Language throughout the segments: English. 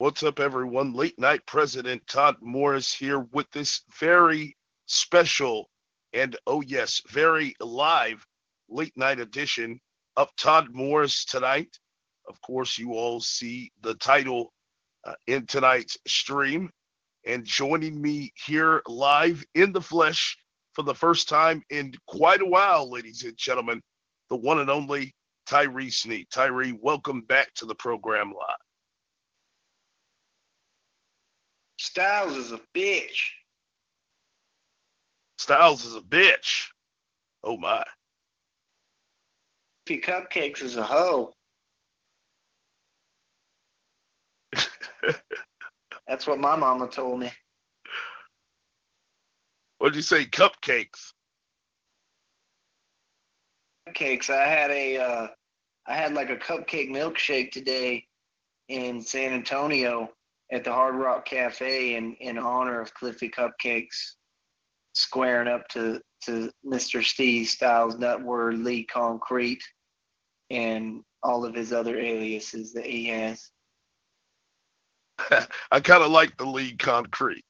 What's up, everyone? Late night President Todd Morris here with this very special and, oh, yes, very live late night edition of Todd Morris tonight. Of course, you all see the title uh, in tonight's stream. And joining me here live in the flesh for the first time in quite a while, ladies and gentlemen, the one and only Tyree Sneed. Tyree, welcome back to the program live. Stylz is a bitch. Stylz is a bitch. Oh my. P Cupcakes is a hoe. That's what my mama told me. What'd you say? Cupcakes. Cupcakes. I had a uh, I had like a cupcake milkshake today in San Antonio at the Hard Rock Cafe in, in honor of Cliffy Cupcakes, squaring up to, to Mr. Steve Stylz Nutword Lee Concrete and all of his other aliases that he has. I kind of like the Lee Concrete.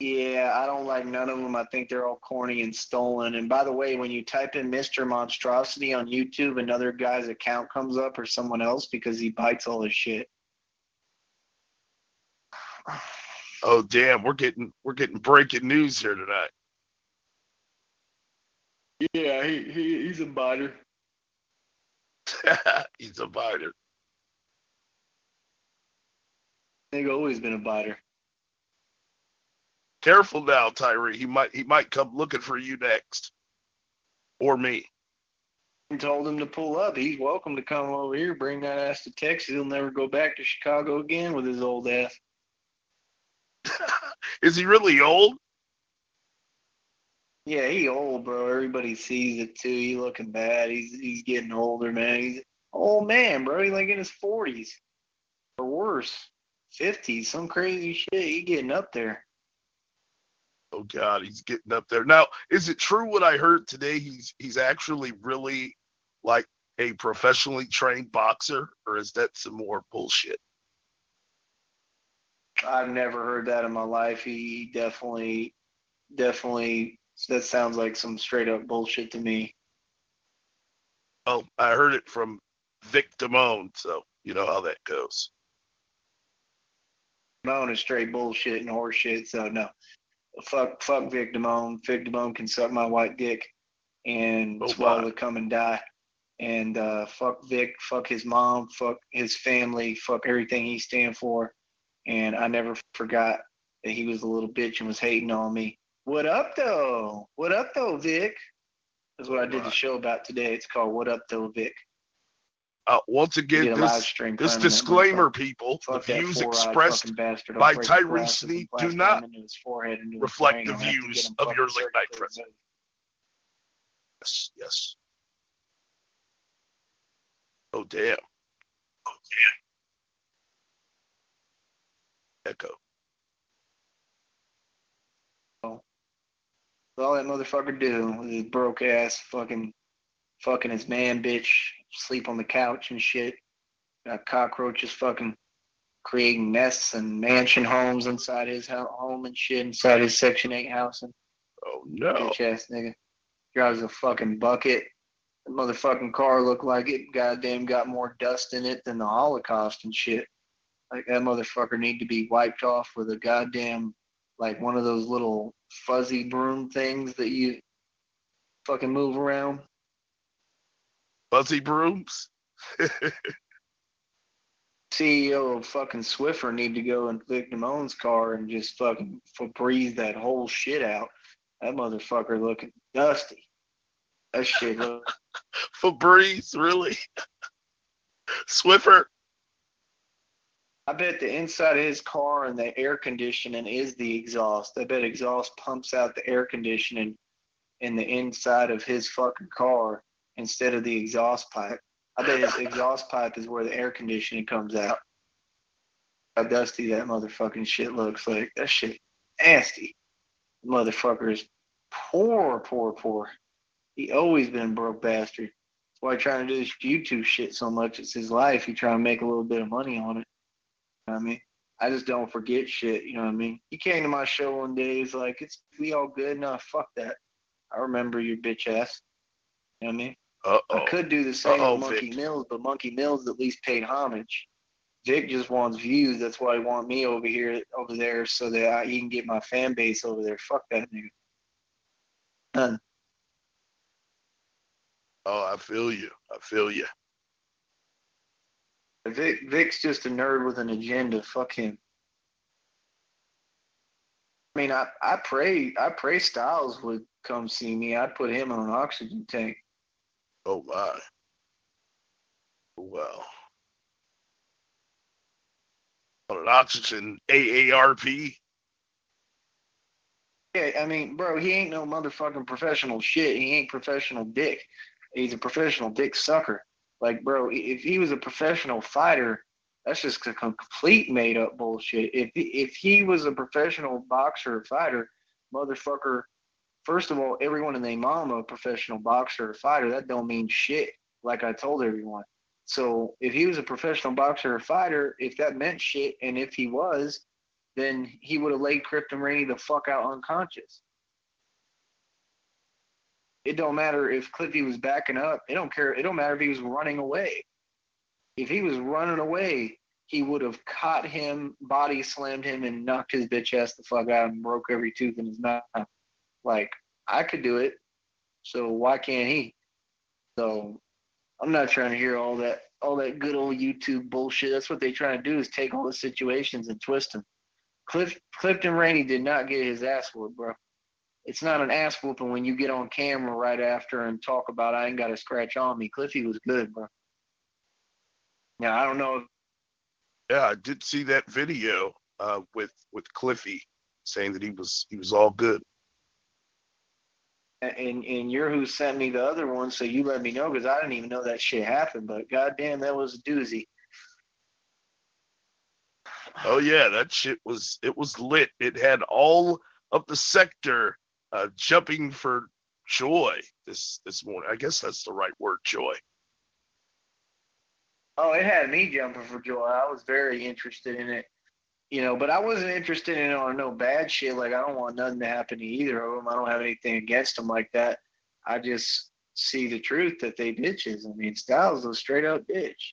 Yeah, I don't like none of them. I think they're all corny and stolen. And by the way, when you type in Mr. Monstrosity on YouTube, another guy's account comes up or someone else because he bites all his shit. Oh damn, we're getting we're getting breaking news here tonight. Yeah, he, he he's a biter. he's a biter. They've always been a biter. Careful now, Tyree. He might he might come looking for you next. Or me. I told him to pull up. He's welcome to come over here, bring that ass to Texas. He'll never go back to Chicago again with his old ass. Is he really old? Yeah, he old, bro. Everybody sees it too. He looking bad. He's he's getting older, man. He's old man, bro. He like in his forties or worse, fifties. Some crazy shit. He getting up there. Oh God, he's getting up there. Now, is it true what I heard today? He's he's actually really like a professionally trained boxer, or is that some more bullshit? I've never heard that in my life. He definitely, definitely, that sounds like some straight up bullshit to me. Oh, I heard it from Vic Damone, so you know how that goes. Damone is straight bullshit and horseshit, so no. Fuck, fuck Vic Damone. Vic Damone can suck my white dick and oh, swallow wow. come and die. And uh, fuck Vic, fuck his mom, fuck his family, fuck everything he stand for and I never forgot that he was a little bitch and was hating on me. What up though? What up though, Vic? That's what I did the show about today. It's called What Up Though, Vic. Uh, once again, this, this disclaimer, people, the views expressed by Tyree Sneed do not reflect the views of your late night president. Yes, yes. Oh, damn. Oh, damn. Echo. all that motherfucker do with his broke ass fucking fucking his man bitch, sleep on the couch and shit. Got cockroaches fucking creating nests and mansion homes inside his home and shit inside his Section 8 house. And oh no. Bitch ass nigga. Drives a fucking bucket. The motherfucking car looked like it goddamn got more dust in it than the Holocaust and shit. Like that motherfucker need to be wiped off with a goddamn like one of those little fuzzy broom things that you fucking move around. Fuzzy brooms? CEO of fucking Swiffer need to go in Vic Damone's car and just fucking breathe that whole shit out. That motherfucker looking dusty. That shit look. Febreze, really? Swiffer? I bet the inside of his car and the air conditioning is the exhaust. I bet exhaust pumps out the air conditioning in the inside of his fucking car instead of the exhaust pipe. I bet his exhaust pipe is where the air conditioning comes out. How dusty that motherfucking shit looks like. That shit nasty. Motherfucker's poor, poor, poor. He always been broke bastard. That's why trying to do this YouTube shit so much. It's his life. He trying to make a little bit of money on it. You know I mean, I just don't forget shit. You know what I mean? He came to my show one day. He's like, "It's we all good." No, fuck that. I remember your bitch ass. You know what I mean? Uh-oh. I could do the same Uh-oh, with Monkey Vic. Mills, but Monkey Mills at least paid homage. Vic just wants views. That's why he want me over here, over there, so that I, he can get my fan base over there. Fuck that nigga. None. Oh, I feel you. I feel you. Vic, Vic's just a nerd with an agenda. Fuck him. I mean, I, I pray I pray Stylz would come see me. I'd put him on an oxygen tank. Oh my. Well. On an oxygen AARP. Yeah, I mean, bro, he ain't no motherfucking professional shit. He ain't professional dick. He's a professional dick sucker. Like, bro, if he was a professional fighter, that's just a complete made up bullshit. If if he was a professional boxer or fighter, motherfucker, first of all, everyone in their mama a professional boxer or fighter. That don't mean shit. Like I told everyone. So if he was a professional boxer or fighter, if that meant shit, and if he was, then he would have laid Clifton Rainey the fuck out unconscious. It don't matter if Cliffy was backing up. It don't care. It don't matter if he was running away. If he was running away, he would have caught him, body slammed him, and knocked his bitch ass the fuck out and broke every tooth in his mouth. Like I could do it, so why can't he? So I'm not trying to hear all that all that good old YouTube bullshit. That's what they trying to do is take all the situations and twist them. Cliff Clifton Rainey did not get his ass whooped, bro. It's not an ass whooping when you get on camera right after and talk about I ain't got a scratch on me. Cliffy was good, bro. Now I don't know Yeah, I did see that video uh, with with Cliffy saying that he was he was all good. and and you're who sent me the other one, so you let me know because I didn't even know that shit happened. But goddamn, that was a doozy. Oh yeah, that shit was it was lit. It had all of the sector uh, jumping for joy this this morning. I guess that's the right word, joy. Oh, it had me jumping for joy. I was very interested in it, you know, but I wasn't interested in it on no bad shit. Like I don't want nothing to happen to either of them. I don't have anything against them like that. I just see the truth that they bitches. I mean, Stylz was straight up bitch.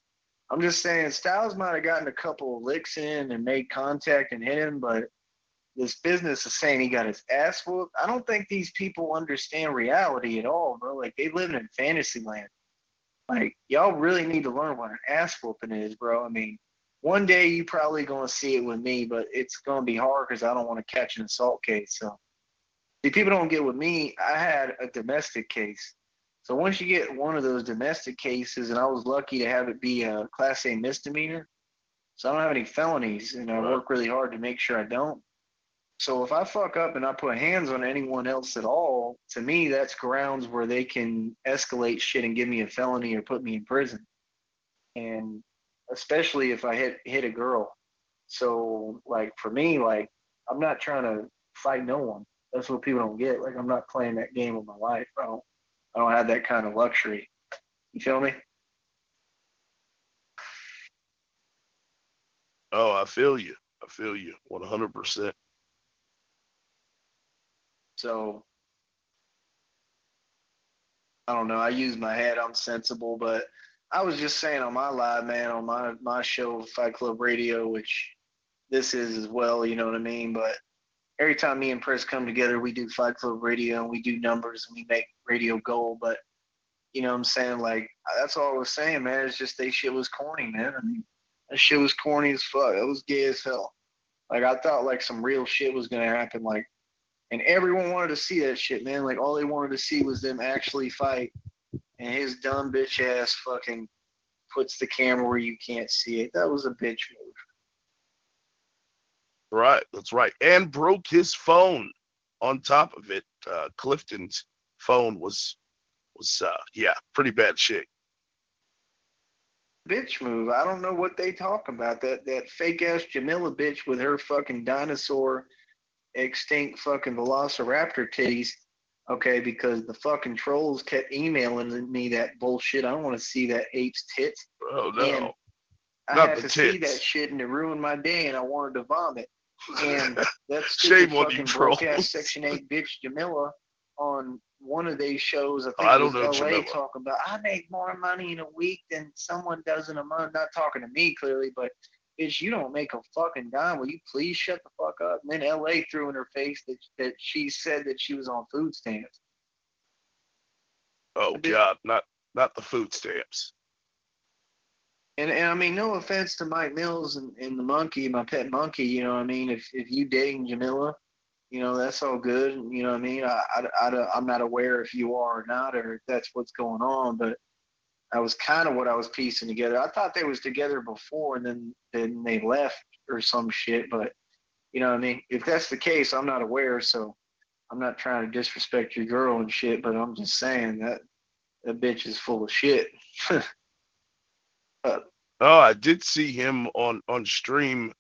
I'm just saying Stylz might have gotten a couple of licks in and made contact and hit him, but this business is saying he got his ass whooped. I don't think these people understand reality at all, bro. Like they live in fantasy land. Like y'all really need to learn what an ass whooping is, bro. I mean, one day you probably gonna see it with me, but it's gonna be hard because I don't want to catch an assault case. So, see, people don't get with me. I had a domestic case. So once you get one of those domestic cases, and I was lucky to have it be a class A misdemeanor, so I don't have any felonies, and I work really hard to make sure I don't. So if I fuck up and I put hands on anyone else at all, to me that's grounds where they can escalate shit and give me a felony or put me in prison. And especially if I hit hit a girl. So like for me, like I'm not trying to fight no one. That's what people don't get. Like I'm not playing that game with my life. I don't I don't have that kind of luxury. You feel me? Oh, I feel you. I feel you 100%. So I don't know. I use my head. I'm sensible, but I was just saying on my live, man, on my my show, Fight Club Radio, which this is as well. You know what I mean? But every time me and Chris come together, we do Fight Club Radio and we do numbers and we make radio gold. But you know what I'm saying? Like that's all I was saying, man. It's just they shit was corny, man. I mean, that shit was corny as fuck. It was gay as hell. Like I thought like some real shit was gonna happen. Like and everyone wanted to see that shit, man. Like all they wanted to see was them actually fight, and his dumb bitch ass fucking puts the camera where you can't see it. That was a bitch move. Right, that's right. And broke his phone on top of it. Uh, Clifton's phone was was uh yeah, pretty bad shit. Bitch move. I don't know what they talk about. That that fake ass Jamila bitch with her fucking dinosaur extinct fucking velociraptor titties. Okay, because the fucking trolls kept emailing me that bullshit. I don't want to see that ape's tits. Oh no. And I Not had to tits. see that shit and it ruined my day and I wanted to vomit. And that's stupid fucking broke ass Section 8 bitch Jamila on one of these shows, I oh, think I don't know LA talking about I make more money in a week than someone does in a month. Not talking to me clearly, but bitch, you don't make a fucking dime. Will you please shut the fuck up? And then LA threw in her face that that she said that she was on food stamps. Oh God, not not the food stamps. And, and I mean, no offense to Mike Mills and, and the monkey, my pet monkey. You know, what I mean, if if you dating Jamila, you know that's all good. You know, what I mean, I, I, I I'm not aware if you are or not, or if that's what's going on, but that was kind of what I was piecing together. I thought they was together before and then then they left or some shit. But you know what I mean? If that's the case, I'm not aware. So I'm not trying to disrespect your girl and shit, but I'm just saying that that bitch is full of shit. uh, oh, I did see him on on stream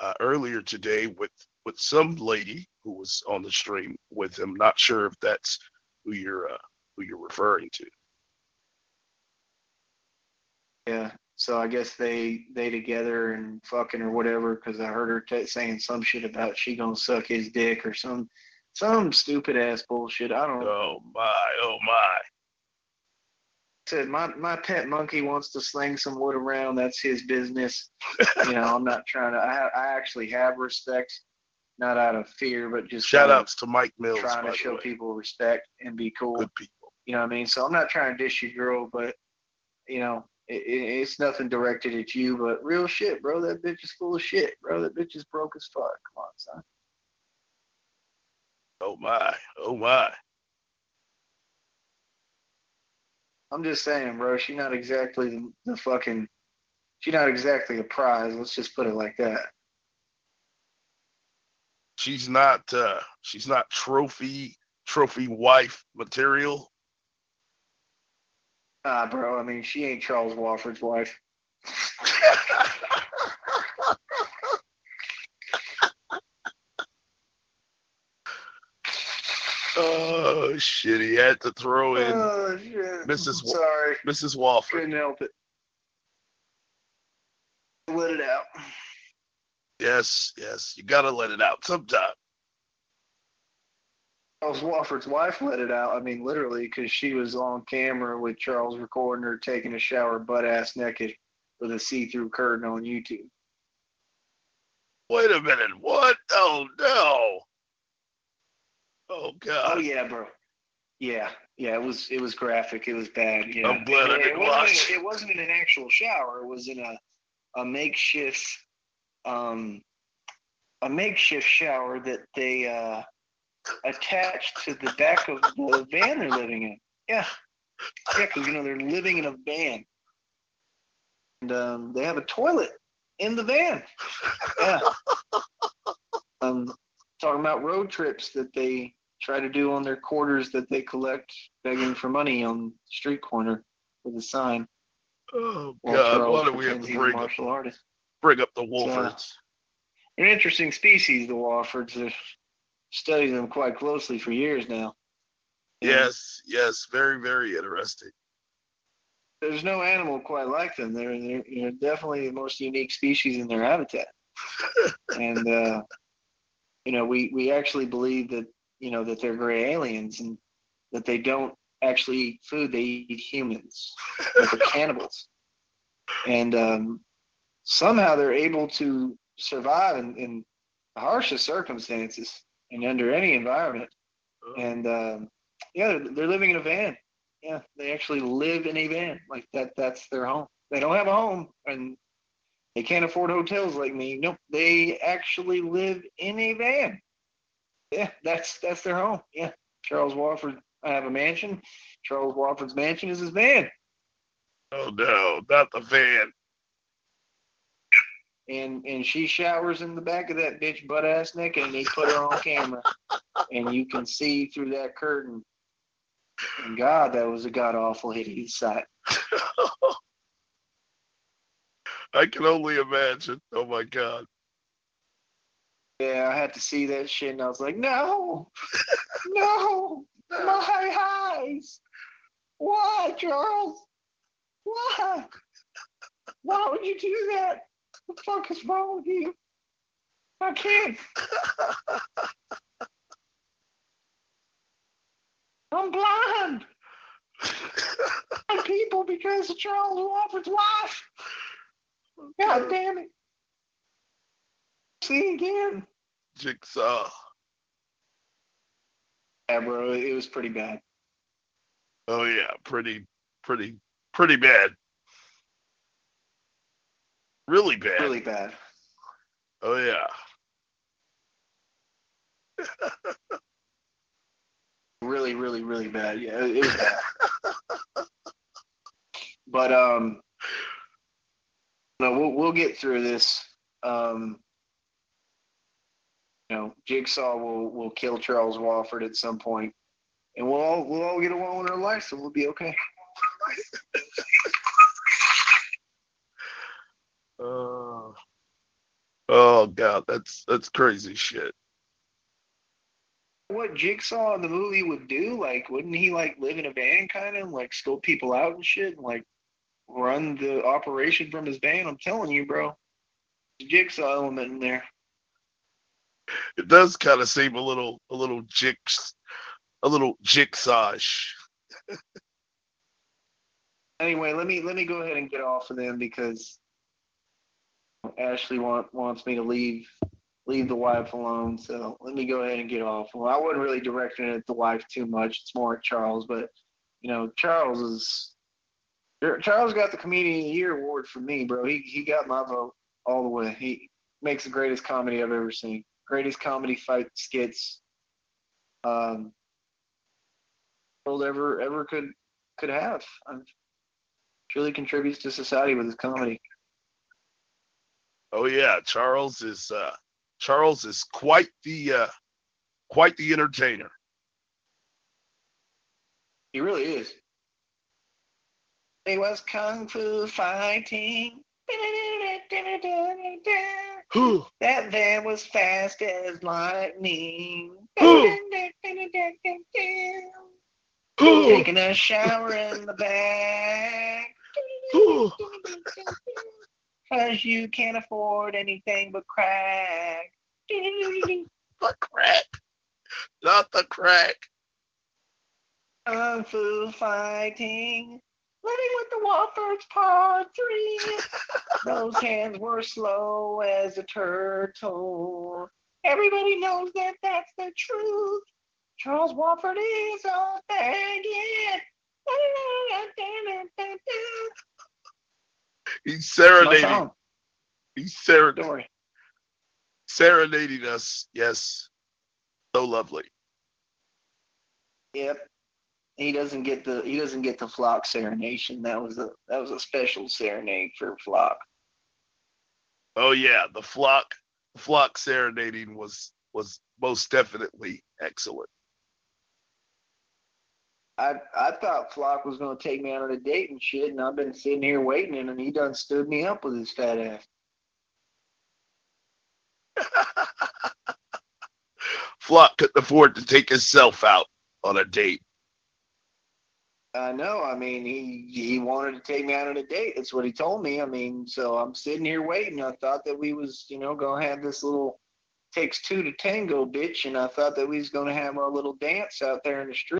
uh, earlier today with with some lady who was on the stream with him. Not sure if that's who you're uh, who you're referring to. Yeah. So I guess they they together and fucking or whatever because I heard her t- saying some shit about she gonna suck his dick or some some stupid ass bullshit. I don't. Oh my! Oh my! Said my my pet monkey wants to sling some wood around. That's his business. you know, I'm not trying to. I I actually have respect, not out of fear, but just shout outs to Mike Mills. Trying to show people respect and be cool. Good people. You know what I mean? So I'm not trying to dish your girl, but you know, it, it's nothing directed at you, but real shit, bro. That bitch is full of shit, bro. That bitch is broke as fuck. Come on, son. Oh my, oh my. I'm just saying, bro. She's not exactly the, the fucking. She's not exactly a prize. Let's just put it like that. She's not. uh She's not trophy trophy wife material. Nah, bro. I mean, she ain't Charles Wofford's wife. oh shit! He had to throw in oh, Mrs. Wa- Sorry, Mrs. Wofford. Couldn't help it. Let it out. Yes, yes. You gotta let it out sometime. Charles Wofford's wife let it out. I mean, literally, because she was on camera with Charles recording her taking a shower butt ass naked with a see through curtain on YouTube. Wait a minute. What? Oh, no. Oh, God. Oh, yeah, bro. Yeah, yeah, it was it was graphic. It was bad. Yeah. I'm glad I didn't it watch. it wasn't in an actual shower. It was in a a makeshift um a makeshift shower that they uh attached to the back of the van they're living in. Yeah. Yeah, because, you know, they're living in a van. And um, they have a toilet in the van. Yeah. um, talking about road trips that they try to do on their quarters that they collect begging for money on street corner with a sign. Oh, God. Why do we have to bring, martial artist. bring up the Woffords? So, an interesting species, the Woffords. They're studied them quite closely for years now. Yes, yes, very, very interesting. There's no animal quite like them. They're, they're, they're definitely the most unique species in their habitat. and uh, you know, we we actually believe that you know that they're gray aliens and that they don't actually eat food; they eat humans. they're cannibals, and um, somehow they're able to survive in, in the harshest circumstances and under any environment. Oh. And um, yeah, they're, they're living in a van. Yeah, they actually live in a van. Like that. That's their home. They don't have a home, and they can't afford hotels like me. Nope, they actually live in a van. Yeah, that's that's their home. Yeah, Charles Wofford. I have a mansion. Charles Wofford's mansion is his van. Oh no, not the van and and she showers in the back of that bitch butt ass naked, and they put her on camera, and you can see through that curtain. And God, that was a god awful hideous sight. I can only imagine. Oh my God. Yeah, I had to see that shit, and I was like, no, no, My eyes. Why, Charles? Why? Why would you do that? What the fuck is wrong with you? I can't. I'm blind. people because of Charles Wofford's wife. God damn it. See again. Jigsaw. Yeah, bro, it was pretty bad. Oh yeah, pretty, pretty, pretty bad. Really bad. Really bad. Oh yeah. really, really, really bad. Yeah, it, was bad. but um, no, we'll we'll get through this. Um, you know, Jigsaw will will kill Charles Wofford at some point, and we'll all we'll all get along with our life, so we'll be okay. uh, oh God, that's that's crazy shit what Jigsaw in the movie would do? Like, wouldn't he like live in a van, kind of like scope people out and shit, and like run the operation from his van? I'm telling you, bro, Jigsaw element in there. It does kind of seem a little, a little jigs, a little jigsawish. anyway, let me let me go ahead and get off of them because Ashley want, wants me to leave leave the wife alone. So let me go ahead and get off. Well, I wasn't really directing it at the wife too much. It's more at Charles, but you know, Charles is Charles got the comedian of the year award for me, bro. He he got my vote all the way. He makes the greatest comedy I've ever seen. Greatest comedy fight skits um world ever ever could could have. Truly contributes to society with his comedy. Oh yeah, Charles is uh Charles is quite the uh, quite the entertainer. He really is. He was kung fu fighting. that van was fast as lightning. Taking a shower in the back. Cause you can't afford anything but crack. the crack. Not the crack. I'm Fu fighting. Living with the Woffords part three. Those hands were slow as a turtle. Everybody knows that that's the truth. Charles Wofford is on begging. He's serenading. He's serenading. Serenading us. Yes. So lovely. Yep. He doesn't get the he doesn't get the flock serenation. That was a that was a special serenade for flock. Oh yeah, the flock flock serenading was was most definitely excellent. I I thought Flock was gonna take me out on a date and shit, and I've been sitting here waiting, and he done stood me up with his fat ass. Flock couldn't afford to take himself out on a date. I know. I mean, he he wanted to take me out on a date. That's what he told me. I mean, so I'm sitting here waiting. I thought that we was, you know, gonna have this little takes two to tango, bitch, and I thought that we was gonna have our little dance out there in the street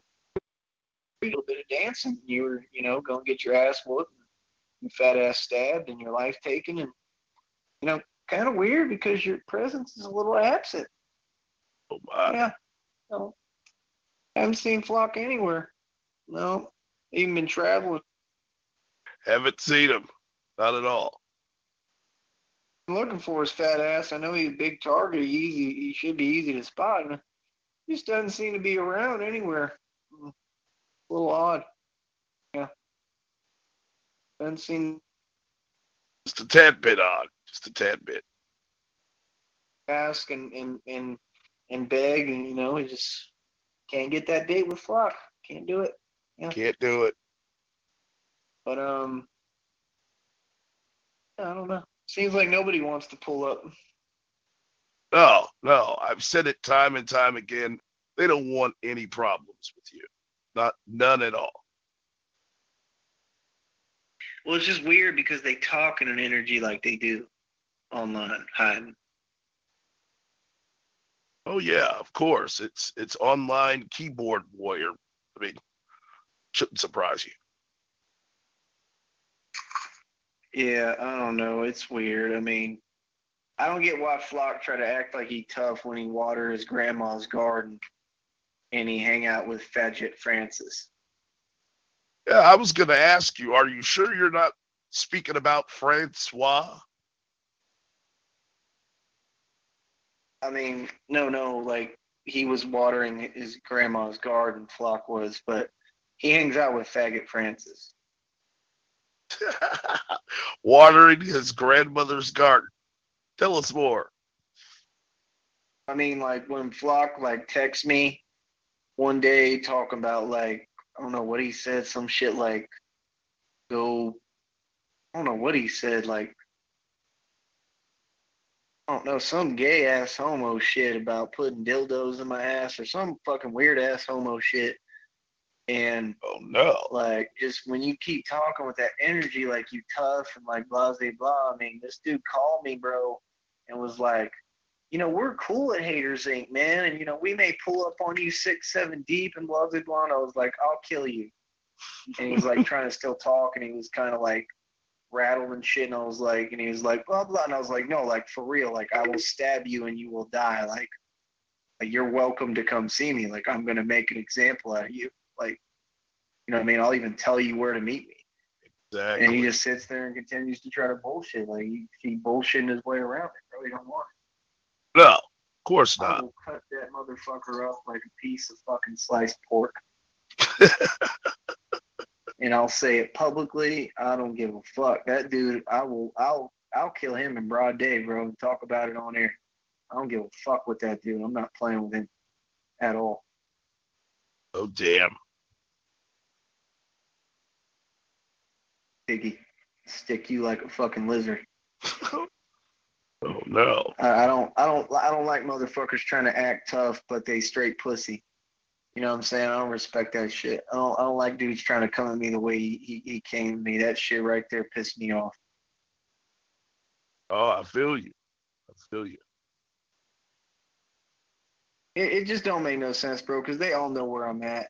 a little bit of dancing. You were, you know, going to get your ass whooped, your fat ass stabbed, and your life taken, and you know, kind of weird because your presence is a little absent. Oh my. Yeah. No. Haven't seen Flock anywhere. No. Even been traveling. Haven't seen him. Not at all. I'm looking for his fat ass. I know he's a big target. Easy. He should be easy to spot. He just doesn't seem to be around anywhere a little odd. Yeah. Haven't seen. Just a tad bit odd. Just a tad bit. Ask and and and and beg, and you know, he just can't get that date with Flock. Can't do it. Yeah. Can't do it. But um, I don't know. Seems like nobody wants to pull up. No, no. I've said it time and time again. They don't want any problems with you. Not none at all. Well, it's just weird because they talk in an energy like they do online, hiding. Oh yeah, of course. It's it's online keyboard warrior. I mean, shouldn't surprise you. Yeah, I don't know. It's weird. I mean, I don't get why Flock try to act like he tough when he water his grandma's garden and he hang out with Faggot Francis. Yeah, I was gonna ask you, are you sure you're not speaking about Francois? I mean, no, no, like he was watering his grandma's garden, Flock was, but he hangs out with Faggot Francis. watering his grandmother's garden. Tell us more. I mean, like when Flock like texts me one day talking about like I don't know what he said, some shit like go I don't know what he said, like I don't know, some gay ass homo shit about putting dildos in my ass or some fucking weird ass homo shit. And oh no, like just when you keep talking with that energy, like you tough and like blah blah blah. I mean, this dude called me, bro, and was like, you know, we're cool at Haters Inc., man, and you know, we may pull up on you six, seven deep and blah blah blah. And I was like, I'll kill you. And he was like trying to still talk, and he was kind of like rattled and shit. And I was like, and he was like, blah blah. And I was like, no, like for real, like I will stab you and you will die. Like, like you're welcome to come see me. Like I'm gonna make an example out of you. Like, you know what I mean? I'll even tell you where to meet me. Exactly. And he just sits there and continues to try to bullshit. Like he, he bullshitting his way around it. Really don't want it. No, of course not. I will cut that motherfucker up like a piece of fucking sliced pork. and I'll say it publicly. I don't give a fuck. That dude, I will, I'll, I'll kill him in broad day, bro. And talk about it on air. I don't give a fuck with that dude. I'm not playing with him at all. Oh damn. Piggy, stick you like a fucking lizard. oh no. I, I don't I don't I don't like motherfuckers trying to act tough, but they straight pussy. You know what I'm saying? I don't respect that shit. I don't I don't like dudes trying to come at me the way he, he, he came at me. That shit right there pissed me off. Oh, I feel you. I feel you. It, it just don't make no sense, bro, because they all know where I'm at.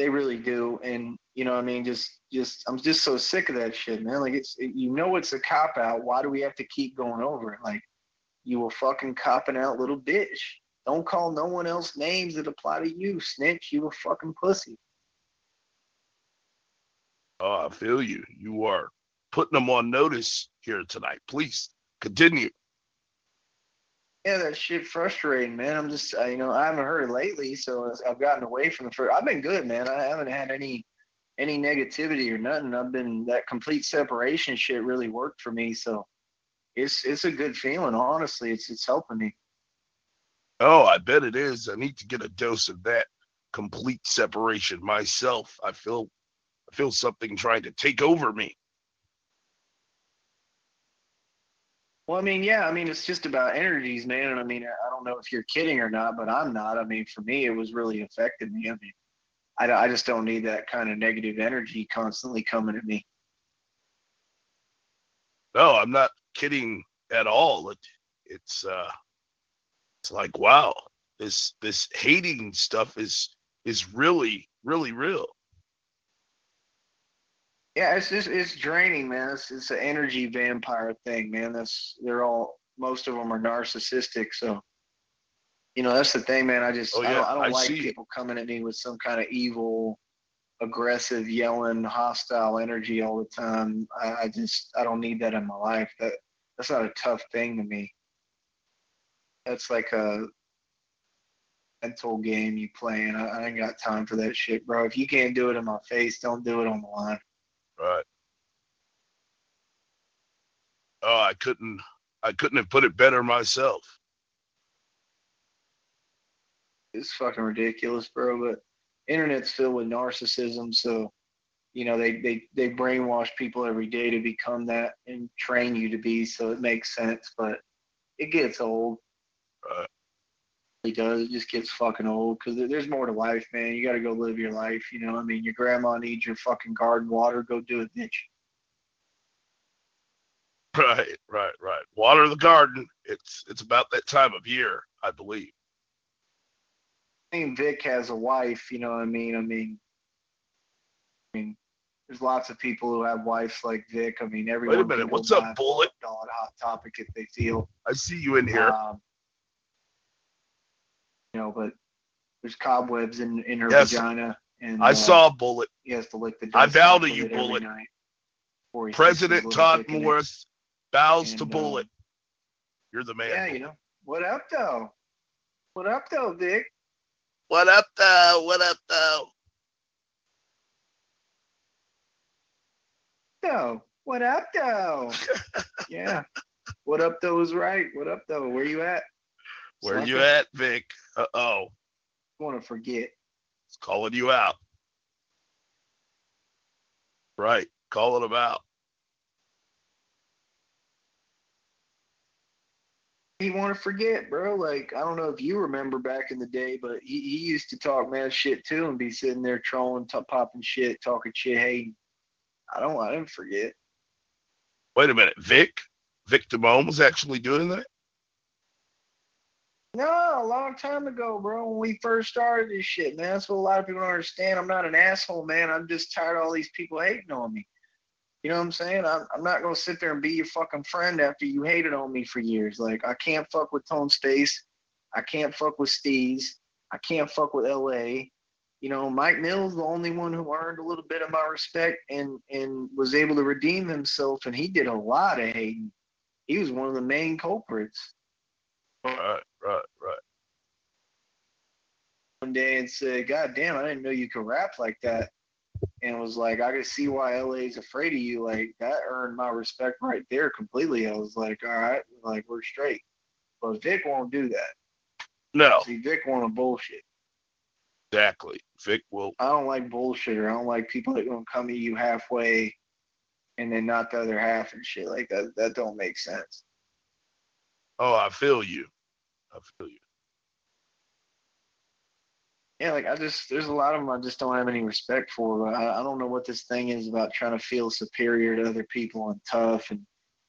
They really do, and you know, what I mean, just, just, I'm just so sick of that shit, man. Like, it's, it, you know, it's a cop out. Why do we have to keep going over it? Like, you a fucking copping out little bitch. Don't call no one else names that apply to you, snitch. You a fucking pussy. Oh, I feel you. You are putting them on notice here tonight. Please continue yeah, that shit frustrating, man. I'm just, you know, I haven't heard it lately, so I've gotten away from the first. I've been good, man. I haven't had any any negativity or nothing. I've been that complete separation shit really worked for me, so it's it's a good feeling. Honestly, it's it's helping me. Oh, I bet it is. I need to get a dose of that complete separation myself. I feel I feel something trying to take over me. Well, I mean, yeah, I mean, it's just about energies, man. And I mean, I don't know if you're kidding or not, but I'm not. I mean, for me, it was really affected me. I mean, I, I just don't need that kind of negative energy constantly coming at me. No, I'm not kidding at all. It, it's uh, it's like wow, this this hating stuff is is really really real. Yeah, it's just it's draining, man. It's it's an energy vampire thing, man. That's they're all most of them are narcissistic. So, you know, that's the thing, man. I just oh, yeah. I don't, I don't I like people coming at me with some kind of evil, aggressive, yelling, hostile energy all the time. I, I just I don't need that in my life. That that's not a tough thing to me. That's like a mental game you playing. I, I ain't got time for that shit, bro. If you can't do it in my face, don't do it on the line. Right. Oh, I couldn't I couldn't have put it better myself. It's fucking ridiculous, bro. But internet's filled with narcissism, so you know they they they brainwash people every day to become that and train you to be. So it makes sense, but it gets old. Right. He does. It just gets fucking old because there's more to life, man. You got to go live your life. You know, I mean, your grandma needs your fucking garden water. Go do it, bitch. Right, right, right. Water the garden. It's it's about that time of year, I believe. I mean, Vic has a wife. You know what I mean? I mean, I mean, there's lots of people who have wives like Vic. I mean, everyone. Wait a minute. What's up, Bullet? On hot topic if they feel. I see you in here. Um, you know, but there's cobwebs in in her yes, vagina. And I uh, saw Bullet. He has to lick the. I vow to you, Bullet. President Todd Morris bows and, to uh, Bullet. You're the man. Yeah, you know. What up, though? What up, though, Vic? What up, though? What up, though? Though. What up, though? yeah. What up, though is right. What up, though? Where you at? Where you at, Vic? Uh oh. Want to forget? It's calling you out. Right, calling him out. He want to forget, bro. Like I don't know if you remember back in the day, but he, he used to talk mad shit too, and be sitting there trolling, t- popping shit, talking shit. Hey, I don't, I didn't forget. Wait a minute, Vic, Vic Damone was actually doing that. No, a long time ago, bro. When we first started this shit, man. That's what a lot of people don't understand. I'm not an asshole, man. I'm just tired of all these people hating on me. You know what I'm saying? I'm, I'm not gonna sit there and be your fucking friend after you hated on me for years. Like I can't fuck with Tone Space. I can't fuck with Steez. I can't fuck with LA. You know, Mike Mills, the only one who earned a little bit of my respect and and was able to redeem himself, and he did a lot of hating. He was one of the main culprits. Right, right, right. One day and said, God damn, I didn't know you could rap like that. And was like, I can see why LA's afraid of you. Like, that earned my respect right there completely. I was like, all right, like, we're straight. But Vic won't do that. No. See, Vic want to bullshit. Exactly. Vic will. I don't like bullshitter. I don't like people that gonna come at you halfway and then not the other half and shit like that. That don't make sense. Oh, I feel you. I feel you. Yeah, like I just there's a lot of them I just don't have any respect for. I, I don't know what this thing is about trying to feel superior to other people and tough and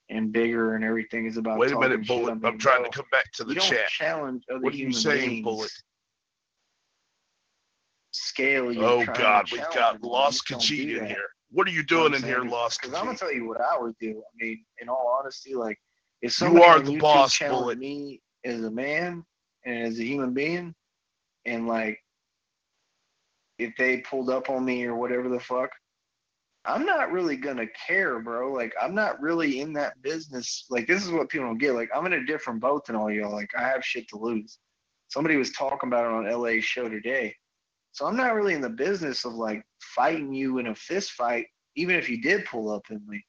and bigger and everything is about. Wait a minute, Bullet. I'm trying to come back to the chat. challenge other what are you saying, beings. Bullet? Scale. You. Oh God, we've got Lost Khajiit in here. What are you doing in here, Lost Because I'm gonna tell you what I would do. I mean, in all honesty, like if you are the boss, bullet. me as a man and as a human being, and like if they pulled up on me or whatever the fuck, I'm not really gonna care, bro. Like I'm not really in that business. Like this is what people don't get. Like I'm in a different boat than all y'all. Like I have shit to lose. Somebody was talking about it on LA show today. So I'm not really in the business of like fighting you in a fist fight, even if you did pull up in me.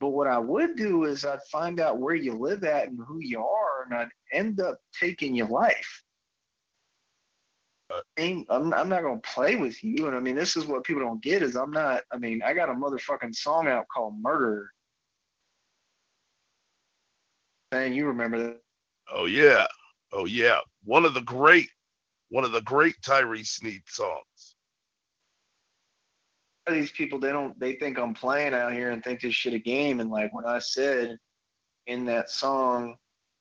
But what I would do is I'd find out where you live at and who you are, and I'd end up taking your life. Uh, mean, I'm, I'm not gonna play with you, and I mean, this is what people don't get is I'm not. I mean, I got a motherfucking song out called Murder. Man, you remember that? Oh yeah, oh yeah. One of the great, one of the great Tyree Sneed songs these people they don't they think I'm playing out here and think this shit a game. And like when I said in that song,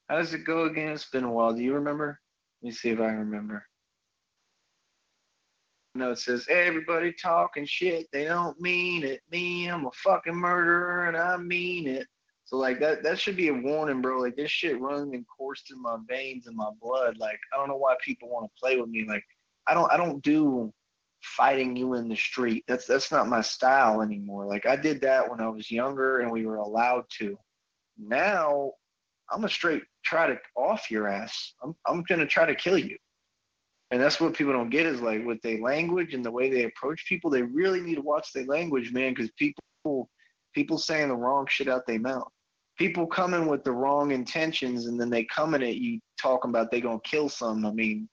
how does it go again? It's been a while. Do you remember? Let me see if I remember. No, it says everybody talking shit. They don't mean it. Me, I'm a fucking murderer and I mean it. So like that that should be a warning, bro. Like this shit runs and course through my veins and my blood. Like I don't know why people want to play with me. Like I don't I don't do fighting you in the street. That's that's not my style anymore. Like I did that when I was younger and we were allowed to. Now I'm a straight try to off your ass. I'm I'm gonna try to kill you. And that's what people don't get is like with their language and the way they approach people, they really need to watch their language, man, because people people saying the wrong shit out their mouth. People coming with the wrong intentions and then they coming at you talking about they gonna kill something. I mean,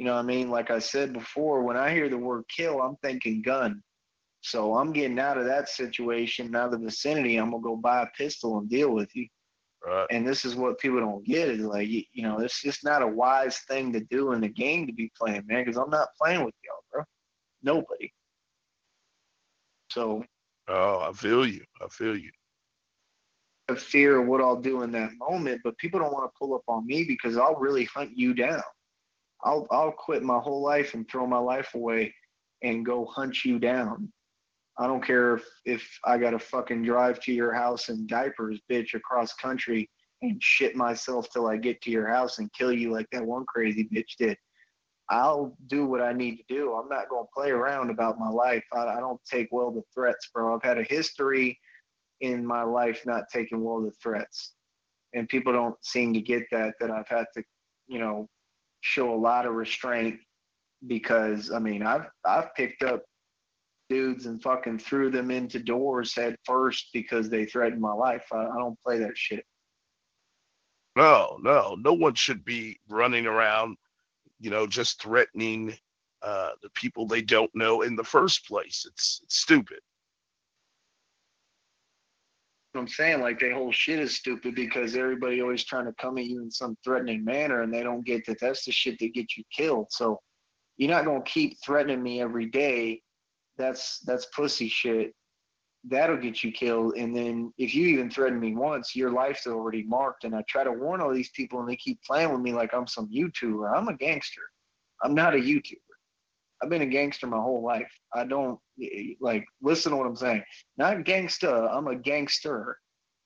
you know what I mean? Like I said before, when I hear the word kill, I'm thinking gun. So I'm getting out of that situation, out of the vicinity. I'm gonna go buy a pistol and deal with you. Right. And this is what people don't get is like, you, you know, it's just not a wise thing to do in the game to be playing, man, because I'm not playing with y'all, bro. Nobody. So. Oh, I feel you. I feel you. A fear what I'll do in that moment, but people don't want to pull up on me because I'll really hunt you down. I'll I'll quit my whole life and throw my life away and go hunt you down. I don't care if, if I got to fucking drive to your house in diapers, bitch, across country and shit myself till I get to your house and kill you like that one crazy bitch did. I'll do what I need to do. I'm not going to play around about my life. I, I don't take well to threats, bro. I've had a history in my life not taking well to threats. And people don't seem to get that, that I've had to, you know, show a lot of restraint because I mean I've I've picked up dudes and fucking threw them into doors head first because they threatened my life. I, I don't play that shit. No, no, no one should be running around, you know, just threatening uh, the people they don't know in the first place. It's, it's stupid. I'm saying like their whole shit is stupid because everybody always trying to come at you in some threatening manner and they don't get that that's the shit that gets you killed. So you're not gonna keep threatening me every day. That's that's pussy shit. That'll get you killed. And then if you even threaten me once, your life's already marked. And I try to warn all these people and they keep playing with me like I'm some YouTuber. I'm a gangster. I'm not a YouTuber. I've been a gangster my whole life. I don't like listen to what I'm saying. Not gangsta. I'm a gangster.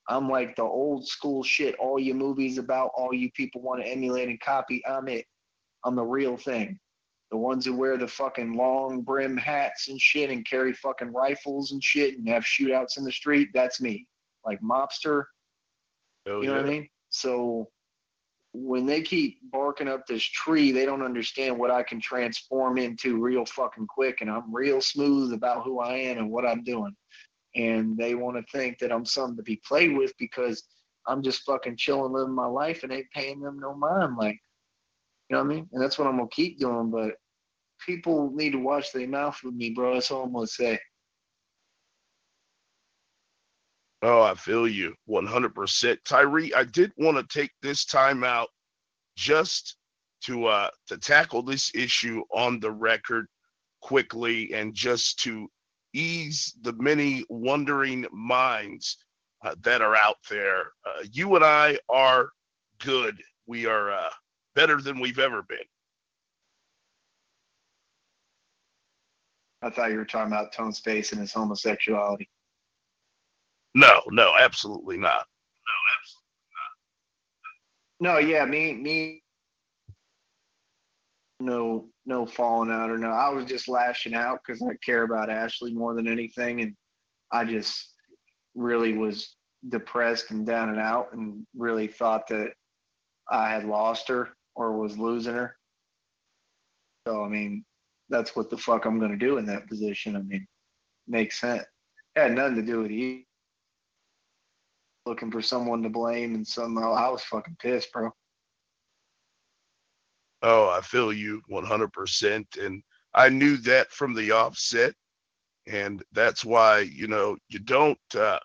I'm like the old school shit. All your movies about, all you people want to emulate and copy. I'm it. I'm the real thing. The ones who wear the fucking long brim hats and shit and carry fucking rifles and shit and have shootouts in the street. That's me. Like mobster. Oh, you know yeah. what I mean? So when they keep barking up this tree, they don't understand what I can transform into real fucking quick. And I'm real smooth about who I am and what I'm doing. And they want to think that I'm something to be played with because I'm just fucking chilling, living my life and ain't paying them no mind. Like, you know what I mean? And that's what I'm going to keep doing. But people need to watch their mouth with me, bro. That's all I'm going to say. Oh, I feel you 100%. Tyree, I did want to take this time out just to uh to tackle this issue on the record quickly and just to ease the many wondering minds uh, that are out there. Uh, you and I are good. We are uh, better than we've ever been. I thought you were talking about Tone Space and his homosexuality. No, no, absolutely not. No, absolutely not. No, yeah, me, me, no, no falling out or no. I was just lashing out because I care about Ashley more than anything, and I just really was depressed and down and out, and really thought that I had lost her or was losing her. So I mean, that's what the fuck I'm gonna do in that position. I mean, makes sense. It had nothing to do with you. Looking for someone to blame, and somehow I was fucking pissed, bro. Oh, I feel you 100%. And I knew that from the offset. And that's why, you know, you don't, uh,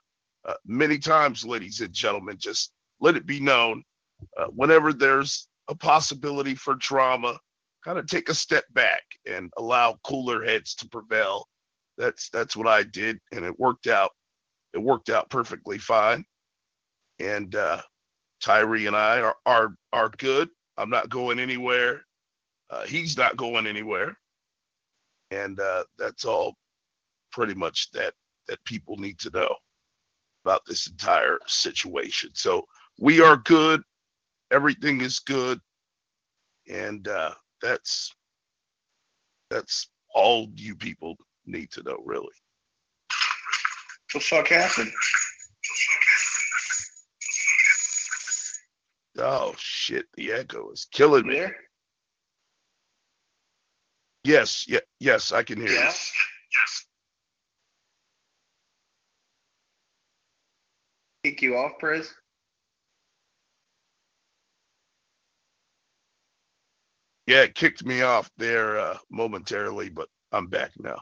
uh, many times, ladies and gentlemen, just let it be known uh, whenever there's a possibility for drama, kind of take a step back and allow cooler heads to prevail. That's that's what I did, and it worked out. It worked out perfectly fine. And uh, Tyree and I are are are good. I'm not going anywhere. Uh, he's not going anywhere, and uh, that's all pretty much that that people need to know about this entire situation. So we are good. Everything is good, and uh, that's that's all you people need to know, really. The fuck happened? Oh shit, the echo is killing me. there? Yes, yeah, yes, I can hear you. Yes. Yes. Kick you off, Prez? Yeah, it kicked me off there uh, momentarily, but I'm back now.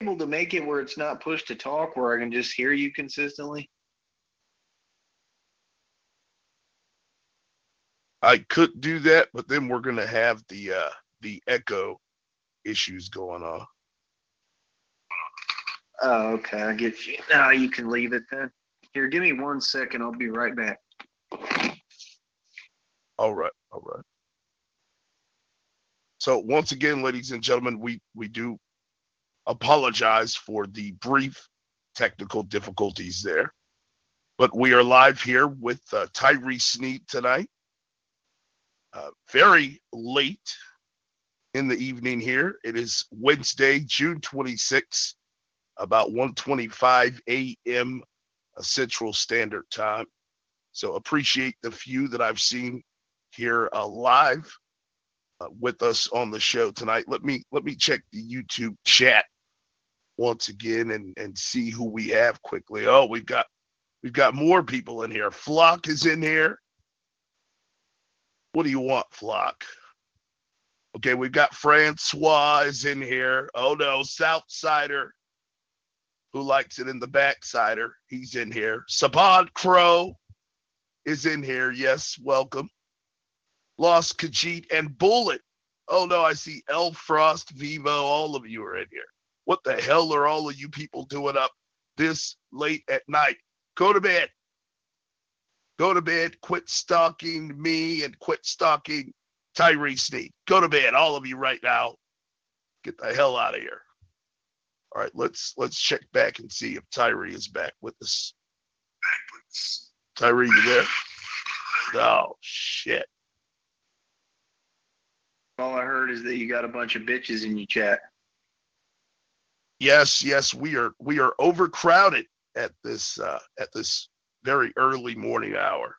Able to make it where it's not push to talk, where I can just hear you consistently. I could do that, but then we're gonna have the uh the echo issues going on. Oh, okay. I get you. Now you can leave it then. Here, give me one second. I'll be right back. All right, all right. So once again, ladies and gentlemen, we we do apologize for the brief technical difficulties there, but we are live here with uh, Tyree Sneed tonight. Uh, very late in the evening here. It is Wednesday, June 26th, about 1:25 a.m. Central Standard Time. So appreciate the few that I've seen here uh, live uh, with us on the show tonight. Let me let me check the YouTube chat once again and and see who we have quickly. Oh, we've got we've got more people in here. Flock is in here. What do you want, Flock? Okay, we've got Francois is in here. Oh no, Southsider, who likes it in the backsider. He's in here. Sabad Crow is in here. Yes, welcome. Lost Khajiit and Bullet. Oh no, I see El Frost, Vivo. All of you are in here. What the hell are all of you people doing up this late at night? Go to bed. Go to bed. Quit stalking me and quit stalking Tyree Sneed. Go to bed, all of you right now. Get the hell out of here. All right, let's let's check back and see if Tyree is back with us. Tyree, you there? Oh shit. All I heard is that you got a bunch of bitches in your chat. Yes, yes, we are we are overcrowded at this uh at this very early morning hour.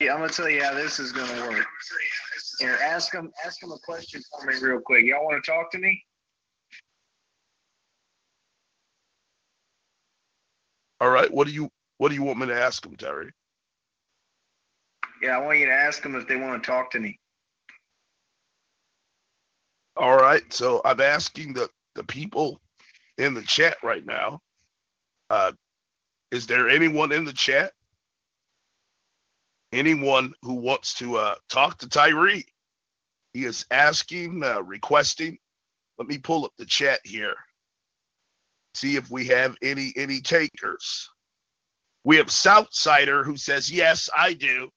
Yeah, I'm gonna tell you how this is gonna work. Here, ask them ask them a question for me real quick. Y'all want to talk to me? All right. What do you what do you want me to ask them, Terry? Yeah, I want you to ask them if they want to talk to me. All right. So I'm asking the the people in the chat right now. Uh, is there anyone in the chat? Anyone who wants to uh, talk to Tyree? He is asking, uh, requesting. Let me pull up the chat here. See if we have any any takers. We have Southsider who says, "Yes, I do."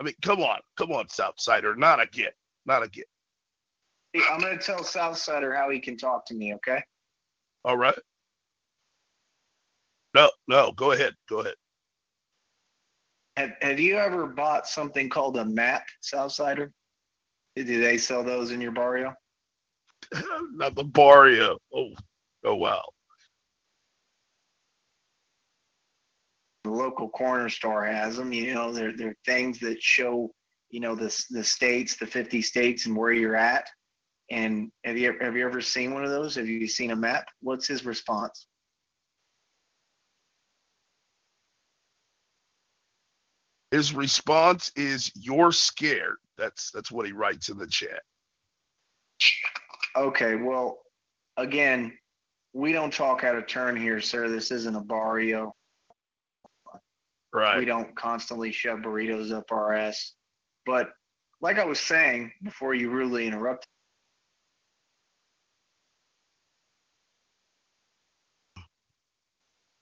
I mean, come on, come on, Southsider, not again, not again. I'm going to tell Southsider how he can talk to me, okay? All right. No, no, go ahead. Go ahead. Have, have you ever bought something called a map, Southsider? Do they sell those in your barrio? Not the barrio. Oh, oh wow. The local corner store has them. You know, they're they're things that show, you know, the the states, the 50 states, and where you're at. And have you have you ever seen one of those? Have you seen a map? What's his response? His response is you're scared. That's that's what he writes in the chat. Okay, well, again, we don't talk out of turn here, sir. This isn't a barrio. Right. We don't constantly shove burritos up our ass. But like I was saying before you rudely interrupted,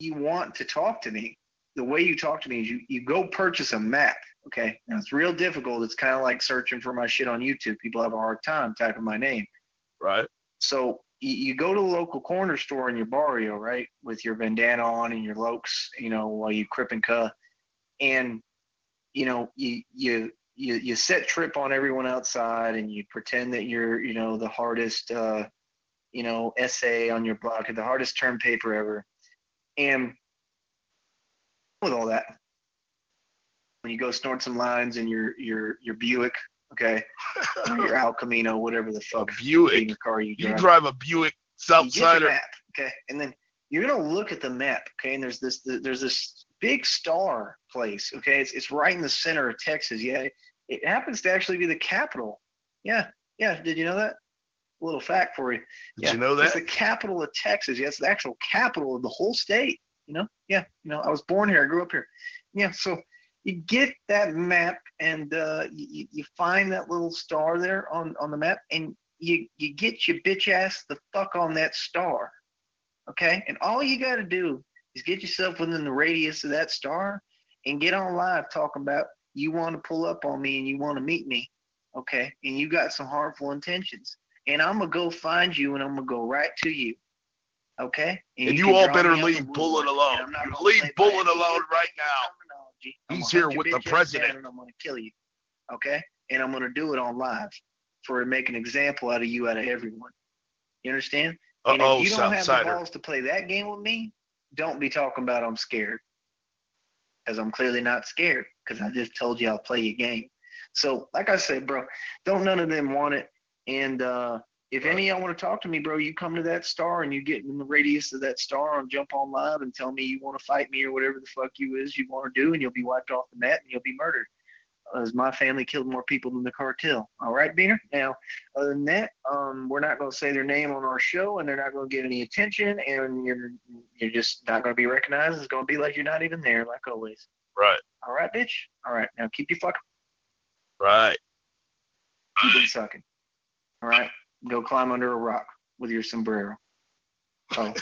you want to talk to me, the way you talk to me is you, you go purchase a map. Okay. Now it's real difficult. It's kind of like searching for my shit on YouTube. People have a hard time typing my name. Right. So you, you go to the local corner store in your barrio, right, with your bandana on and your lokes, you know, while you crip and cuh, and you know you you you you set trip on everyone outside, and you pretend that you're you know the hardest uh, you know essay on your block, or the hardest term paper ever, and with all that, when you go snort some lines in your your your Buick, okay, or your El Camino, whatever the fuck Buick. your car you drive. You drive a Buick You get the Southsider. map, okay, and then you're gonna look at the map, okay, and there's this there's this big star place, okay, it's it's right in the center of Texas. Yeah, it happens to actually be the capital. Yeah, yeah. Did you know that? A little fact for you. Did yeah, you know It's the capital of Texas. Yeah, it's the actual capital of the whole state. You know, yeah. You know, I was born here. I grew up here. Yeah. So you get that map and uh, you, you find that little star there on, on the map and you, you get your bitch ass the fuck on that star. Okay? And all you got to do is get yourself within the radius of that star and get on live talking about you want to pull up on me and you want to meet me. Okay? And you got some harmful intentions. And I'm going to go find you and I'm going to go right to you. Okay? And, and you, you all better leave Bullet alone. Leave Bullet alone right now. He's here with the president. And I'm going to kill you. Okay? And I'm going to do it on live for make an example out of you, out of everyone. You understand? And if you don't have the balls to play that game with me, don't be talking about I'm scared. Because I'm clearly not scared because I just told you I'll play your game. So, like I said, bro, don't none of them want it. And uh, if any of y'all want to talk to me, bro, you come to that star and you get in the radius of that star and jump on live and tell me you want to fight me or whatever the fuck you is you want to do, and you'll be wiped off the net and you'll be murdered. As my family killed more people than the cartel. All right, Beaner. Now, other than that, um, we're not going to say their name on our show, and they're not going to get any attention, and you're you're just not going to be recognized. It's going to be like you're not even there, like always. Right. All right, bitch. All right. Now keep your fucking. Right. Keep it sucking. All right go climb under a rock with your sombrero. Oh.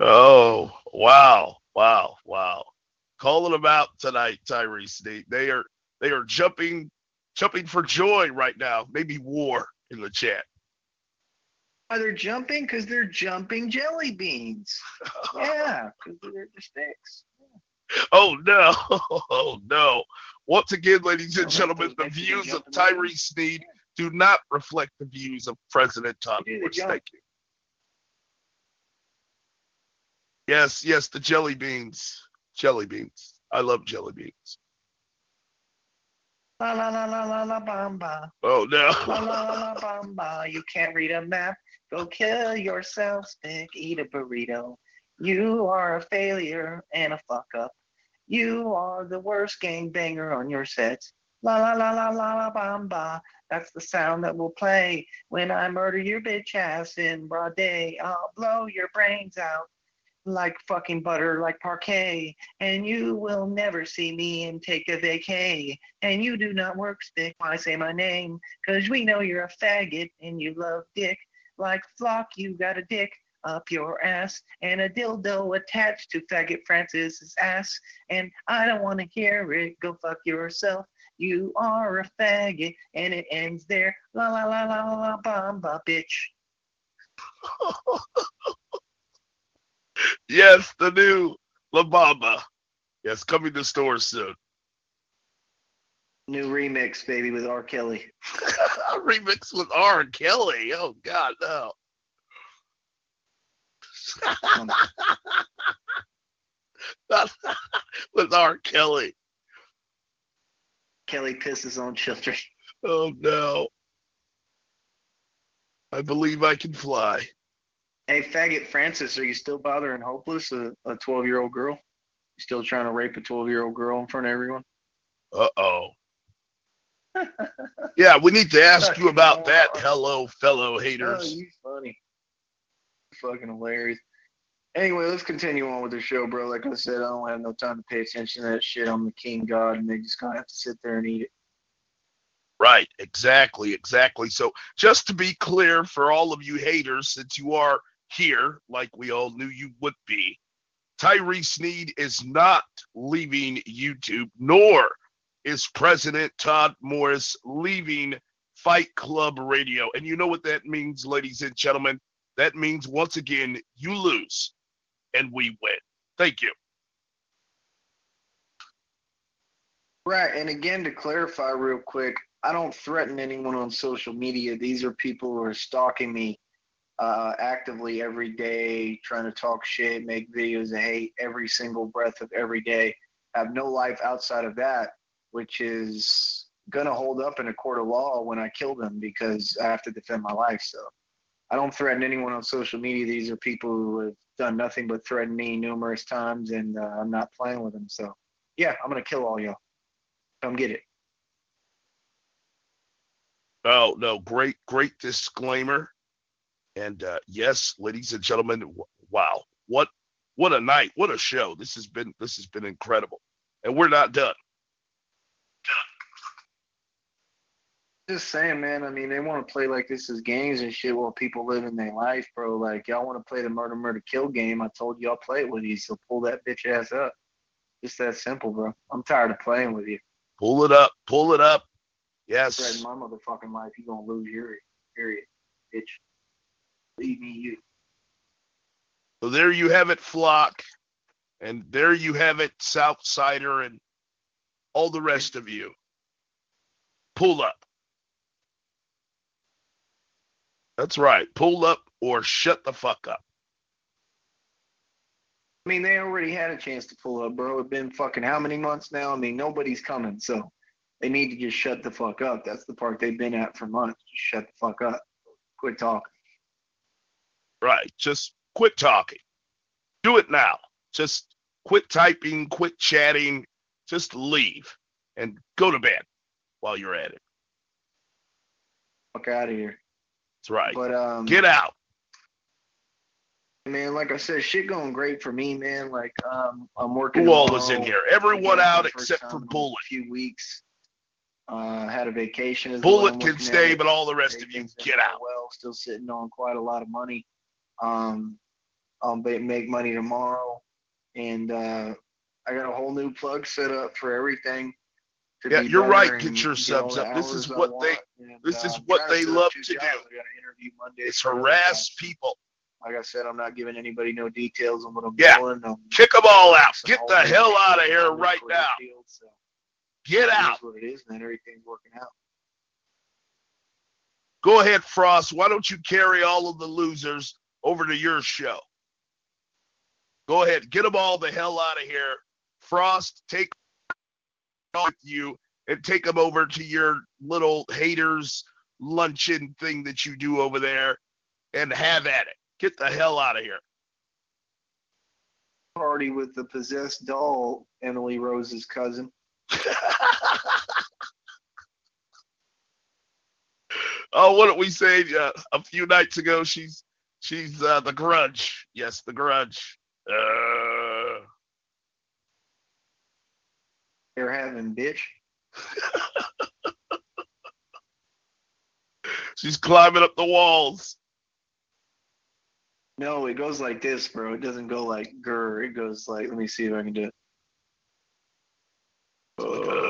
oh, wow. Wow. Wow. Calling them out tonight, Tyrese. They, they are they are jumping jumping for joy right now. Maybe war in the chat. Are they jumping? Because they're jumping jelly beans. yeah, because they're the sticks. Oh no! Oh no! Once again, ladies and gentlemen, the views of Tyrese Sneed do not reflect the views of President Todd Woods. Thank you. Yes, yes, the jelly beans. Jelly beans. I love jelly beans. La la la la la la bamba. Oh no. la la la la bamba. You can't read a map. Go kill yourself, stick, eat a burrito. You are a failure and a fuck up. You are the worst gang banger on your set. La la la la la la bamba. That's the sound that will play when I murder your bitch ass in broad day. I'll blow your brains out like fucking butter, like parquet. And you will never see me and take a vacay. And you do not work stick when I say my name. Cause we know you're a faggot and you love dick. Like flock, you got a dick up your ass and a dildo attached to faggot Francis's ass. And I don't want to hear it. Go fuck yourself. You are a faggot, and it ends there. La la la la la bamba, bitch. yes, the new La Bamba. Yes, coming to stores soon. New remix, baby, with R. Kelly. remix with R. Kelly. Oh God, no. with R. Kelly. Kelly pisses on children. Oh no. I believe I can fly. Hey, faggot Francis, are you still bothering Hopeless, a 12 year old girl? You still trying to rape a 12 year old girl in front of everyone? Uh oh. yeah, we need to ask you about that. Hello, fellow haters. Oh, you funny fucking hilarious. Anyway, let's continue on with the show, bro. Like I said, I don't have no time to pay attention to that shit. I'm the king god, and they just gonna have to sit there and eat it. Right, exactly, exactly. So, just to be clear for all of you haters, since you are here, like we all knew you would be, Tyrese Sneed is not leaving YouTube, nor is President Todd Morris leaving Fight Club Radio. And you know what that means, ladies and gentlemen? That means once again you lose and we win. Thank you. Right. And again, to clarify real quick, I don't threaten anyone on social media. These are people who are stalking me uh, actively every day, trying to talk shit, make videos of hate every single breath of every day. I have no life outside of that, which is going to hold up in a court of law when I kill them because I have to defend my life. So I don't threaten anyone on social media. These are people who have done nothing but threaten me numerous times, and uh, I'm not playing with them. So, yeah, I'm gonna kill all y'all. Come get it. Oh no! Great, great disclaimer. And uh, yes, ladies and gentlemen, wow, what what a night, what a show. This has been this has been incredible. And we're not done. Just saying, man. I mean, they want to play like this is games and shit while people live in their life, bro. Like, y'all want to play the murder, murder, kill game. I told you I'll play it with you, so pull that bitch ass up. Just that simple, bro. I'm tired of playing with you. Pull it up. Pull it up. Yes. Spread my motherfucking life. You gonna lose your period, bitch. Leave me you. So there you have it, Flock. And there you have it, Southsider and all the rest of you. Pull up. That's right. Pull up or shut the fuck up. I mean, they already had a chance to pull up, bro. It's been fucking how many months now? I mean, nobody's coming, so they need to just shut the fuck up. That's the part they've been at for months. Just shut the fuck up. Quit talking. Right. Just quit talking. Do it now. Just quit typing, quit chatting. Just leave and go to bed while you're at it. Fuck out of here. That's right. But um, get out. Man, like I said, shit going great for me, man. Like um, I'm working. Who all is in here? Everyone out except for Bullet. A few weeks. Uh, had a vacation. Bullet can stay, but all the rest of you get out. Well, still sitting on quite a lot of money. Um, I'll make money tomorrow, and uh, I got a whole new plug set up for everything yeah, you're right. Get your subs up. This is what they. And, this is what they love to do. It's harass people. Like I said, I'm not giving anybody no details on what I'm yeah. doing. I'm Kick them all out. Get the hell out of here right now. Field, so Get out. what it is, man. Everything's working out. Go ahead, Frost. Why don't you carry all of the losers over to your show? Go ahead. Get them all the hell out of here. Frost, take with you and take them over to your little haters luncheon thing that you do over there and have at it. Get the hell out of here. Party with the possessed doll, Emily Rose's cousin. oh, what did we say uh, a few nights ago? She's she's uh, the Grudge. Yes, the Grudge. Uh, you're having, bitch. She's climbing up the walls. No, it goes like this, bro. It doesn't go like grr. It goes like, let me see if I can do it. Uh,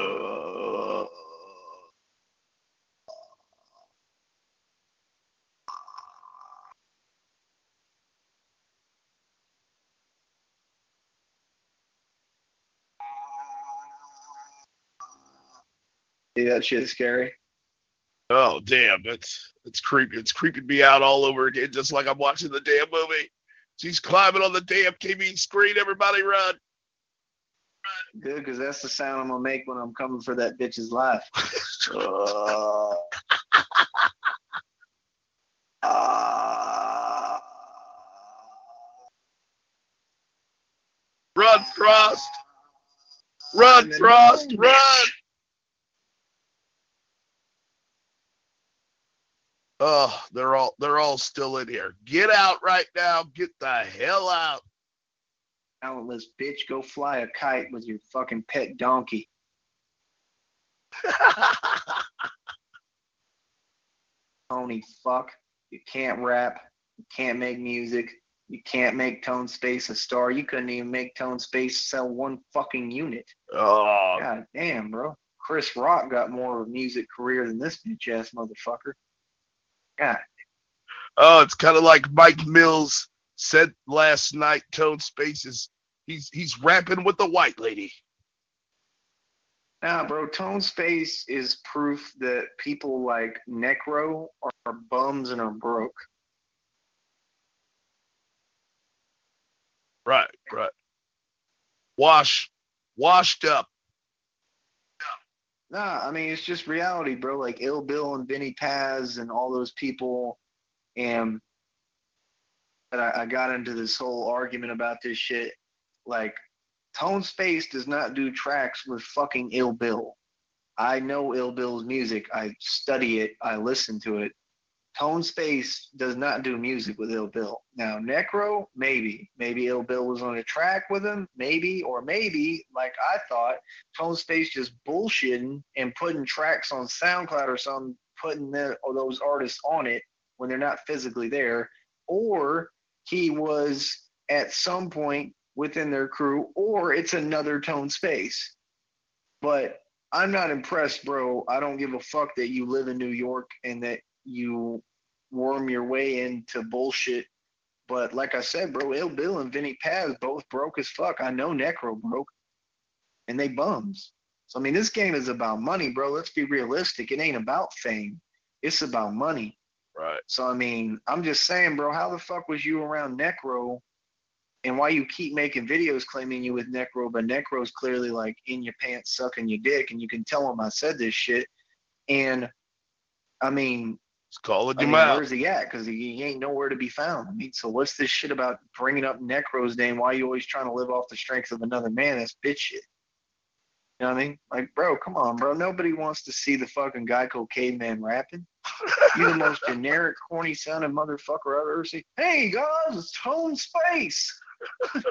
See that shit scary? Oh damn, that's it's creepy. It's creeping me out all over again, just like I'm watching the damn movie. She's climbing on the damn TV screen. Everybody run! Good, because that's the sound I'm gonna make when I'm coming for that bitch's life. uh, uh, run, Frost! Run, Frost! Run! Oh, they're all they're all still in here. Get out right now. Get the hell out. Talentless bitch, go fly a kite with your fucking pet donkey. Tony fuck. You can't rap. You can't make music. You can't make Tone Space a star. You couldn't even make Tone Space sell one fucking unit. Oh. God damn, bro. Chris Rock got more of a music career than this bitch ass motherfucker. God. Oh, it's kind of like Mike Mills said last night. Tone Spaces. He's he's rapping with the white lady. Nah, bro. Tone Space is proof that people like Necro are bums and are broke. Right, right. Wash, washed up. Nah, I mean it's just reality, bro. Like Ill Bill and Vinnie Paz and all those people, and I, I got into this whole argument about this shit. Like Tone Space does not do tracks with fucking Ill Bill. I know Ill Bill's music. I study it. I listen to it. Tone Space does not do music with Ill Bill. Now, Necro, maybe. Maybe Ill Bill was on a track with him, maybe, or maybe, like I thought, Tone Space just bullshitting and putting tracks on SoundCloud or something, putting the, or those artists on it when they're not physically there. Or he was at some point within their crew, or it's another Tone Space. But I'm not impressed, bro. I don't give a fuck that you live in New York and that you worm your way into bullshit. But like I said, bro, Ill Bill and Vinnie Paz both broke as fuck. I know Necro broke, and they bums. So I mean, this game is about money, bro. Let's be realistic. It ain't about fame. It's about money. Right. So I mean, I'm just saying, bro. How the fuck was you around Necro? And why you keep making videos claiming you with Necro, but Necro's clearly like in your pants sucking your dick, and you can tell him I said this shit. And I mean, it's calling I him mean, out. where's he at? Because he, he ain't nowhere to be found. I mean, so what's this shit about bringing up Necro's name? Why you always trying to live off the strength of another man? That's bitch shit. You know what I mean? Like, bro, come on, bro. Nobody wants to see the fucking Geico caveman rapping. you the most generic, corny sounding motherfucker I've ever seen. Hey guys, it's Tone Space. I'm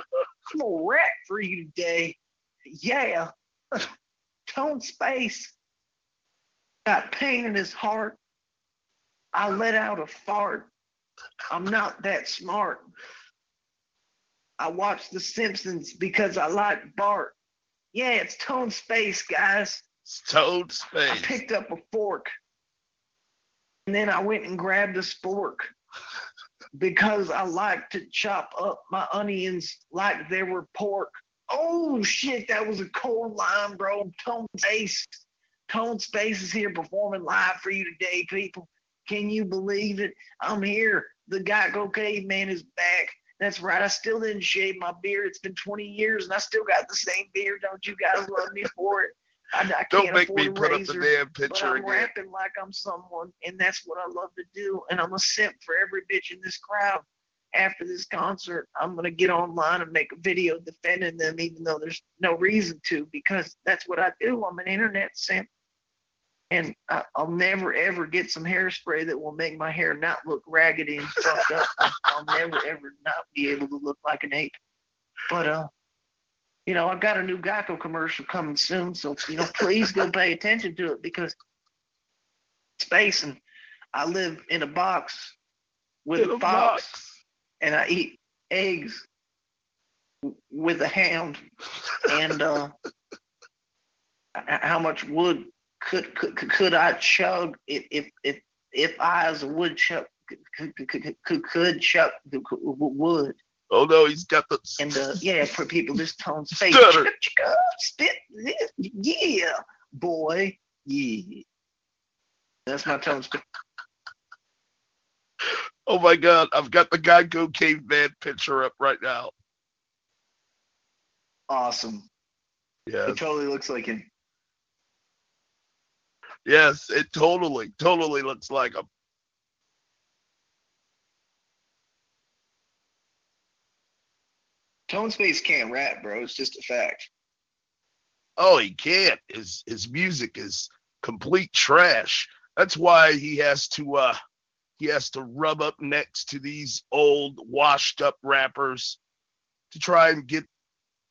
gonna rap for you today. Yeah. Tone Space got pain in his heart. I let out a fart. I'm not that smart. I watch The Simpsons because I like Bart. Yeah, it's Tone Space, guys. It's Tone Space. I picked up a fork and then I went and grabbed a spork because I like to chop up my onions like they were pork. Oh shit, that was a cold line, bro. Tone Space. Tone Space is here performing live for you today, people. Can you believe it? I'm here. The Geico Caveman is back. That's right. I still didn't shave my beard. It's been 20 years and I still got the same beard. Don't you guys love me for it? I, I Don't make me put up the damn picture I'm again. rapping like I'm someone, and that's what I love to do. And I'm a simp for every bitch in this crowd. After this concert, I'm gonna get online and make a video defending them, even though there's no reason to, because that's what I do. I'm an internet simp, and I, I'll never ever get some hairspray that will make my hair not look raggedy and fucked up. I'll never ever not be able to look like an ape. But uh, you know, I've got a new Geico commercial coming soon, so you know, please go pay attention to it because space and I live in a box with In a a fox, box. and I eat eggs with a hound. And uh, how much wood could could, could- I chug if if if, if I as a woodchuck could could, could, could, chuck the wood? Oh no, he's got the. And uh, yeah, for people this tone space, Stutter. chicka, chicka, spit, yeah, boy, yeah. That's my tone. Oh my God, I've got the Geico caveman picture up right now. Awesome. Yeah, It totally looks like him. Yes, it totally, totally looks like him. Tone Space can't rap, bro. It's just a fact. Oh, he can't. His his music is complete trash. That's why he has to uh he has to rub up next to these old washed up rappers to try and get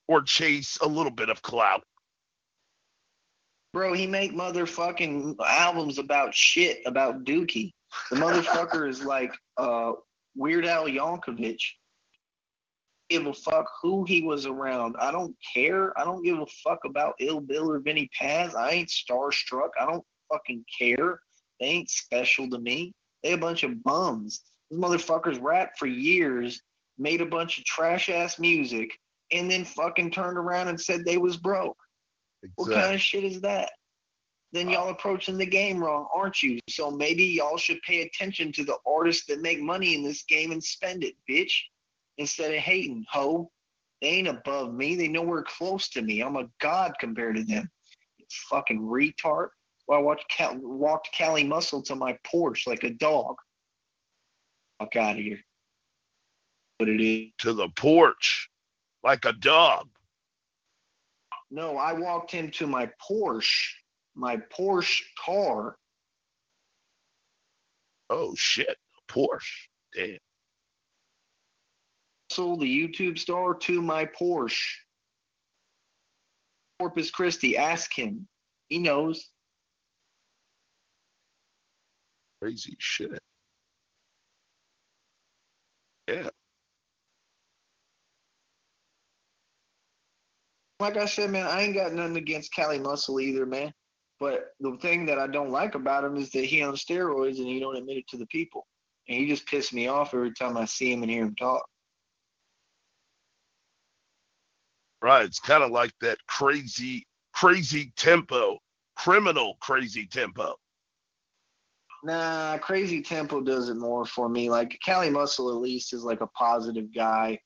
or chase a little bit of clout. Bro, he make motherfucking albums about shit about Dookie. The motherfucker is like uh Weird Al Yankovic. Give a fuck who he was around. I don't care. I don't give a fuck about Ill Bill or Vinnie Paz. I ain't starstruck. I don't fucking care. They ain't special to me. They a bunch of bums. These motherfuckers rap for years, made a bunch of trash ass music, and then fucking turned around and said they was broke. What kind of shit is that? Then y'all uh, approaching the game wrong, aren't you? So maybe y'all should pay attention to the artists that make money in this game and spend it, bitch. Instead of hating, ho. They ain't above me. They nowhere close to me. I'm a god compared to them. You fucking retard. Well, I watched Cal- walked Cali Muscle to my porch like a dog. Fuck out of here. What it is? to the porch like a dog. No, I walked him to my Porsche, my Porsche car, Oh shit, Porsche. Damn. Sold the YouTube star to my Porsche. Corpus Christi. Ask him. He knows. Crazy shit. Yeah. Like I said, man, I ain't got nothing against Cali Muscle either, man. But the thing that I don't like about him is that he on steroids and he don't admit it to the people. And he just pisses me off every time I see him and hear him talk. Right. It's kind of like that crazy, crazy tempo, criminal crazy tempo. Nah, crazy tempo does it more for me. Like Cali Muscle at least is like a positive guy.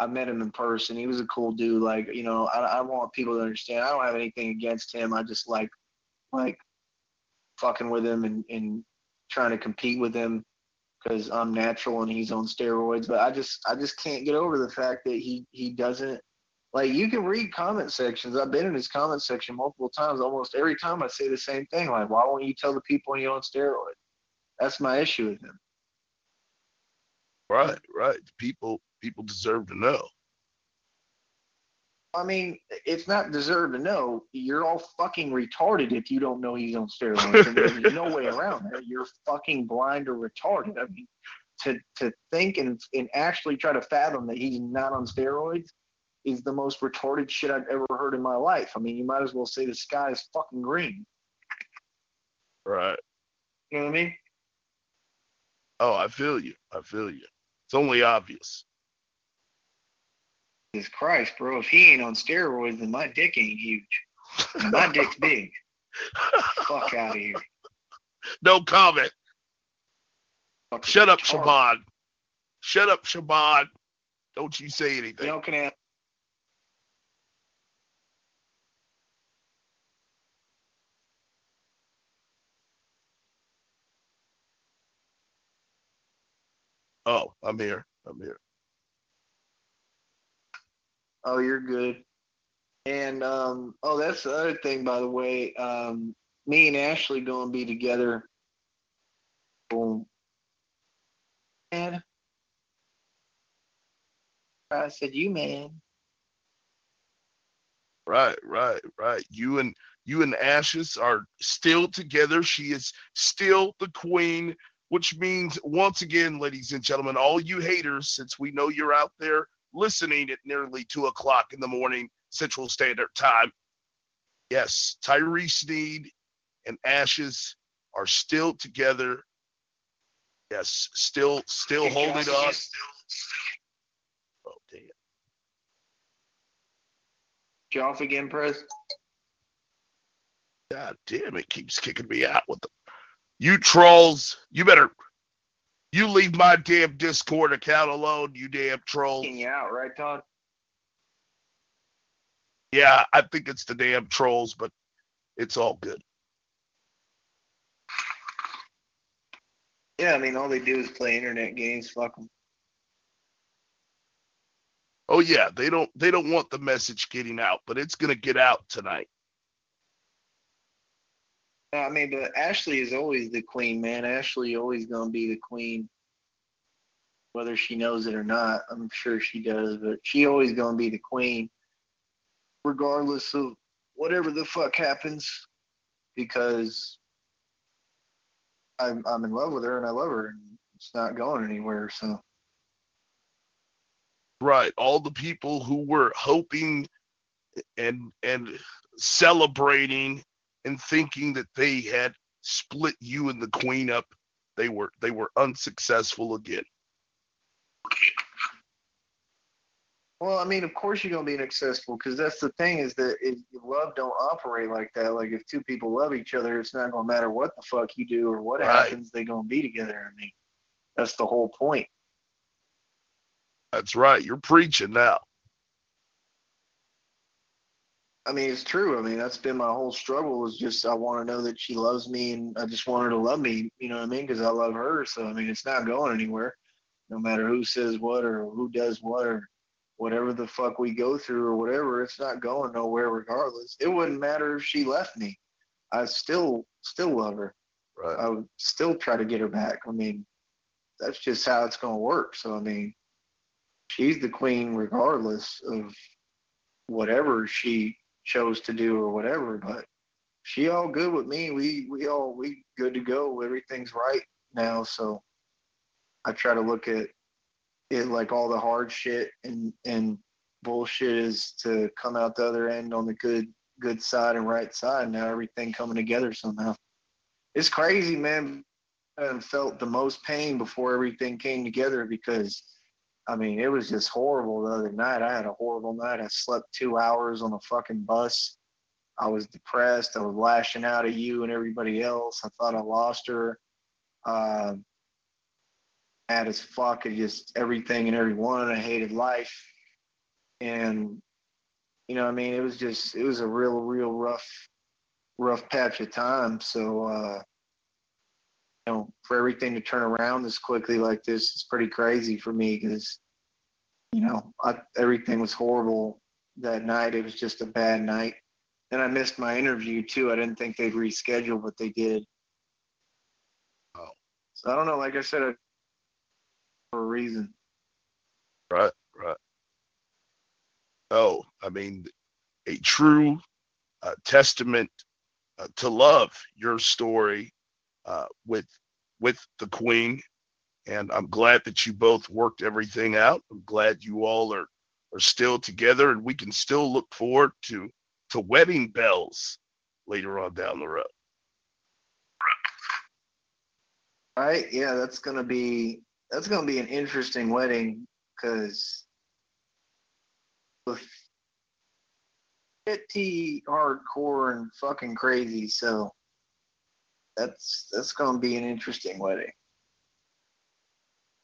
I met him in person. He was a cool dude. Like, you know, I, I want people to understand. I don't have anything against him. I just like like fucking with him and, and trying to compete with him because I'm natural and he's on steroids. But I just I just can't get over the fact that he he doesn't like you can read comment sections. I've been in his comment section multiple times. Almost every time I say the same thing. Like, why won't you tell the people you're on steroids? That's my issue with him. Right, right. People people deserve to know. I mean, it's not deserved to know. You're all fucking retarded if you don't know he's on steroids. There's no way around that. You're fucking blind or retarded. I mean, to to think and and actually try to fathom that he's not on steroids is the most retarded shit I've ever heard in my life. I mean, you might as well say the sky is fucking green. Right. You know what I mean? Oh, I feel you. I feel you. It's only obvious. Jesus Christ, bro. If he ain't on steroids, then my dick ain't huge. my dick's big. Fuck out of here. No comment. Fuck Shut up, Shaban. Shut up, Shaban. Don't you say anything. Know, can I Oh, I'm here. I'm here. Oh, you're good. And um, oh, that's the other thing, by the way. Um, me and Ashley gonna be together. Boom. Man, I said you, man. Right, right, right. You and you and Ashes are still together. She is still the queen, which means once again, ladies and gentlemen, all you haters, since we know you're out there listening at nearly two o'clock in the morning Central Standard Time. Yes, Tyree Sneed and Ashes are still together. Yes, still still hey, holding on. Oh damn. You off again, Press? God damn, it keeps kicking me out with the you trolls. You better you leave my damn Discord account alone, you damn troll. You out, right, Todd? Yeah, I think it's the damn trolls, but it's all good. Yeah, I mean, all they do is play internet games. Fuck them. Oh yeah, they don't they don't want the message getting out, but it's gonna get out tonight. I mean, but Ashley is always the queen, man. Ashley always gonna be the queen, whether she knows it or not. I'm sure she does, but she always gonna be the queen, regardless of whatever the fuck happens, because I'm I'm in love with her and I love her, and it's not going anywhere. So. Right, all the people who were hoping and and celebrating and thinking that they had split you and the queen up, they were they were unsuccessful again. Well, I mean, of course you're gonna be successful because that's the thing is that if love don't operate like that. Like if two people love each other, it's not gonna matter what the fuck you do or what right. happens. They're gonna be together. I mean, that's the whole point. That's right. You're preaching now. I mean, it's true. I mean, that's been my whole struggle. Is just I want to know that she loves me, and I just want her to love me. You know what I mean? Because I love her. So I mean, it's not going anywhere, no matter who says what or who does what or whatever the fuck we go through or whatever. It's not going nowhere, regardless. It wouldn't matter if she left me. I still still love her. right. I would still try to get her back. I mean, that's just how it's going to work. So I mean, she's the queen regardless of whatever she chose to do or whatever. But she all good with me. We we all we good to go. Everything's right now. So I try to look at it like all the hard shit and and bullshit is to come out the other end on the good good side and right side. Now everything coming together somehow. It's crazy, man. I felt the most pain before everything came together because I mean, it was just horrible the other night. I had a horrible night. I slept two hours on a fucking bus. I was depressed. I was lashing out at you and everybody else. I thought I lost her. Uh, mad as fuck at just everything and everyone. I hated life. And, you know, I mean, it was just, it was a real, real rough, rough patch of time. So, uh, know, for everything to turn around this quickly like this is pretty crazy for me because, you know, I, everything was horrible that night. It was just a bad night. And I missed my interview too. I didn't think they'd reschedule, but they did. Oh. So I don't know. Like I said, for a reason. Right, right. Oh, I mean, a true uh, testament uh, to love. Your story uh, with with the Queen, and I'm glad that you both worked everything out. I'm glad you all are are still together, and we can still look forward to to wedding bells later on down the road. Right? Yeah, that's gonna be that's gonna be an interesting wedding because pretty hardcore and fucking crazy. So that's that's gonna be an interesting wedding.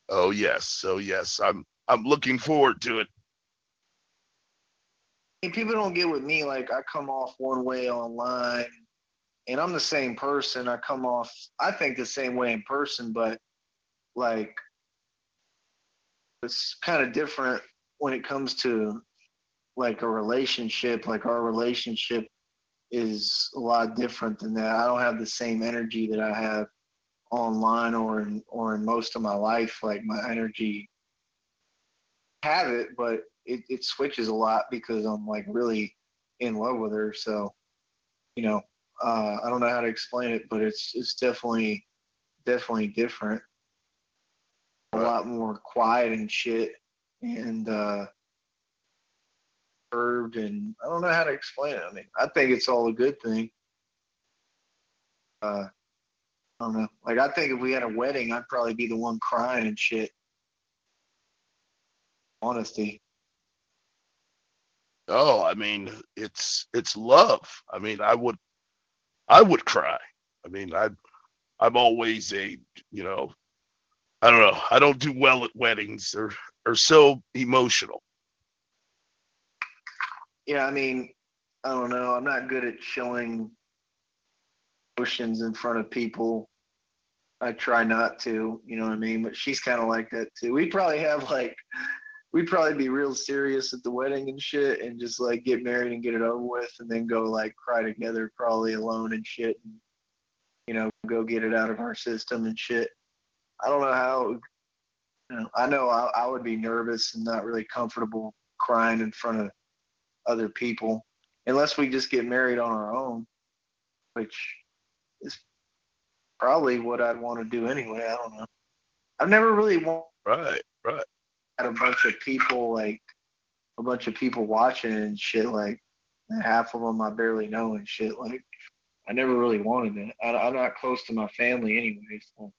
Oh yes, oh yes. I'm I'm looking forward to it. And people don't get with me like I come off one way online and I'm the same person. I come off I think the same way in person, but like it's kind of different when it comes to like a relationship like our relationship is a lot different than that. I don't have the same energy that i have online or in or in most of my life. Like my energy have it but it, it switches a lot because i'm like really in love with her. So you know uh, i don't know how to explain it but it's it's definitely definitely different. A lot more quiet and shit and uh curved and I don't know how to explain it. I mean, I think it's all a good thing. Uh I don't know. Like I think if we had a wedding, I'd probably be the one crying and shit. Honesty. Oh, I mean, it's it's love. I mean, I would I would cry. I mean, I I'm always a, you know, I don't know. I don't do well at weddings. They're are so emotional. Yeah, I mean, I don't know. I'm not good at showing emotions in front of people. I try not to, you know what I mean? But she's kind of like that too. We probably have like, we'd probably be real serious at the wedding and shit and just like get married and get it over with and then go like cry together, probably alone and shit. And, you know, go get it out of our system and shit. I don't know how. You know, I know I, I would be nervous and not really comfortable crying in front of other people, unless we just get married on our own, which is probably what I'd want to do anyway. I don't know. I've never really wanted right, right. Had a bunch of people like a bunch of people watching and shit. Like half of them I barely know and shit. Like I never really wanted it. I, I'm not close to my family anyway, so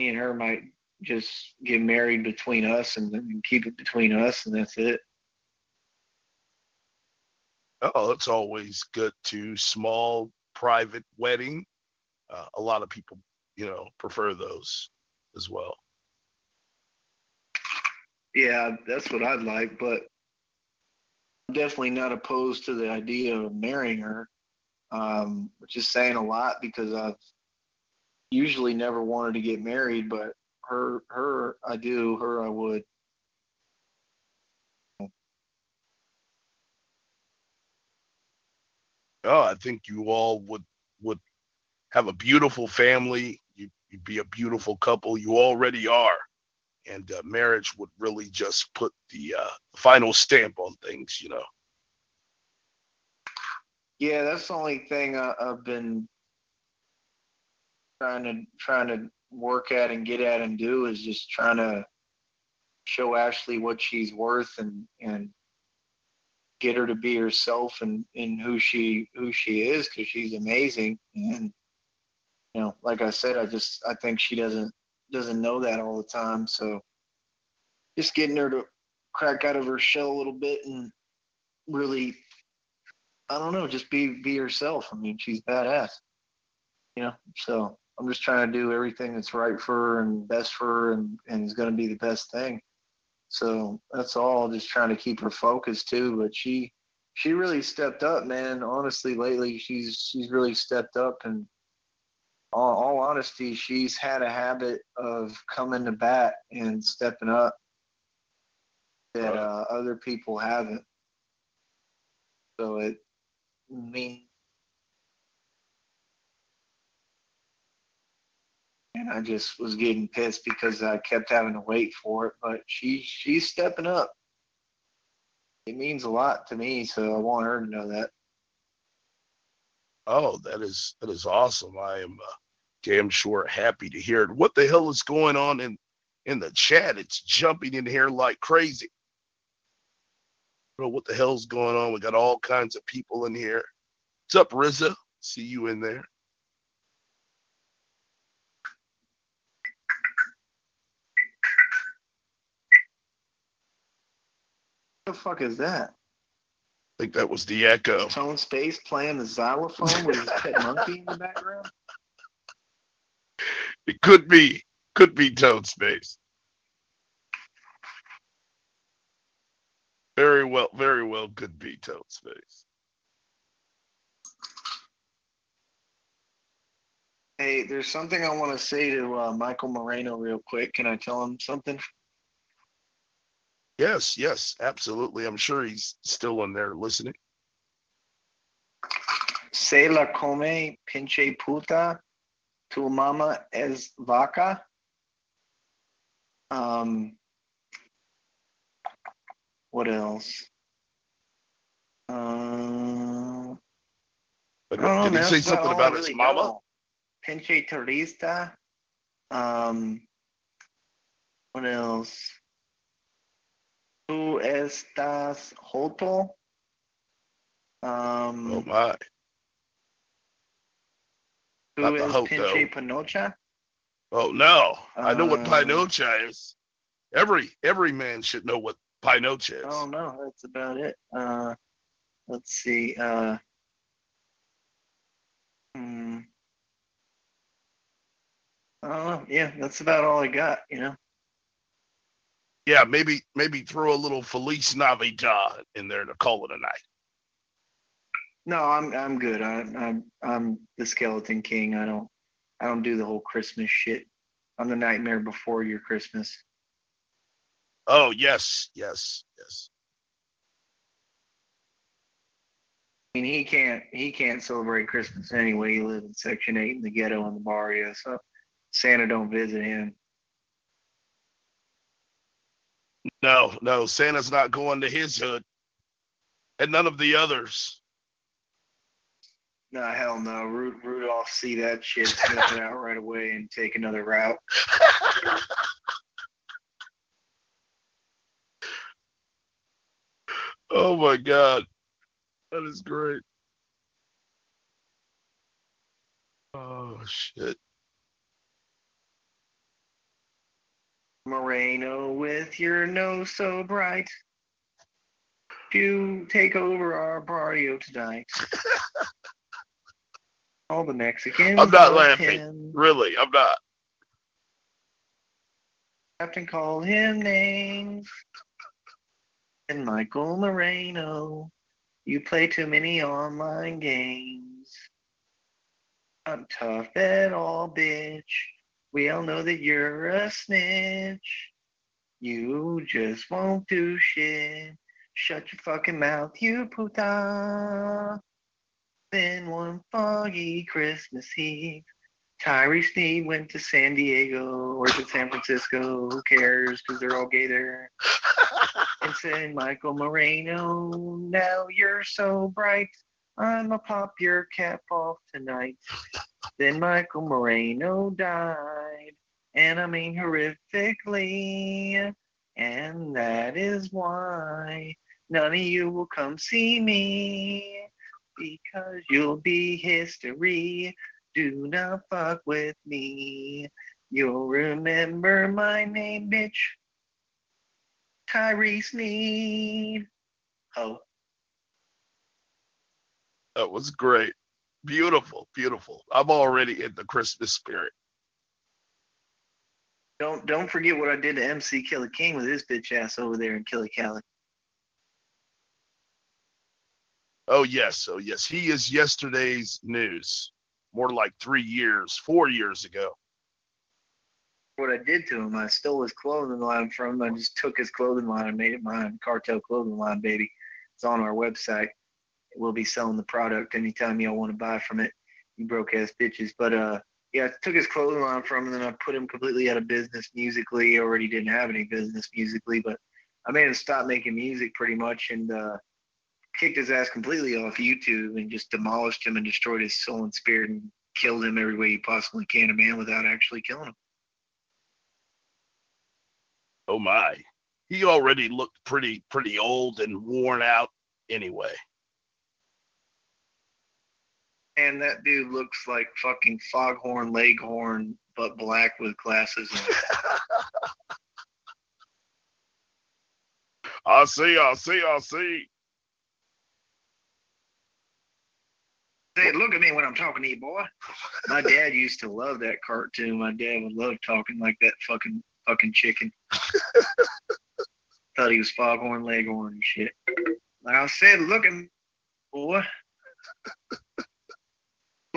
me and her might just get married between us and, and keep it between us, and that's it. Oh, it's always good to small private wedding. Uh, a lot of people, you know, prefer those as well. Yeah, that's what I'd like, but I'm definitely not opposed to the idea of marrying her, um, which is saying a lot because I've usually never wanted to get married, but her, her, I do, her, I would. Oh, I think you all would would have a beautiful family. You you be a beautiful couple. You already are, and uh, marriage would really just put the uh, final stamp on things. You know. Yeah, that's the only thing I, I've been trying to trying to work at and get at and do is just trying to show Ashley what she's worth and and get her to be herself and and who she who she is because she's amazing. And you know like I said I just I think she doesn't doesn't know that all the time. So just getting her to crack out of her shell a little bit and really I don't know just be be herself. I mean she's badass you know? So I'm just trying to do everything that's right for her and best for her and, and is going to be the best thing. So that's all. Just trying to keep her focused too. But she she really stepped up, man. Honestly, lately she's she's really stepped up, and all, all honesty, she's had a habit of coming to bat and stepping up that uh, other people haven't. So it means and I just was getting pissed because I kept having to wait for it. But she she's stepping up. It means a lot to me, so I want her to know that. Oh, that is that is awesome. I am uh, damn sure happy to hear it. What the hell is going on in in the chat? It's jumping in here like crazy. I what the hell's going on. We got all kinds of people in here. What's up, Rizza? See you in there. The fuck is that? I think that was the echo. Tone Space playing the xylophone with his pet monkey in the background. It could be, could be Tone Space. Very well, very well could be Tone Space. Hey, there's something I want to say to uh, Michael Moreno real quick. Can I tell him something? Yes, yes, absolutely. I'm sure he's still in there listening. Se la come pinche puta, tu mama es vaca. Um, what else? Uh, did know, he say something about his mama? Know. Pinche turista. Um, what else? Tú estás joto. Um, oh my. Who Not is hope, Pinche Panocha? Oh no, I know what Pinocha um, is. Every every man should know what Pinocha is. Oh no, that's about it. Uh, let's see. Uh, hmm. I don't know. Yeah, that's about all I got. You know yeah, maybe maybe throw a little Feliz Navidad in there to call it a night. No, I'm I'm good. I, I'm I'm the Skeleton King. I don't I don't do the whole Christmas shit. I'm the Nightmare Before Your Christmas. Oh yes, yes, yes. I mean, he can't he can't celebrate Christmas anyway. He lives in Section Eight in the ghetto in the barrio, so Santa don't visit him. No, no, Santa's not going to his hood, and none of the others. No, hell no. Ru- Rudolph see that shit, it out right away, and take another route. oh my god, that is great. Oh shit. Moreno with your nose so bright. You take over our barrio tonight. All the Mexicans. I'm not laughing. Him. Really, I'm not. Captain called him names. And Michael Moreno, you play too many online games. I'm tough at all, bitch. We all know that you're a snitch. You just won't do shit. Shut your fucking mouth, you puta. Then one foggy Christmas Eve, Tyree Sneed went to San Diego or to San Francisco. Who cares? Because they're all gay there. and said, Michael Moreno, now you're so bright. I'ma pop your cap off tonight. Then Michael Moreno died, and I mean horrifically. And that is why none of you will come see me because you'll be history. Do not fuck with me. You'll remember my name, bitch. Tyree Sneed. Oh. That was great. Beautiful, beautiful. I'm already in the Christmas spirit. Don't don't forget what I did to MC Killer King with his bitch ass over there in Killically. Oh yes, oh yes. He is yesterday's news. More like three years, four years ago. What I did to him, I stole his clothing line from him. I just took his clothing line and made it mine. Cartel clothing line, baby. It's on our website. We'll be selling the product anytime y'all want to buy from it. You broke ass bitches. But uh yeah, I took his clothing line from him and then I put him completely out of business musically. He already didn't have any business musically, but I made him stop making music pretty much and uh kicked his ass completely off YouTube and just demolished him and destroyed his soul and spirit and killed him every way you possibly can a man without actually killing him. Oh my. He already looked pretty pretty old and worn out anyway. And that dude looks like fucking foghorn leghorn but black with glasses. I see, I see, I see. Say, look at me when I'm talking to you, boy. My dad used to love that cartoon. My dad would love talking like that fucking fucking chicken. Thought he was foghorn leghorn and shit. Like I said, looking, boy.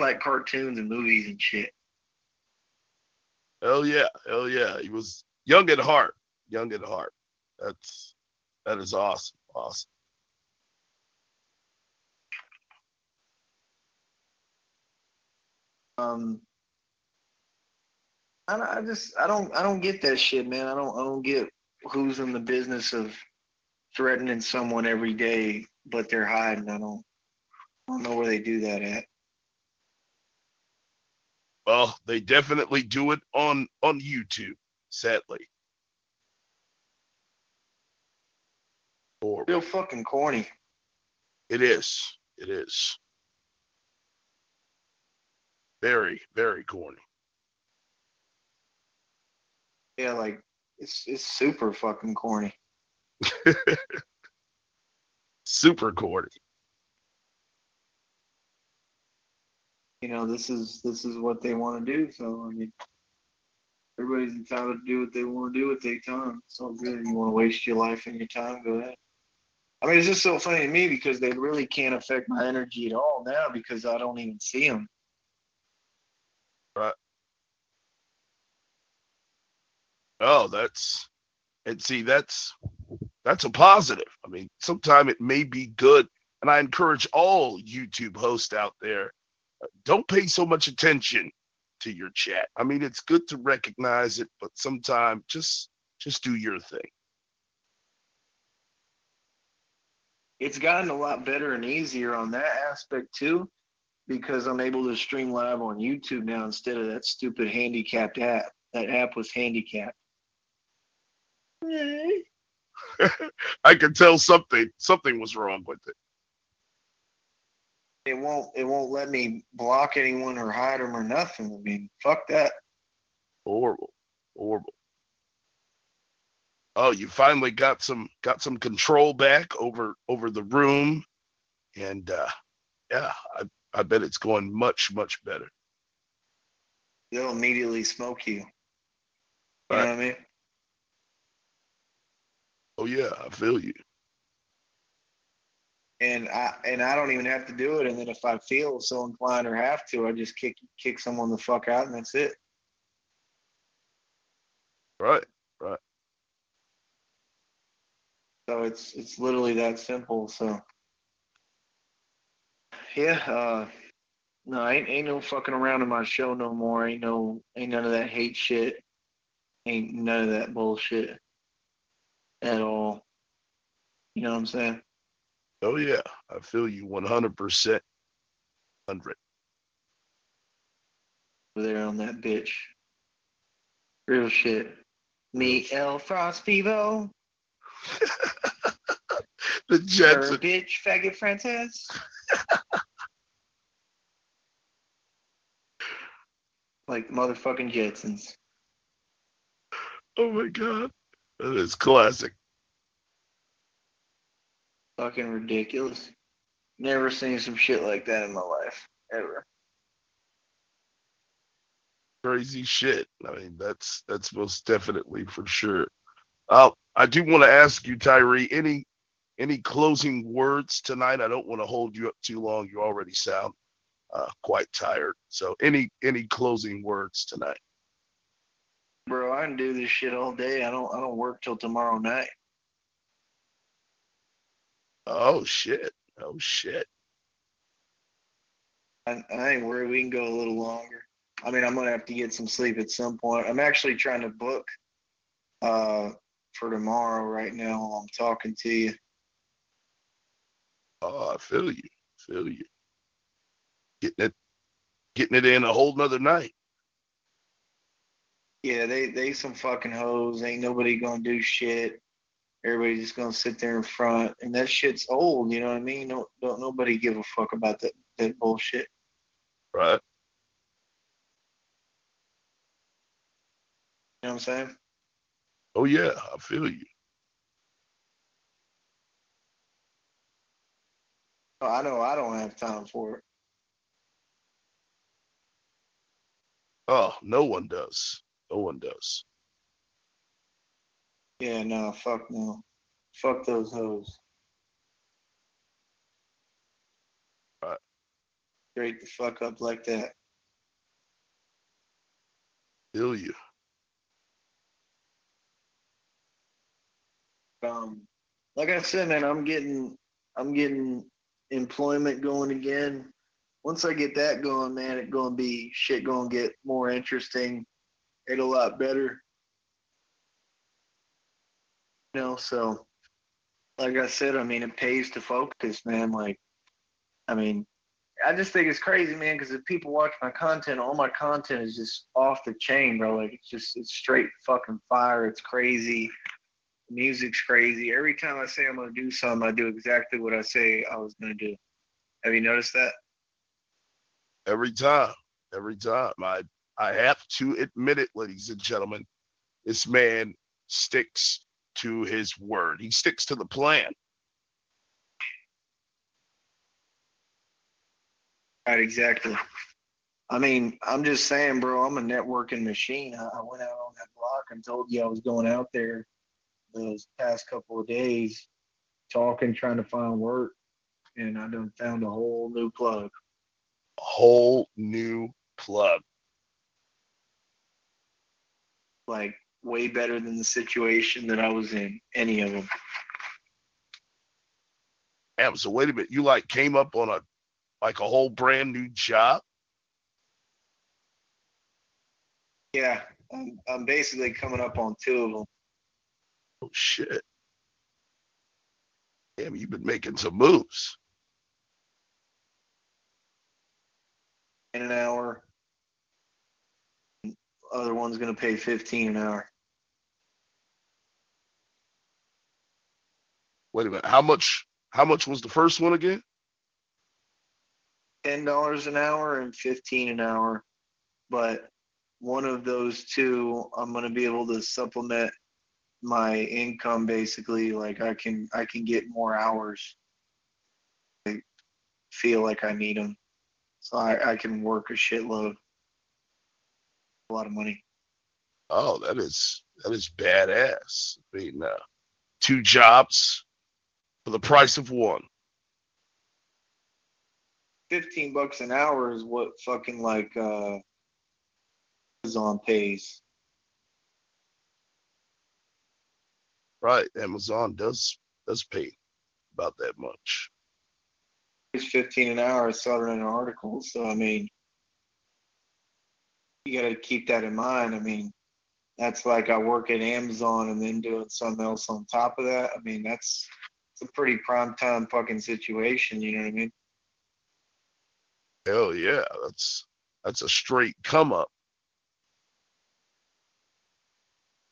Like cartoons and movies and shit. Hell yeah, hell yeah. He was young at heart. Young at heart. That's that is awesome. Awesome. Um, I, I just I don't I don't get that shit, man. I don't I don't get who's in the business of threatening someone every day, but they're hiding. I don't I don't know where they do that at. Well, they definitely do it on on YouTube, sadly. Horrible. Real fucking corny. It is. It is. Very, very corny. Yeah, like it's it's super fucking corny. super corny. You know, this is this is what they want to do. So I mean, everybody's entitled to do what they want to do with their time. It's all good. You want to waste your life and your time, go ahead. I mean, it's just so funny to me because they really can't affect my energy at all now because I don't even see them. Right. Oh, that's and see that's that's a positive. I mean, sometimes it may be good, and I encourage all YouTube hosts out there, don't pay so much attention to your chat. I mean, it's good to recognize it, but sometimes just just do your thing. It's gotten a lot better and easier on that aspect too because I'm able to stream live on YouTube now instead of that stupid handicapped app. That app was handicapped. I could tell something something was wrong with it. It won't it won't let me block anyone or hide them or nothing. I mean, fuck that. Horrible. Horrible. Oh, you finally got some got some control back over over the room. And uh yeah, I I bet it's going much, much better. They'll immediately smoke you. You right. know what I mean? Oh yeah, I feel you. And I and I don't even have to do it. And then if I feel so inclined or have to, I just kick kick someone the fuck out, and that's it. Right, right. So it's it's literally that simple. So yeah, uh, no, ain't ain't no fucking around in my show no more. Ain't no ain't none of that hate shit. Ain't none of that bullshit at all. You know what I'm saying? Oh yeah, I feel you 100 percent, hundred. Over there on that bitch. Real shit. Me El Frost Vivo. the Jets. bitch, faggot Frances. like motherfucking Jetsons. Oh my god, that is classic. Fucking ridiculous. Never seen some shit like that in my life ever. Crazy shit. I mean, that's that's most definitely for sure. Uh, I do want to ask you, Tyree, any any closing words tonight? I don't want to hold you up too long. You already sound uh, quite tired. So, any any closing words tonight? Bro, I can do this shit all day. I don't I don't work till tomorrow night. Oh shit. Oh shit. I, I ain't worried. We can go a little longer. I mean, I'm gonna have to get some sleep at some point. I'm actually trying to book uh, for tomorrow right now while I'm talking to you. Oh, I feel you. Feel you. Getting it getting it in a whole nother night. Yeah, they they some fucking hoes. Ain't nobody gonna do shit. Everybody's just gonna sit there in front, and that shit's old. You know what I mean? Don't don't nobody give a fuck about that that bullshit. Right. You know what I'm saying? Oh yeah, I feel you. Oh, I know I don't have time for it. Oh, no one does. No one does. Yeah, no, fuck no. Fuck those hoes. Right. Straight the fuck up like that. Feel you. Um, like I said, man, I'm getting, I'm getting employment going again. Once I get that going, man, it's gonna be shit. Gonna get more interesting. It's a lot better. You know, so like I said, I mean, it pays to focus, man. Like, I mean, I just think it's crazy, man, because if people watch my content, all my content is just off the chain, bro. Like, it's just, it's straight fucking fire. It's crazy. The music's crazy. Every time I say I'm going to do something, I do exactly what I say I was going to do. Have you noticed that? Every time. Every time. I I have to admit it, ladies and gentlemen. This man sticks to his word. He sticks to the plan. Right, exactly. I mean, I'm just saying, bro, I'm a networking machine. I, I went out on that block and told you I was going out there those past couple of days talking, trying to find work, and I done found a whole new plug. A whole new plug. Like way better than the situation that I was in, any of them. Damn, so wait a minute. You like came up on a like a whole brand new job? Yeah, I'm, I'm basically coming up on two of them. Oh shit. Damn, you've been making some moves. In an hour. Other one's gonna pay fifteen an hour. Wait a minute. How much how much was the first one again? Ten dollars an hour and fifteen an hour. But one of those two I'm gonna be able to supplement my income basically like i can i can get more hours i feel like i need them so i, I can work a shitload a lot of money Oh, that is that is badass. I mean, uh, two jobs for the price of one. 15 bucks an hour is what fucking like uh amazon pays Right. Amazon does does pay about that much. It's 15 an hour. I saw it in an article. So, I mean, you got to keep that in mind. I mean, that's like I work at Amazon and then doing something else on top of that. I mean, that's it's a pretty prime time fucking situation. You know what I mean? Hell yeah, that's that's a straight come up.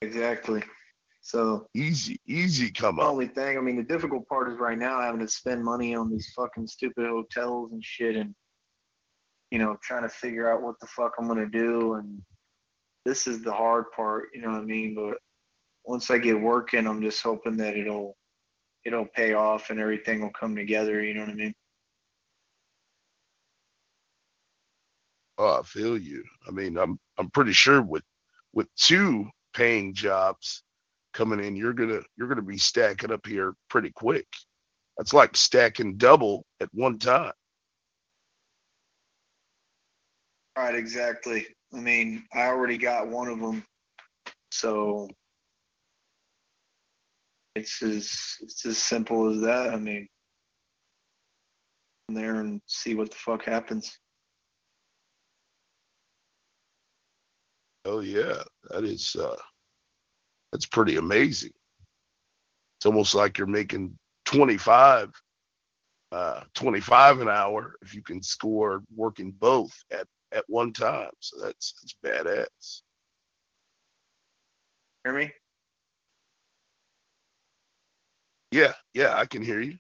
Exactly. So easy, easy come up. Only thing, I mean, the difficult part is right now having to spend money on these fucking stupid hotels and shit, and you know, trying to figure out what the fuck I'm gonna do. And this is the hard part, you know what I mean? But once I get working, I'm just hoping that it'll it'll pay off and everything will come together. You know what I mean? Oh, I feel you. I mean, I'm I'm pretty sure with with two paying jobs coming in, you're gonna you're gonna be stacking up here pretty quick. That's like stacking double at one time. Right, exactly. I mean, I already got one of them, so it's as it's as simple as that. I mean, there and see what the fuck happens. Oh yeah, that is uh that's pretty amazing. It's almost like you're making 25, uh, 25 an hour if you can score working both at, at one time. So that's that's badass. Hear me? Yeah, yeah, I can hear you.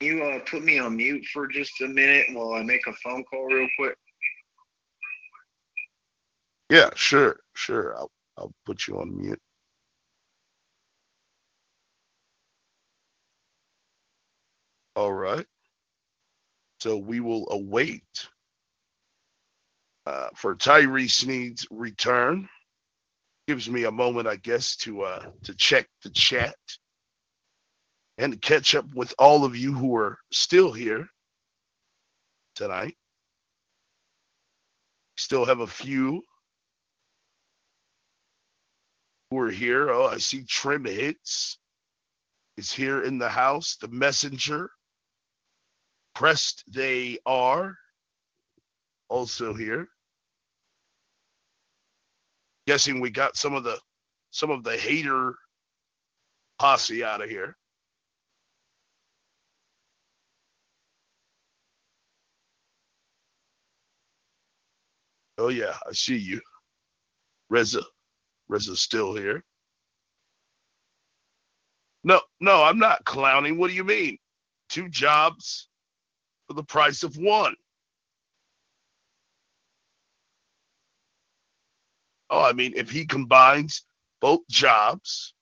You uh, put me on mute for just a minute while I make a phone call real quick. Yeah, sure, sure. I'll I'll put you on mute. All right. So we will await uh, for Tyree Sneed's return. Gives me a moment, I guess, to uh, to check the chat and to catch up with all of you who are still here tonight. Still have a few who are here. Oh, I see Trim Hits is here in the house. The Messenger, Pressed They Are, also here. Guessing we got some of the some of the hater posse out of here. Oh yeah, I see you. Reza. Reza's still here. No, no, I'm not clowning. What do you mean? Two jobs for the price of one. Oh, I mean, if he combines both jobs,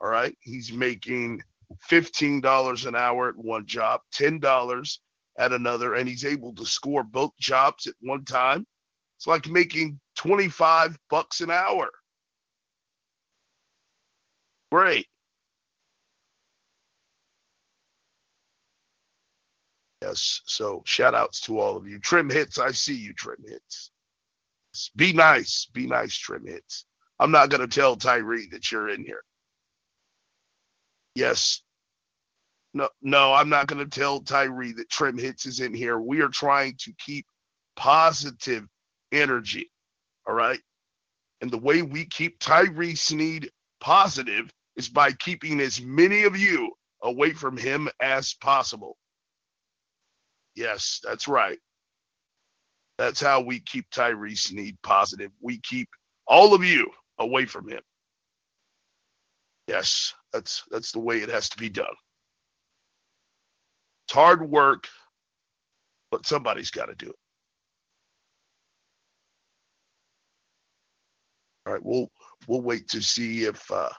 all right, he's making $15 an hour at one job, $10 at another, and he's able to score both jobs at one time. It's like making 25 bucks an hour. Great. Yes. So shout outs to all of you. Trim hits. I see you, trim hits. Be nice. Be nice, trim hits. I'm not going to tell Tyree that you're in here. Yes. No, no, I'm not going to tell Tyree that Trim Hits is in here. We are trying to keep positive energy. All right. And the way we keep Tyree Sneed positive is by keeping as many of you away from him as possible. Yes, that's right. That's how we keep Tyree Sneed positive. We keep all of you away from him. Yes, that's that's the way it has to be done. It's hard work, but somebody's got to do it. All right, we'll we'll wait to see if uh,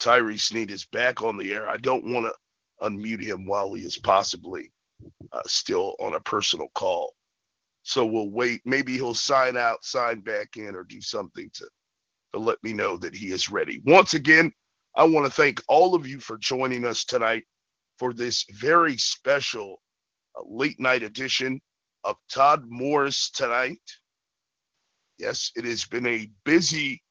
Tyree Sneed is back on the air. I don't want to unmute him while he is possibly uh, still on a personal call. So we'll wait. Maybe he'll sign out, sign back in, or do something to, to let me know that he is ready. Once again, I want to thank all of you for joining us tonight for this very special uh, late night edition of Todd Morris Tonight. Yes, it has been a busy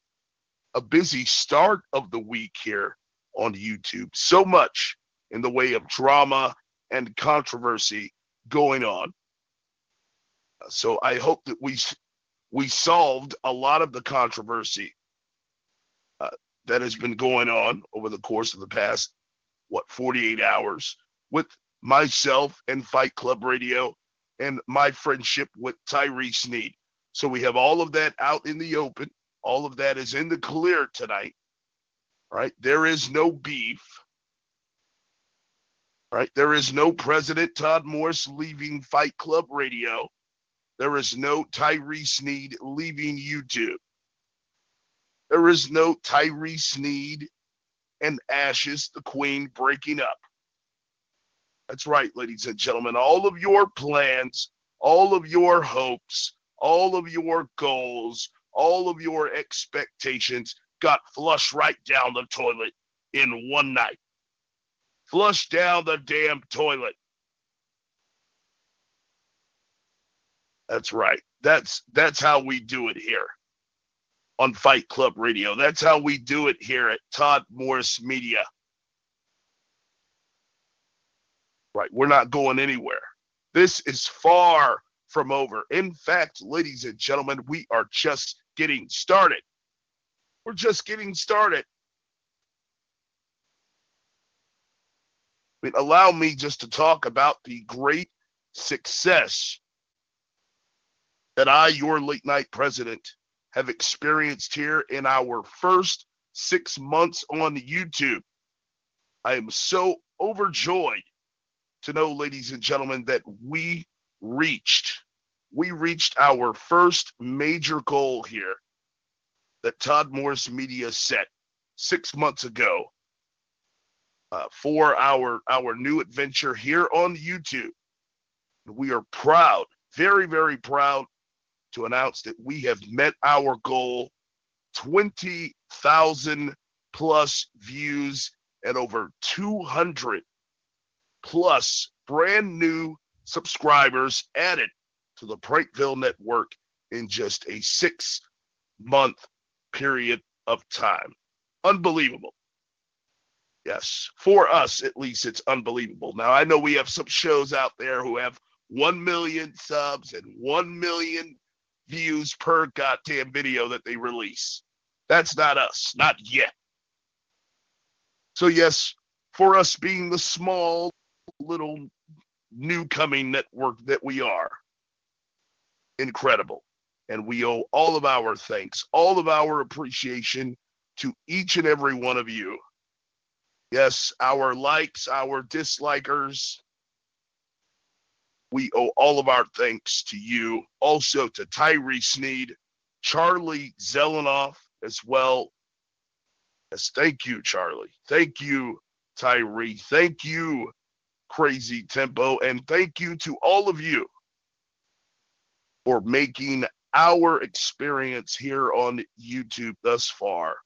a busy start of the week here on YouTube. So much in the way of drama and controversy going on. So I hope that we we solved a lot of the controversy uh, that has been going on over the course of the past what 48 hours with myself and Fight Club Radio and my friendship with Tyree Sneed. So we have all of that out in the open. All of that is in the clear tonight. Right? There is no beef. Right? There is no President Todd Morris leaving Fight Club Radio. There is no Tyree Sneed leaving YouTube. There is no Tyree Sneed and Ashes, the Queen, breaking up. That's right, ladies and gentlemen. All of your plans, all of your hopes, all of your goals, all of your expectations got flushed right down the toilet in one night. Flushed down the damn toilet. That's right. That's that's how we do it here on Fight Club Radio. That's how we do it here at Todd Morris Media. Right. We're not going anywhere. This is far from over. In fact, ladies and gentlemen, we are just getting started. We're just getting started. I mean, allow me just to talk about the great success that I, your late night president, have experienced here in our first six months on YouTube. I am so overjoyed to know, ladies and gentlemen, that we reached we reached our first major goal here that Todd Morris Media set six months ago uh, for our our new adventure here on YouTube. We are proud, very very proud, to announce that we have met our goal: twenty thousand plus views and over two hundred plus brand new subscribers added to the Prateville network in just a six month period of time. Unbelievable. Yes, for us at least, it's unbelievable. Now, I know we have some shows out there who have 1 million subs and 1 million views per goddamn video that they release. That's not us, not yet. So, yes, for us being the small little new coming network that we are, incredible. And we owe all of our thanks, all of our appreciation to each and every one of you. Yes, our likes, our dislikers. We owe all of our thanks to you. Also to Tyree Sneed, Charlie Zelenoff as well. Yes, thank you, Charlie. Thank you, Tyree. Thank you, Crazy Tempo. And thank you to all of you for making our experience here on YouTube thus far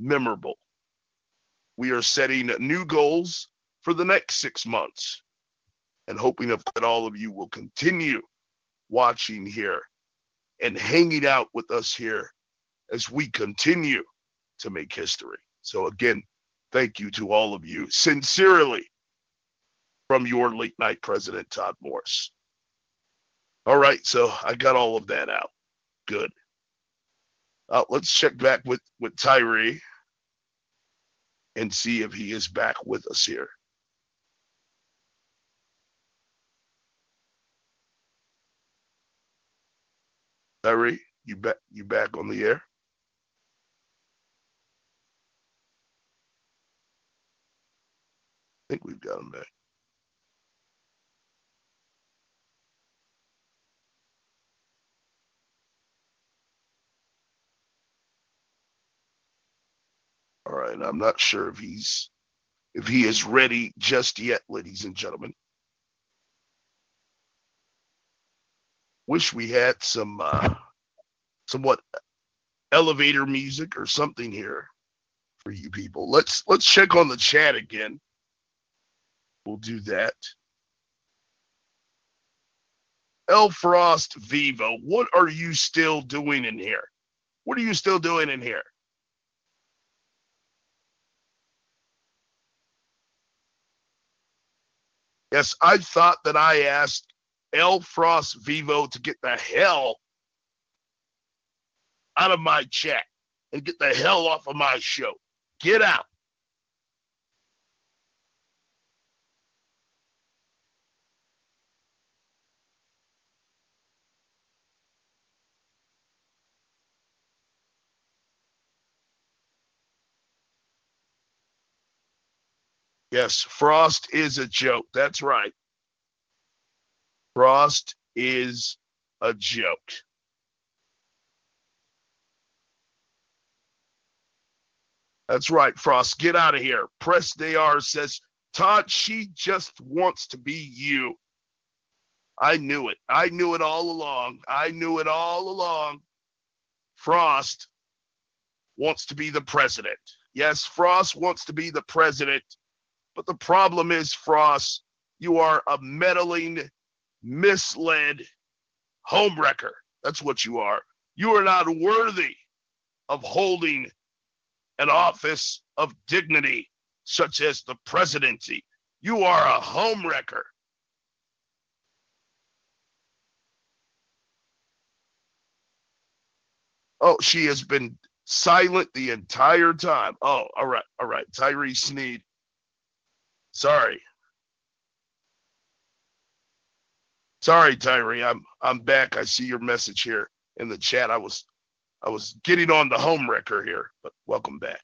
memorable. We are setting new goals for the next six months and hoping that all of you will continue watching here and hanging out with us here as we continue to make history. So, again, thank you to all of you sincerely from your late night president, Todd Morris. All right, so I got all of that out. Good. Uh, let's check back with with Tyree and see if he is back with us here. Tyree, you back you back on the air? I think we've got him back. All right, I'm not sure if he's if he is ready just yet, ladies and gentlemen. Wish we had some uh, somewhat elevator music or something here for you people. Let's let's check on the chat again. We'll do that. El Frost Vivo, what are you still doing in here? What are you still doing in here? Yes, I thought that I asked El Frost Vivo to get the hell out of my chat and get the hell off of my show. Get out. Yes, Frost is a joke. That's right. Frost is a joke. That's right, Frost. Get out of here. Press DR says, Todd, she just wants to be you. I knew it. I knew it all along. I knew it all along. Frost wants to be the president. Yes, Frost wants to be the president but the problem is, Frost, you are a meddling, misled homewrecker. That's what you are. You are not worthy of holding an office of dignity such as the presidency. You are a homewrecker. Oh, she has been silent the entire time. Oh, all right, all right. Tyree Sneed Sorry. Sorry, Tyree. I'm I'm back. I see your message here in the chat. I was I was getting on the home wrecker here, but welcome back.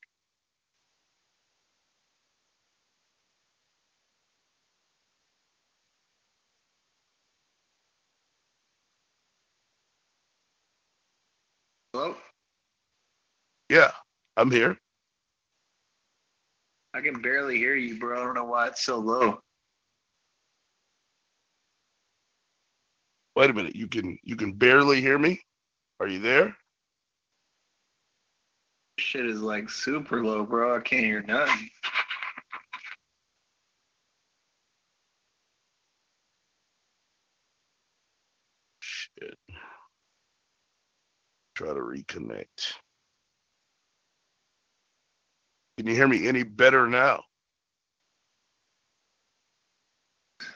Hello? Yeah, I'm here. I can barely hear you, bro. I don't know why it's so low. Wait a minute. You can you can barely hear me? Are you there? Shit is like super low, bro. I can't hear nothing. Shit. Try to reconnect. Can you hear me any better now?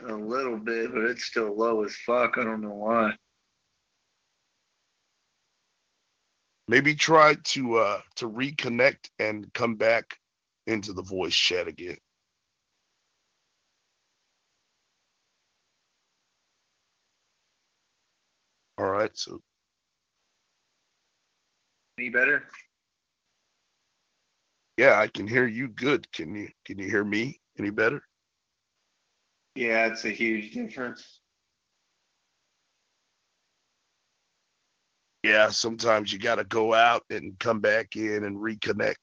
A little bit, but it's still low as fuck. I don't know why. Maybe try to uh to reconnect and come back into the voice chat again. All right, so any better? Yeah, I can hear you good. Can you can you hear me any better? Yeah, it's a huge difference. Yeah, sometimes you got to go out and come back in and reconnect,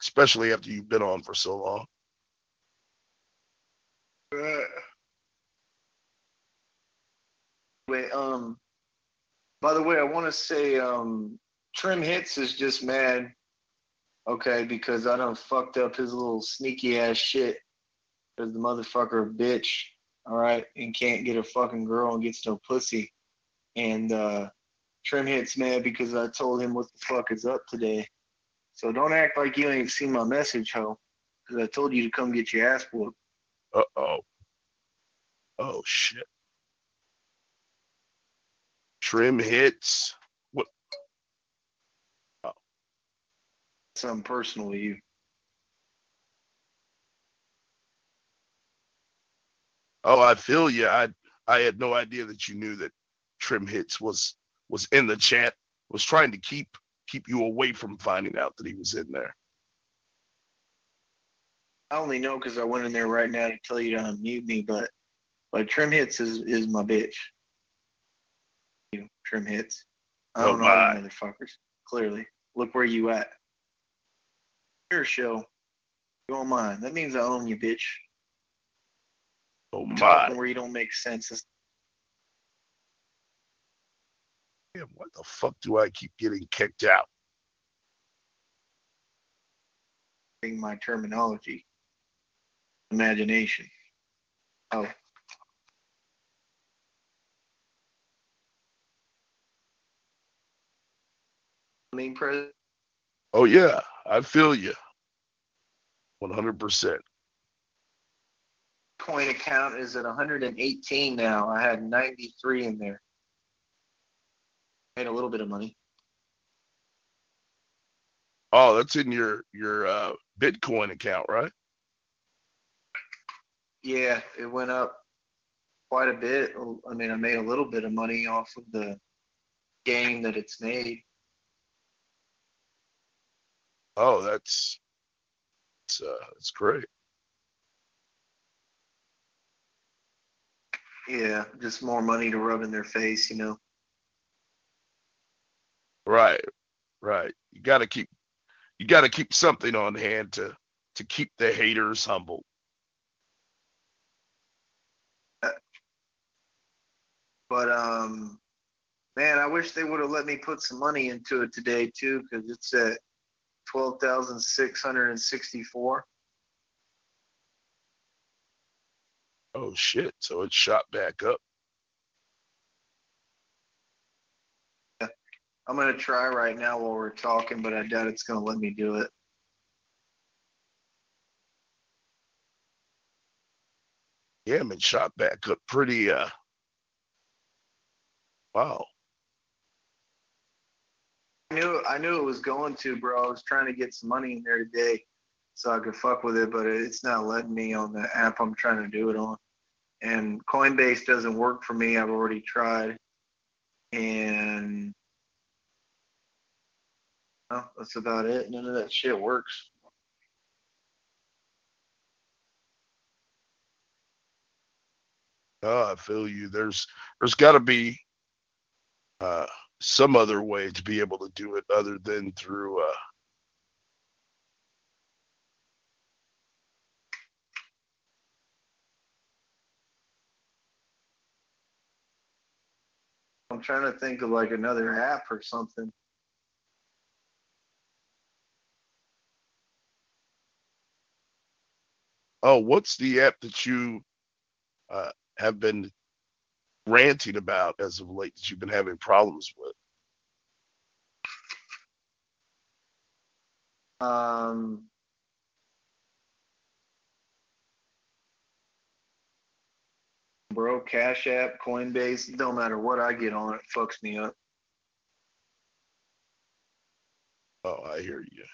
especially after you've been on for so long. Uh, wait, um, by the way, I want to say, um, Trim Hits is just mad Okay, because I done fucked up his little sneaky ass shit. Cause the motherfucker bitch, all right, and can't get a fucking girl and gets no pussy. And uh Trim hits mad because I told him what the fuck is up today. So don't act like you ain't seen my message, ho. Cause I told you to come get your ass whooped. Uh oh. Oh shit. Trim hits. Something personal you. Oh, I feel you. I I had no idea that you knew that Trim Hits was was in the chat. Was trying to keep keep you away from finding out that he was in there. I only know because I went in there right now to tell you to unmute me, but but Trim Hits is is my bitch. You know, Trim Hits. I oh, don't oh, know motherfuckers. Clearly, look where you at your show. You don't mind. That means I own you, bitch. Oh my. Where you don't make sense. Damn, what the fuck do I keep getting kicked out? My terminology. Imagination. Oh. I mean, President. Oh yeah, I feel you. 100%. coin account is at 118 now. I had 93 in there. Made a little bit of money. Oh, that's in your your uh, Bitcoin account, right? Yeah, it went up quite a bit. I mean, I made a little bit of money off of the game that it's made. Oh, that's that's, uh, that's great. Yeah, just more money to rub in their face, you know. Right, right. You got to keep you got to keep something on hand to to keep the haters humble. But um, man, I wish they would have let me put some money into it today too, because it's at twelve thousand six hundred and sixty-four. Oh shit! So it shot back up. Yeah. I'm gonna try right now while we're talking, but I doubt it's gonna let me do it. Yeah, man, shot back up pretty. uh Wow. I knew I knew it was going to, bro. I was trying to get some money in there today so I could fuck with it, but it's not letting me on the app I'm trying to do it on. And Coinbase doesn't work for me. I've already tried. And well, that's about it. None of that shit works. Oh, I feel you. There's there's got to be uh, some other way to be able to do it other than through uh, I'm trying to think of like another app or something. Oh, what's the app that you uh, have been ranting about as of late that you've been having problems with? Um, bro, Cash App, Coinbase, don't matter what I get on it, fucks me up. Oh, I hear you.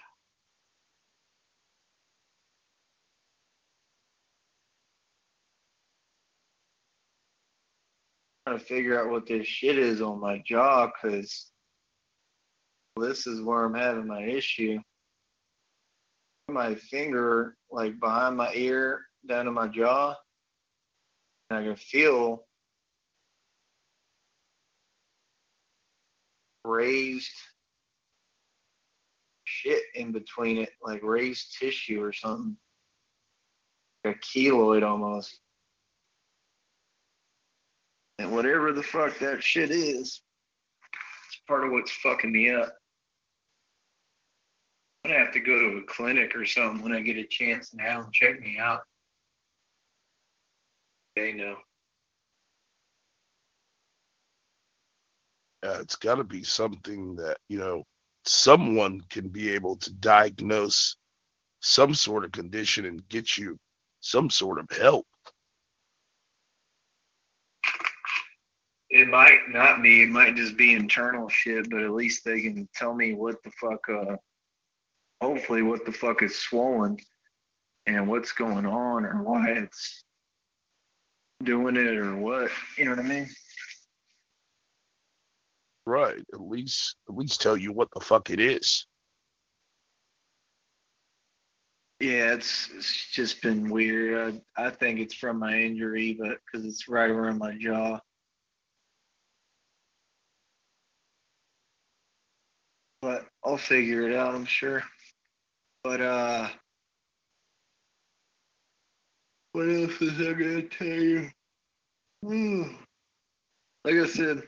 Trying to figure out what this shit is on my jaw because this is where I'm having my issue. My finger, like behind my ear, down to my jaw, and I can feel raised shit in between it, like raised tissue or something. Like a keloid almost. And whatever the fuck that shit is, it's part of what's fucking me up. I'm gonna have to go to a clinic or something when I get a chance now and have them check me out. They know. It's got to be something that you know someone can be able to diagnose some sort of condition and get you some sort of help. It might not be. It might just be internal shit, but at least they can tell me what the fuck. Uh, hopefully, what the fuck is swollen and what's going on or why it's doing it or what. You know what I mean? Right. At least, at least tell you what the fuck it is. Yeah, it's it's just been weird. I I think it's from my injury, but because it's right around my jaw. but I'll figure it out, I'm sure. But uh what else is I gonna tell you? Like I said,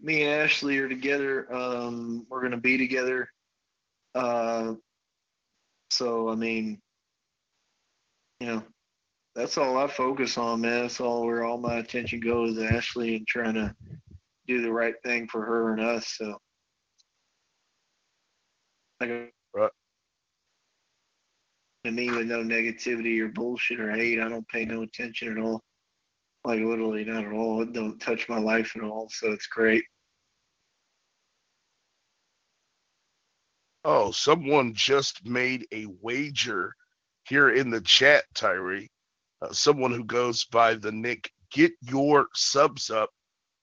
me and Ashley are together. Um, we're gonna be together. Uh, so I mean, you know, that's all I focus on, man. That's all where all my attention goes, Ashley, and trying to do the right thing for her and us. So right. to me with no negativity or bullshit or hate. I don't pay no attention at all. Like literally not at all. It don't touch my life at all. So it's great. Oh, someone just made a wager here in the chat, Tyree. Uh, someone who goes by the nick Get Your Subs Up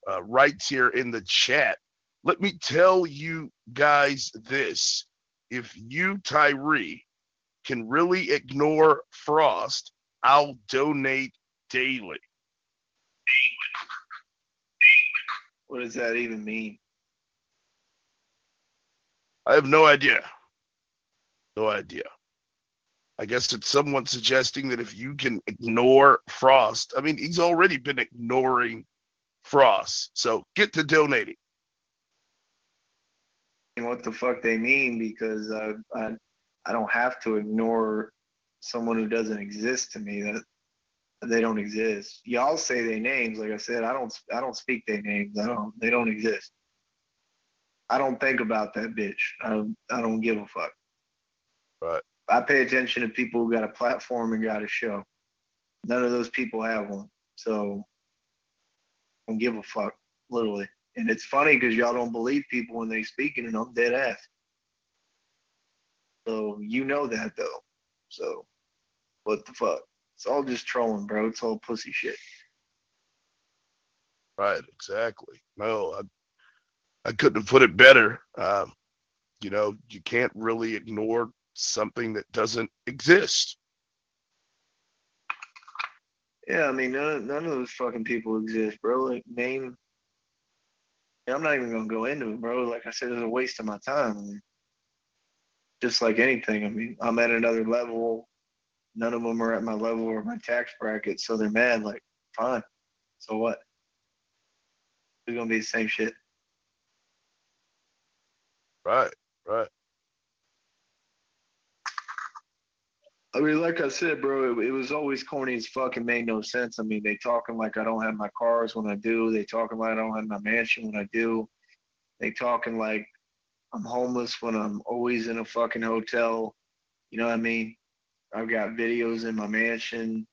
uh, writes here in the chat. Let me tell you guys this. If you, Tyree, can really ignore Frost, I'll donate daily. What does that even mean? I have no idea. No idea. I guess it's someone suggesting that if you can ignore Frost, I mean, he's already been ignoring Frost. So get to donating. What the fuck they mean? Because uh, I, I don't have to ignore someone who doesn't exist to me. That they don't exist. Y'all say their names. Like I said, I don't. I don't speak their names. I don't. They don't exist. I don't think about that bitch. I don't, I don't give a fuck. Right. I pay attention to people who got a platform and got a show. None of those people have one. So I don't give a fuck, literally. And it's funny because y'all don't believe people when they speaking and I'm dead ass. So you know that though. So what the fuck? It's all just trolling, bro. It's all pussy shit. Right, exactly. No, I, I couldn't have put it better. Um, you know, you can't really ignore something that doesn't exist. Yeah, I mean, none, none of those fucking people exist, bro. Like, name. I'm not even gonna go into it, bro. Like I said, it's a waste of my time. I mean, just like anything. I mean, I'm at another level. None of them are at my level or my tax bracket, so they're mad. Like, fine. So what? It's gonna be the same shit. Right, right. I mean, like I said, bro, it, it, was always corny as fucking made no sense. I mean, they talking like I don't have my cars when I do. They talking like I don't have my mansion when I do. They talking like I'm homeless when I'm always in a fucking hotel. You know what I mean? I've got videos in my mansion.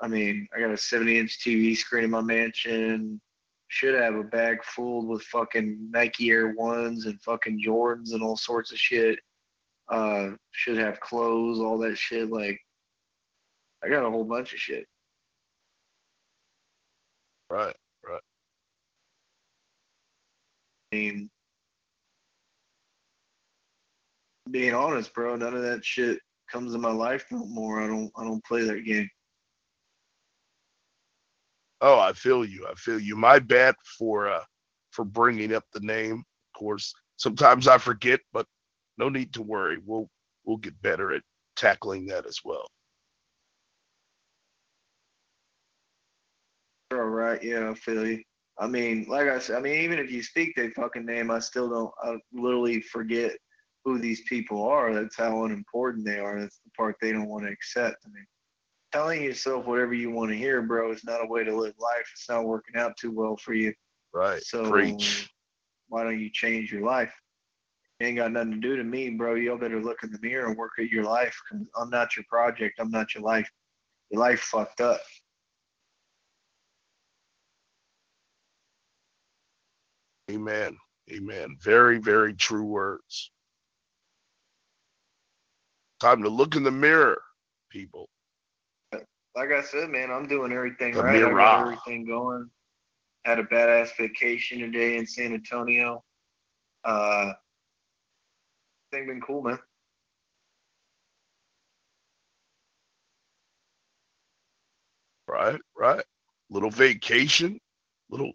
I mean, I got a 70 inch TV screen in my mansion. Should have a bag full with fucking Nike Air Ones and fucking Jordans and all sorts of shit uh, should have clothes, all that shit. Like, I got a whole bunch of shit. Right, right. I mean, being honest, bro, none of that shit comes in my life no more. I don't, I don't play that game. Oh, I feel you. I feel you. My bad for uh for bringing up the name. Of course, sometimes I forget, but no need to worry. We'll we'll get better at tackling that as well. All right, yeah, I feel you. I mean, like I said, I mean, even if you speak their fucking name, I still don't. I literally forget who these people are. That's how unimportant they are. That's the part they don't want to accept. I mean, telling yourself whatever you want to hear, bro, is not a way to live life. It's not working out too well for you. Right. So Preach. why don't you change your life? Ain't got nothing to do to me, bro. You better look in the mirror and work at your life. Cause I'm not your project. I'm not your life. Your life fucked up. Amen. Amen. Very, very true words. Time to look in the mirror, people. Like I said, man, I'm doing everything the right. Mirror. I got everything going. Had a badass vacation today in San Antonio. Uh, thing been cool, man. Right, right. Little vacation, little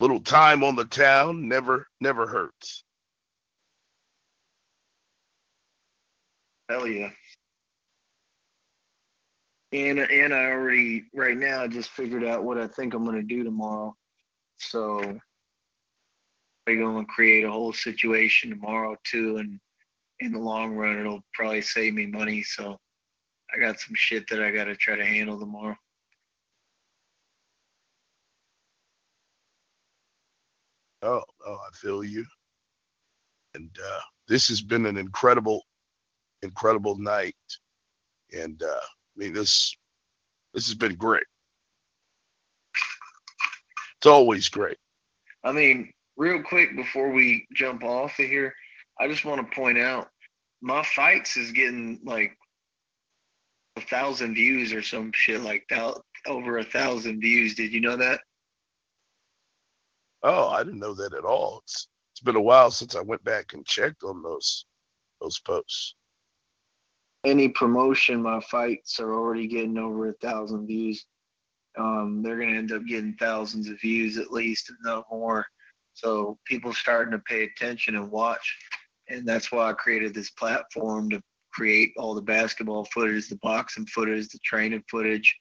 little time on the town never never hurts. Hell yeah. And and I already right now I just figured out what I think I'm gonna do tomorrow. So we're gonna create a whole situation tomorrow too and in the long run it'll probably save me money. So I got some shit that I gotta try to handle tomorrow. Oh, oh, I feel you. And uh, this has been an incredible, incredible night. And uh, I mean, this this has been great. It's always great. I mean, real quick before we jump off of here, I just want to point out my fights is getting like a thousand views or some shit like that. Over a thousand views. Did you know that? Oh, I didn't know that at all. It's it's been a while since I went back and checked on those those posts. Any promotion, my fights are already getting over a thousand views. Um, they're gonna end up getting thousands of views at least, if not more. So people starting to pay attention and watch, and that's why I created this platform to create all the basketball footage, the boxing footage, the training footage.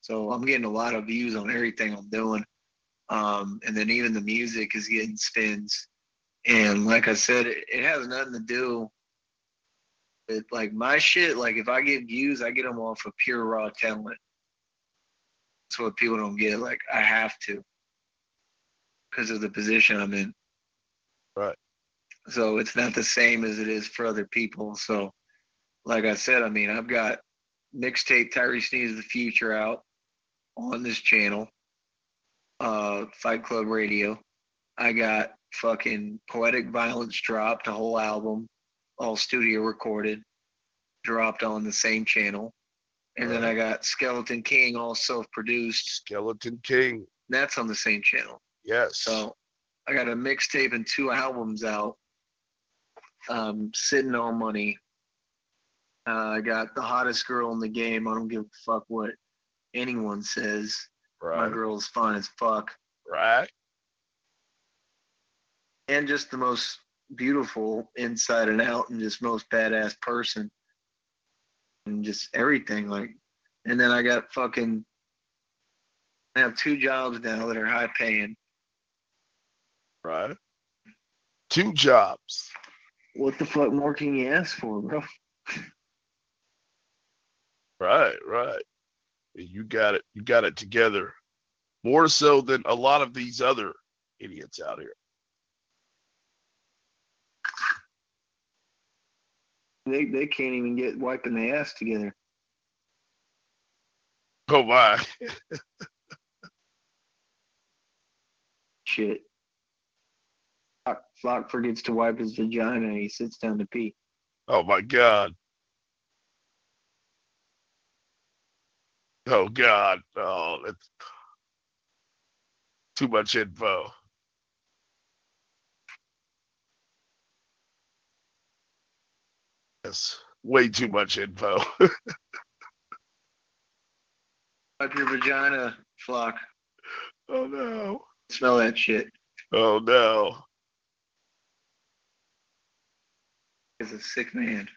So I'm getting a lot of views on everything I'm doing. Um, and then even the music is getting spins. And like I said, it, it has nothing to do with like my shit. Like if I get views, I get them off of pure raw talent. That's what people don't get. Like I have to because of the position I'm in. Right. So it's not the same as it is for other people. So like I said, I mean, I've got mixtape Tyrese Needs the Future out on this channel, uh, Fight Club Radio. I got fucking Poetic Violence dropped, a whole album, all studio recorded, dropped on the same channel. And then I got Skeleton King, all self produced. Skeleton King. That's on the same channel. Yes. So I got a mixtape and two albums out. Um, sitting on money. Uh, I got the hottest girl in the game. I don't give a fuck what anyone says. right. My girl's fine as fuck. Right. And just the most beautiful inside and out and just most badass person. And just everything. Like and then I got fucking I have two jobs now that are high paying. Right. Two jobs. What the fuck more can you ask for, bro? Right, right. You got it. You got it together. More so than a lot of these other idiots out here. They they can't even get wiping their ass together. Oh my. Shit. Flock, forgets to wipe his vagina and he sits down to pee. Oh my God. Oh God. Oh, that's too much info. That's way too much info. Wipe your vagina, Flock. oh no. Smell that shit. Oh no. He's a sick man.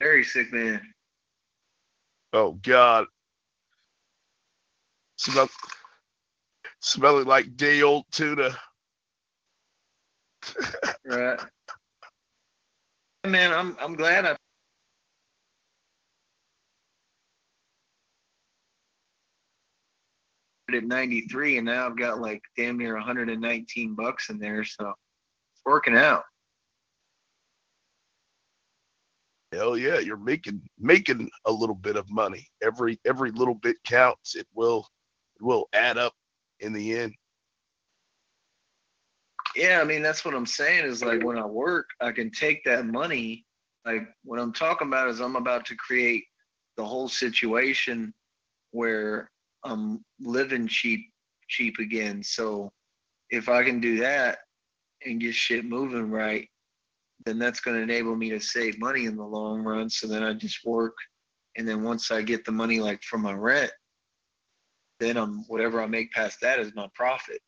Very sick man. Oh God. Smell smelling like day old tuna. Right. Man, I'm I'm glad I at 93 and now I've got like damn near 119 bucks in there, so it's working out. Hell yeah, you're making making a little bit of money. Every every little bit counts. It will it will add up in the end. Yeah, I mean that's what I'm saying is like when I work, I can take that money. Like what I'm talking about is I'm about to create the whole situation where I'm living cheap cheap again. So if I can do that and get shit moving right, then that's going to enable me to save money in the long run. So then I just work, and then once I get the money like from my rent, then I'm whatever I make past that is my profit.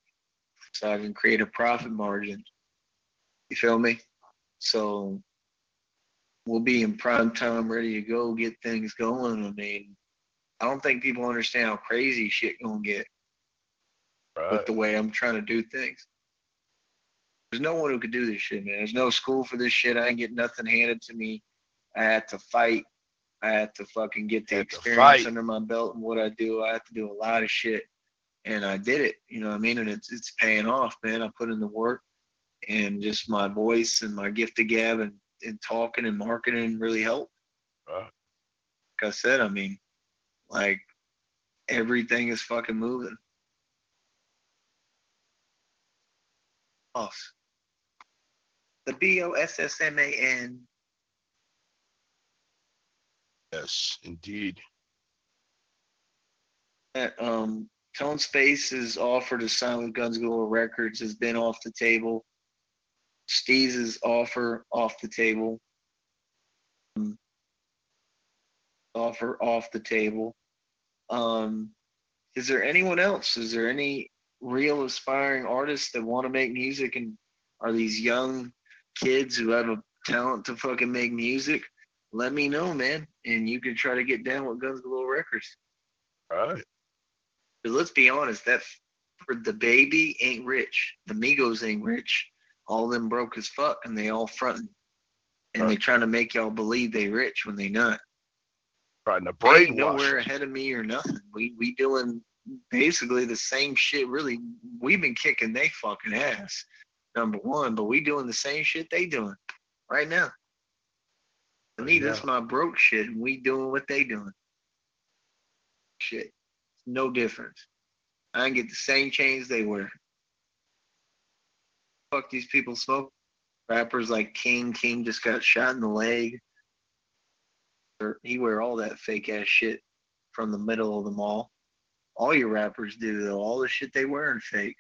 So I can create a profit margin. You feel me? So we'll be in prime time, ready to go, get things going. I mean, I don't think people understand how crazy shit gonna get Right. with the way I'm trying to do things. There's no one who could do this shit, man. There's no school for this shit. I ain't get nothing handed to me. I had to fight. I had to fucking get the experience under my belt and what I do. I have to do a lot of shit. And I did it. You know what I mean? And it's it's paying off, man. I put in the work and just my voice and my gift to gab and, and talking and marketing really helped. Right. I said, I mean, like everything is fucking moving. Boss. The B O S S M A N. Yes, indeed. That um Tone Space's offer to sign with Guns Galore Records has been off the table. Steez's offer off the table. Um, offer off the table. Um, is there anyone else? Is there any real aspiring artists that want to make music and are these young kids who have a talent to fucking make music? Let me know, man, and you can try to get down with Guns Galore Records. All right. But let's be honest, that for DaBaby ain't rich. The Migos ain't rich. All them broke as fuck, and they all fronting, and right. they trying to make y'all believe they rich when they not. Trying to brainwash. nowhere ahead of me or nothing. We we doing basically the same shit. Really, we've been kicking they fucking ass. Number one, but we doing the same shit they doing right now. To me, yeah. that's my broke shit, and we doing what they doing. Shit no difference. I can get the same chains they wear. Fuck these people smoke. Rappers like King. King just got shot in the leg. He wear all that fake ass shit from the middle of the mall. All your rappers do though. All the shit they wearing fake.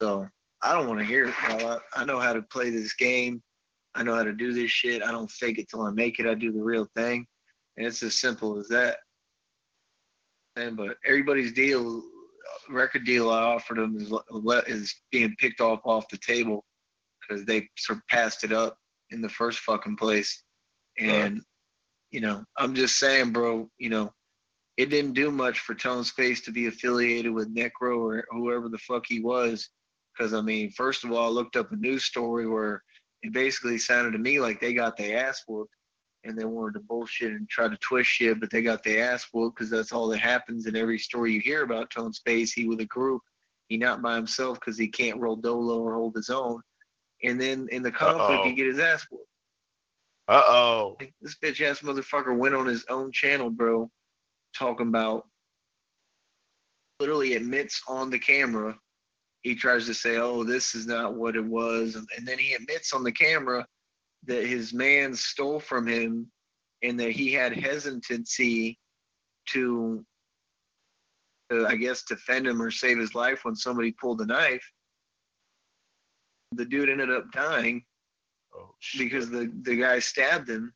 So I don't want to hear it. I, I know how to play this game. I know how to do this shit. I don't fake it till I make it. I do the real thing. And it's as simple as that And but everybody's deal, record deal I offered them is is being picked off off the table because they surpassed it up in the first fucking place. And right. you know, I'm just saying, bro. You know, it didn't do much for Tone Space to be affiliated with Necro or whoever the fuck he was. Because I mean, first of all, I looked up a news story where it basically sounded to me like they got their ass whooped and they wanted to bullshit and try to twist shit, but they got their ass whooped because that's all that happens in every story you hear about Tone Space. He with a group, he not by himself because he can't roll dolo or hold his own. And then in the conflict, Uh-oh. he get his ass whooped. Uh oh. This bitch ass motherfucker went on his own channel, bro, talking about literally admits on the camera. He tries to say, "Oh, this is not what it was," and, then he admits on the camera that his man stole from him and that he had hesitancy to, I guess, defend him or save his life when somebody pulled a knife. The dude ended up dying oh, because the, the guy stabbed him.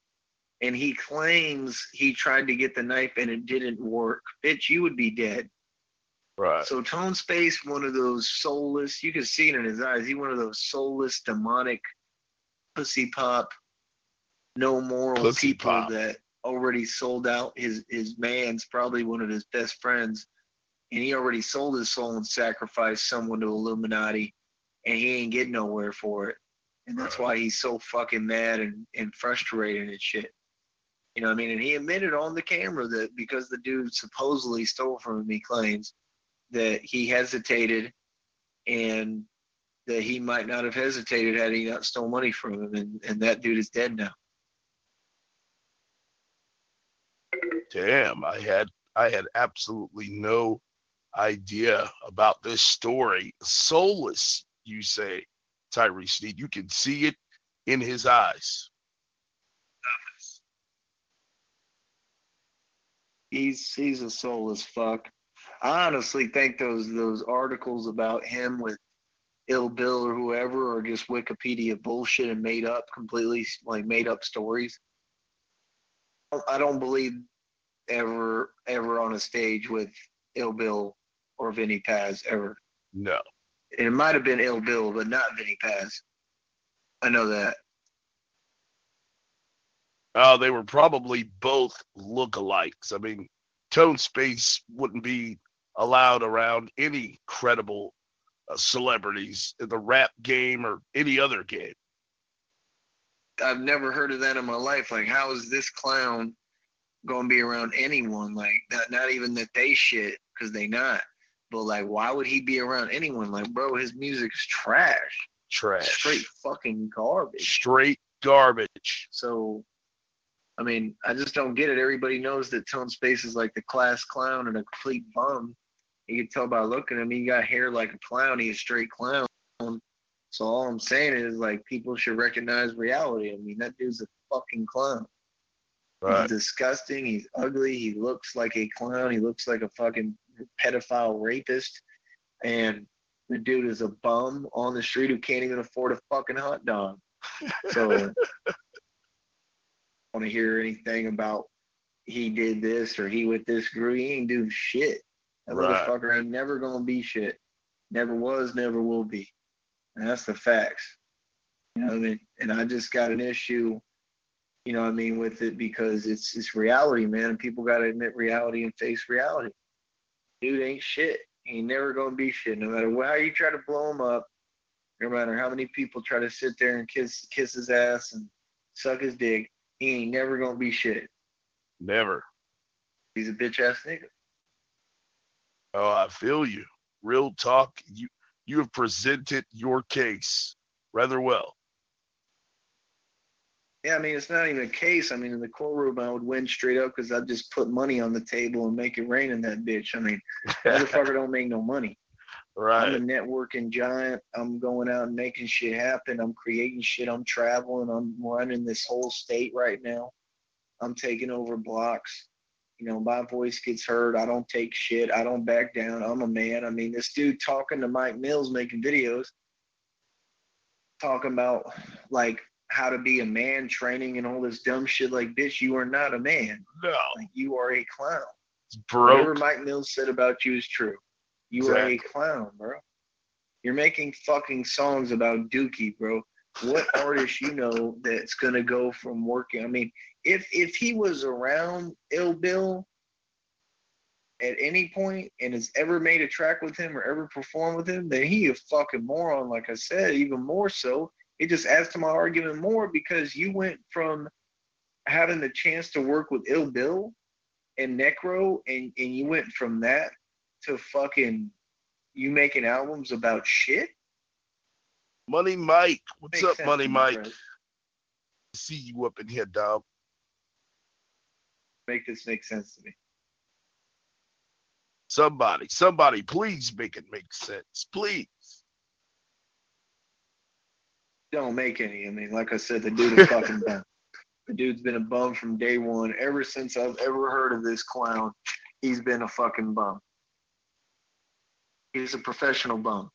And he claims he tried to get the knife and it didn't work. Bitch, you would be dead. Right. So Tone Space, one of those soulless, you can see it in his eyes. He one of those soulless, demonic pussy pop, no moral pussy people pop. that already sold out his his man's probably one of his best friends, and he already sold his soul and sacrificed someone to Illuminati, and he ain't getting nowhere for it, and that's why he's so fucking mad and and frustrated and shit. You know what I mean? And he admitted on the camera that because the dude supposedly stole from him, he claims that he hesitated and that he might not have hesitated had he not stole money from him, and, and that dude is dead now. Damn, I had I had absolutely no idea about this story. Soulless, you say, Tyree Sneed. You can see it in his eyes. He's he's a soulless fuck. I honestly think those those articles about him with Ill Bill or whoever, are just Wikipedia bullshit and made up completely like made up stories. I don't believe ever ever on a stage with Ill Bill or Vinnie Paz ever. No. It might have been Ill Bill, but not Vinnie Paz. I know that. Uh, they were probably both lookalikes. I mean, Tone Space wouldn't be allowed around any credible uh, celebrities in the rap game or any other game. I've never heard of that in my life. Like, how is this clown going to be around anyone? Like, not, not even that they shit, because they not. But, like, why would he be around anyone? Like, bro, his music is trash. Trash. Straight fucking garbage. Straight garbage. So, I mean, I just don't get it. Everybody knows that Tone Space is like the class clown and a complete bum. You can tell by looking at him. He got hair like a clown. He's a straight clown. So all I'm saying is like people should recognize reality. I mean, that dude's a fucking clown. Right. He's disgusting. He's ugly. He looks like a clown. He looks like a fucking pedophile rapist. And the dude is a bum on the street who can't even afford a fucking hot dog. So I want to hear anything about he did this or he with this group. He ain't do shit. That right. motherfucker ain't never gonna be shit. Never was, never will be. And that's the facts. You know what I mean? And I just got an issue, you know what I mean, with it because it's it's reality, man. And people gotta admit reality and face reality. Dude ain't shit. He ain't never gonna be shit. No matter how you try to blow him up, no matter how many people try to sit there and kiss kiss his ass and suck his dick, he ain't never gonna be shit. Never. He's a bitch ass nigga. Oh, I feel you. Real talk. You you have presented your case rather well. Yeah, I mean it's not even a case. I mean in the courtroom I would win straight up because I'd just put money on the table and make it rain in that bitch. I mean, motherfucker don't make no money. Right. I'm a networking giant. I'm going out and making shit happen. I'm creating shit. I'm traveling. I'm running this whole state right now. I'm taking over blocks. You know, my voice gets heard. I don't take shit. I don't back down. I'm a man. I mean, this dude talking to Mike Mills making videos, talking about like how to be a man training and all this dumb shit. Like, bitch, you are not a man. No. Like, you are a clown. It's broke. Whatever Mike Mills said about you is true. You exactly. are a clown, bro. You're making fucking songs about Dookie, bro. What artist you know that's gonna go from working? I mean, if if he was around Ill Bill at any point and has ever made a track with him or ever performed with him, then he a fucking moron. Like I said, even more so. It just adds to my argument more because you went from having the chance to work with Ill Bill and Necro, and and you went from that to fucking you making albums about shit? Money Mike. What's Makes up, Money Mike? See you up in here, dog. Make this make sense to me. Somebody, somebody, please make it make sense. Please. Don't make any. I mean, like I said, the dude is fucking bum. The dude's been a bum from day one. Ever since I've ever heard of this clown, he's been a fucking bum. He's a professional bum.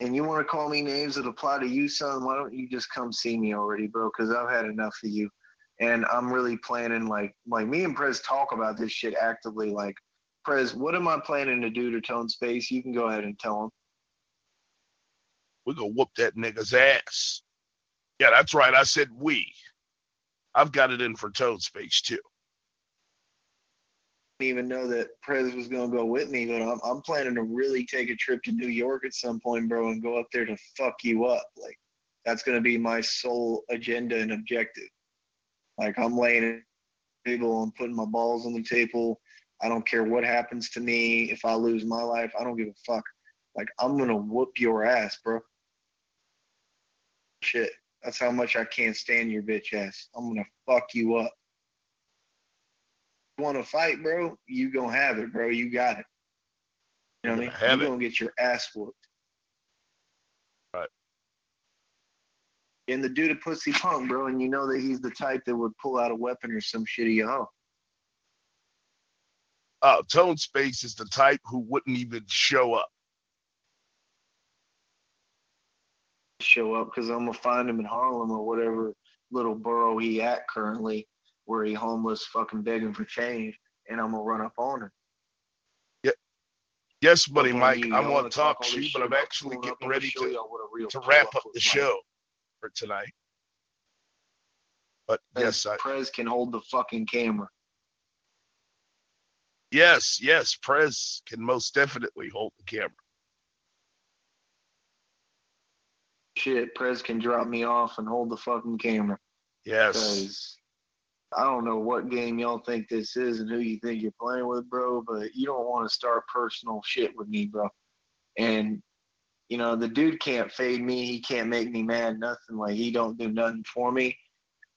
And you want to call me names that apply to you, son? Why don't you just come see me already, bro? Because I've had enough of you. And I'm really planning, like, like me and Prez talk about this shit actively. Like, Prez, what am I planning to do to Tone Space? You can go ahead and tell him. We're going to whoop that nigga's ass. Yeah, that's right. I said we. I've got it in for Tone Space, too Didn't even know that Prez was gonna go with me, but I'm I'm planning to really take a trip to New York at some point, bro, and go up there to fuck you up. Like that's gonna be my sole agenda and objective. Like I'm laying table, I'm putting my balls on the table. I don't care what happens to me. If I lose my life, I don't give a fuck. Like I'm gonna whoop your ass, bro. Shit. That's how much I can't stand your bitch ass. I'm gonna fuck you up want to fight, bro, you gonna have it, bro. You got it. You know what I mean? You're gonna get your ass whooped. And the dude a pussy punk, bro, and you know that he's the type that would pull out a weapon or some shit of your own. Uh, Tone Space is the type who wouldn't even show up. Show up because I'm gonna find him in Harlem or whatever little borough he at currently where he homeless fucking begging for change and I'm gonna run up on him. Yeah. Yes, buddy Mike. I want to talk to you, but I'm actually getting ready to, to wrap up the show for tonight. But yes, I, Prez can hold the fucking camera. Yes, yes, Prez can most definitely hold the camera. Shit, Prez can drop me off and hold the fucking camera. Yes. I don't know what game y'all think this is and who you think you're playing with, bro, but you don't want to start personal shit with me, bro. And you know, the dude can't fade me. He can't make me mad. Nothing. Like he don't do nothing for me.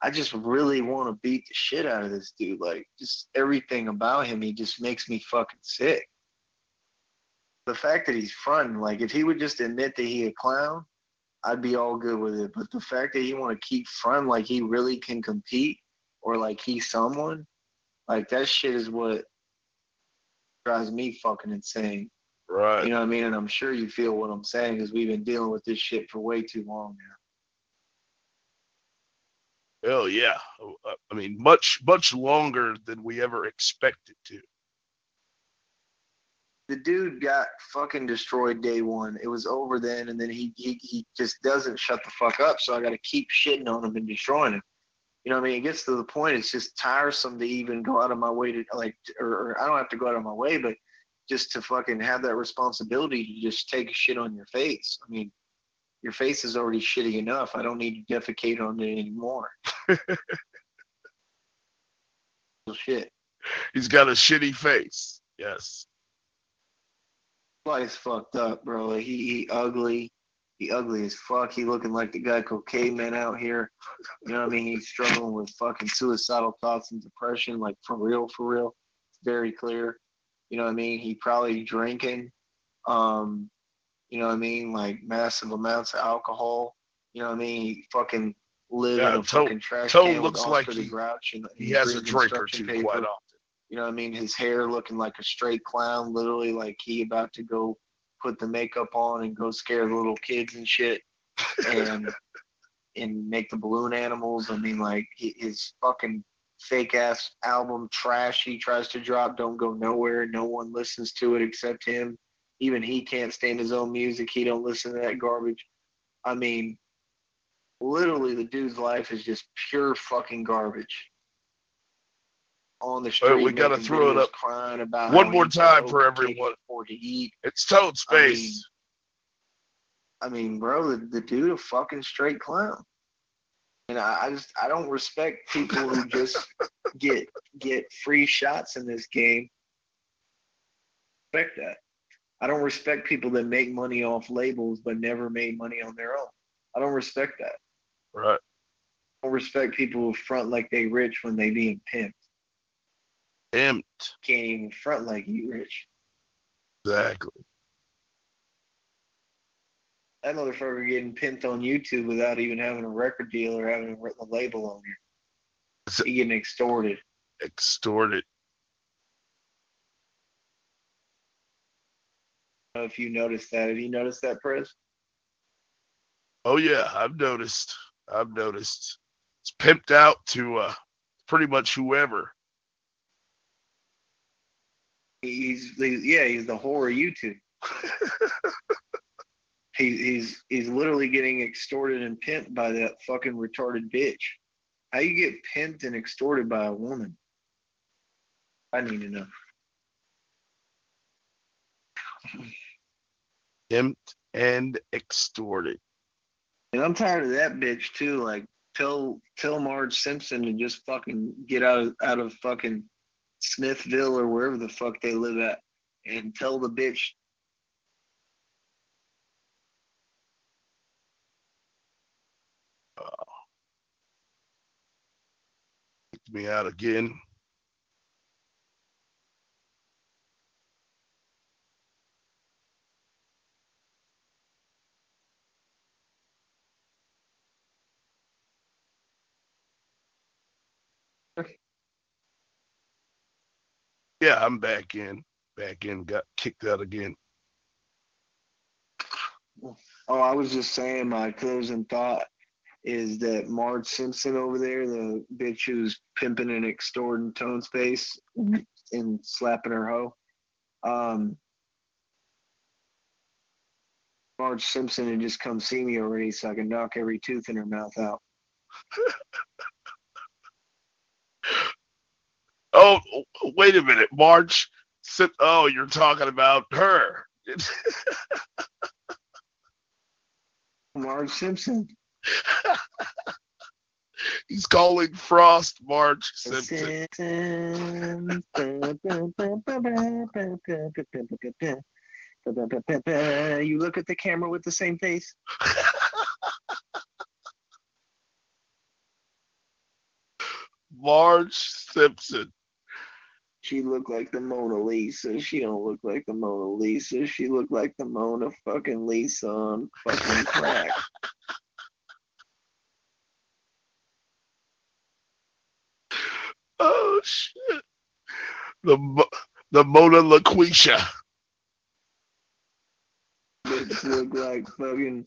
I just really want to beat the shit out of this dude. Like just everything about him, he just makes me fucking sick. The fact that he's fronting, like if he would just admit that he a clown, I'd be all good with it. But the fact that he want to keep fronting like he really can compete or like he's someone, like that shit is what drives me fucking insane. Right. You know what I mean? And I'm sure you feel what I'm saying because we've been dealing with this shit for way too long now. Hell yeah. Uh, I mean, much, much longer than we ever expected to. The dude got fucking destroyed day one. It was over then, and then he he, he just doesn't shut the fuck up. So I got to keep shitting on him and destroying him. You know what I mean? It gets to the point it's just tiresome to even go out of my way to like, or, or I don't have to go out of my way, but just to fucking have that responsibility to just take a shit on your face. I mean, your face is already shitty enough. I don't need to defecate on it anymore. shit. He's got a shitty face. Yes. Life's fucked up, bro. He, he ugly. He ugly as fuck. He looking like the guy Caveman out here. You know what I mean? He's struggling with fucking suicidal thoughts and depression, like for real, for real. It's very clear. You know what I mean? He probably drinking. Um, you know what I mean? Like massive amounts of alcohol. You know what I mean? He fucking live yeah, in a Toe, fucking trash Toe can looks like he, Grouch and he has a drink or two paper. quite often. You know what I mean? His hair looking like a straight clown, literally like he about to go put the makeup on and go scare the little kids and shit, and and make the balloon animals. I mean, like his fucking fake ass album trash he tries to drop don't go nowhere. No one listens to it except him. Even he can't stand his own music. He don't listen to that garbage. I mean, literally the dude's life is just pure fucking garbage. On the street, right, we got to throw it up crying about one more time for everyone. For To eat. It's Toad Space. I mean, I mean, bro, the, the dude a fucking straight clown. And I, I just I don't respect people who just get get free shots in this game. Respect that. I don't respect people that make money off labels but never made money on their own. I don't respect that. Right. I don't respect people who front like they rich when they being pimped. Pimped. Can't even front like you rich. Exactly. That motherfucker getting pimped on YouTube without even having a record deal or having a label on here. He getting extorted. Extorted. if you noticed that. Have you noticed that, Prez? Oh yeah, I've noticed. I've noticed. It's pimped out to uh, pretty much whoever. He's, he's yeah, he's the whore of YouTube. he, he's he's literally getting extorted and pimped by that fucking retarded bitch. How you get pimped and extorted by a woman? I need to know. pimped and extorted. And I'm tired of that bitch too. Like tell tell Marge Simpson to just fucking get out of out of fucking Smithville or wherever the fuck they live at, and tell the bitch. Uh, me out again. Yeah, I'm back in. Back in. Got kicked out again. Oh, I was just saying my closing thought is that Marge Simpson over there, the bitch who's pimping and extorting Tone Space and slapping her hoe. Um, Marge Simpson had just come see me already so I can knock every tooth in her mouth out. Oh, wait a minute, Marge. Sit, oh, you're talking about her. Marge Simpson. He's calling Frost Marge Simpson. You look at the camera with the same face. Marge Simpson. She looked like the Mona Lisa. She don't look like the Mona Lisa. She looked like the Mona fucking Lisa on fucking crack. Oh shit. The the Mona LaQuisha. Bitch look like fucking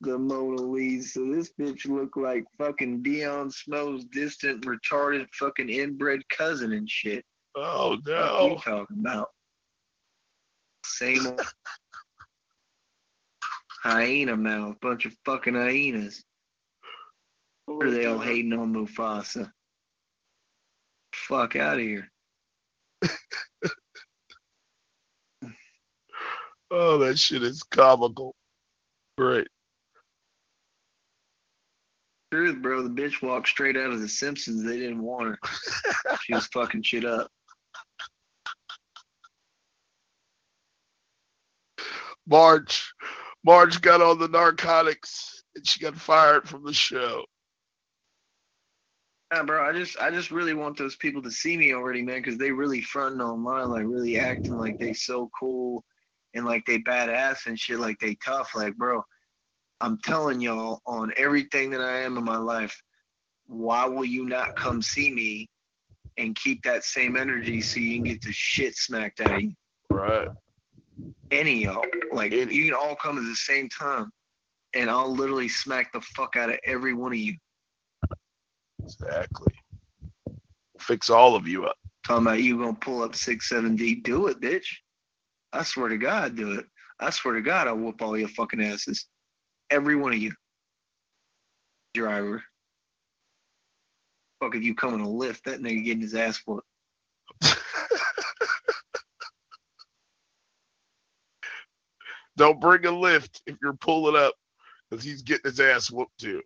the Mona Lisa. So this bitch look like fucking Dion Snow's distant, retarded, fucking inbred cousin and shit. Oh no! What are you talking about? Same old hyena mouth, bunch of fucking hyenas. What are they all hating on Mufasa? Fuck out of here. oh, that shit is comical. Great. Truth, bro. The bitch walked straight out of The Simpsons. They didn't want her. she was fucking shit up. Marge, Marge got on the narcotics and she got fired from the show. Yeah, bro. I just, I just really want those people to see me already, man, because they really fronting online, like really acting like they so cool and like they badass and shit, like they tough. Like, bro, I'm telling y'all on everything that I am in my life, why will you not come see me and keep that same energy so you can get the shit smacked out of you? Right. Any y'all. Like you can all come at the same time and I'll literally smack the fuck out of every one of you. Exactly. Fix all of you up. Talking about you gonna pull up six, seven D, do it, bitch. I swear to God, do it. I swear to God, I'll whoop all your fucking asses. Every one of you. Driver. Fuck if you come in a Lyft, that nigga getting his ass whooped. Don't bring a Lyft if you're pulling up because he's getting his ass whooped too.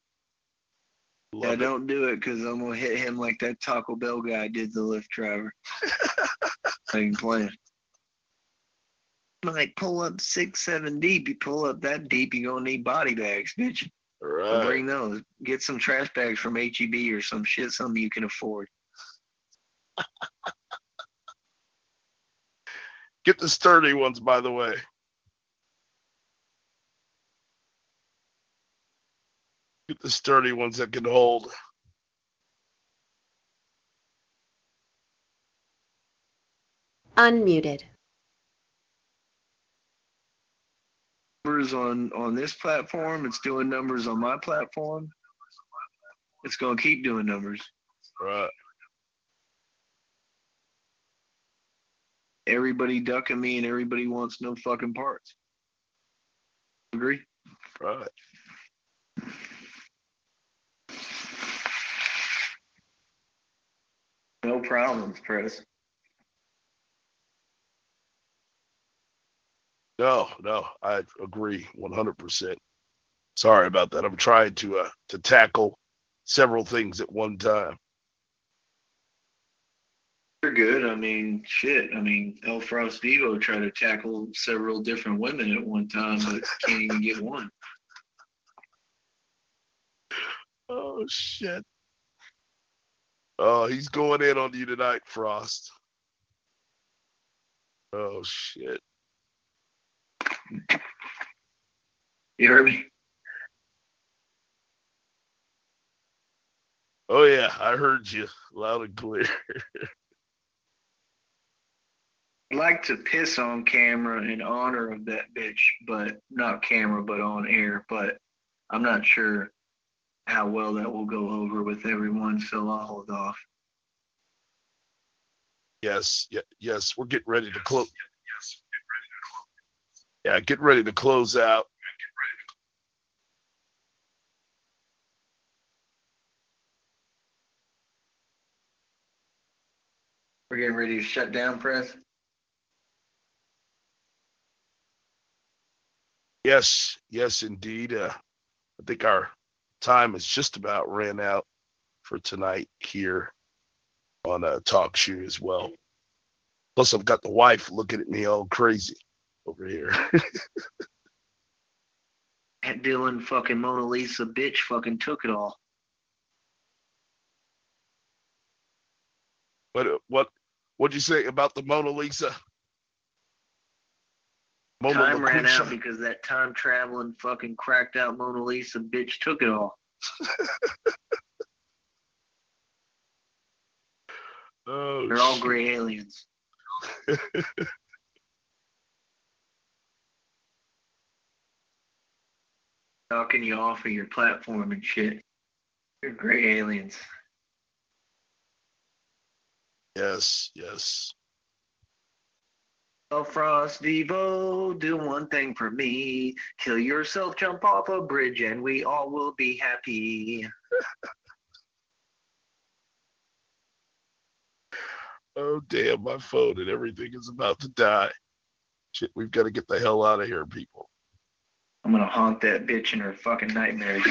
Love yeah, it. don't do it because I'm gonna hit him like that Taco Bell guy did the Lyft driver. I ain't playing. Like pull up six, seven deep. You pull up that deep, you're gonna need body bags, bitch. Right. bring those. Get some trash bags from HEB or some shit, something you can afford. Get the sturdy ones, by the way. Get the sturdy ones that can hold. Unmuted. numbers on on this platform. It's doing numbers on my platform. It's gonna keep doing numbers. Right. Everybody ducking me and everybody wants no fucking parts. Agree? Right. No problems, Chris. No, no, I agree 100%. Sorry about that. I'm trying to uh, to tackle several things at one time. You're good. I mean, shit. I mean, El Frost Vivo tried to tackle several different women at one time, but can't even get one. Oh shit. Oh, he's going in on you tonight, Frost. Oh shit. You heard me? Oh yeah, I heard you loud and clear. I like to piss on camera in honor of that bitch, but not camera, but on air. But I'm not sure how well that will go over with everyone, so I'll hold off. Yes, yes, we're getting ready to close. Yeah, get ready to close out. We're getting ready to shut down, Prez. Yes, yes, indeed. Uh, I think our time is just about ran out for tonight here on a talk show as well. Plus, I've got the wife looking at me all crazy over here. that Dylan fucking Mona Lisa bitch fucking took it all. What what what'd you say about the Mona Lisa? Mona time ran out because that time traveling fucking cracked out Mona Lisa bitch took it all. oh, They're all gray aliens. Can you offer your platform and shit? You're gray aliens. Yes, yes. Oh, Frost Vivo, do one thing for me. Kill yourself, jump off a bridge, and we all will be happy. oh, damn, my phone and everything is about to die. Shit, we've got to get the hell out of here, people. I'm going to haunt that bitch in her fucking nightmares.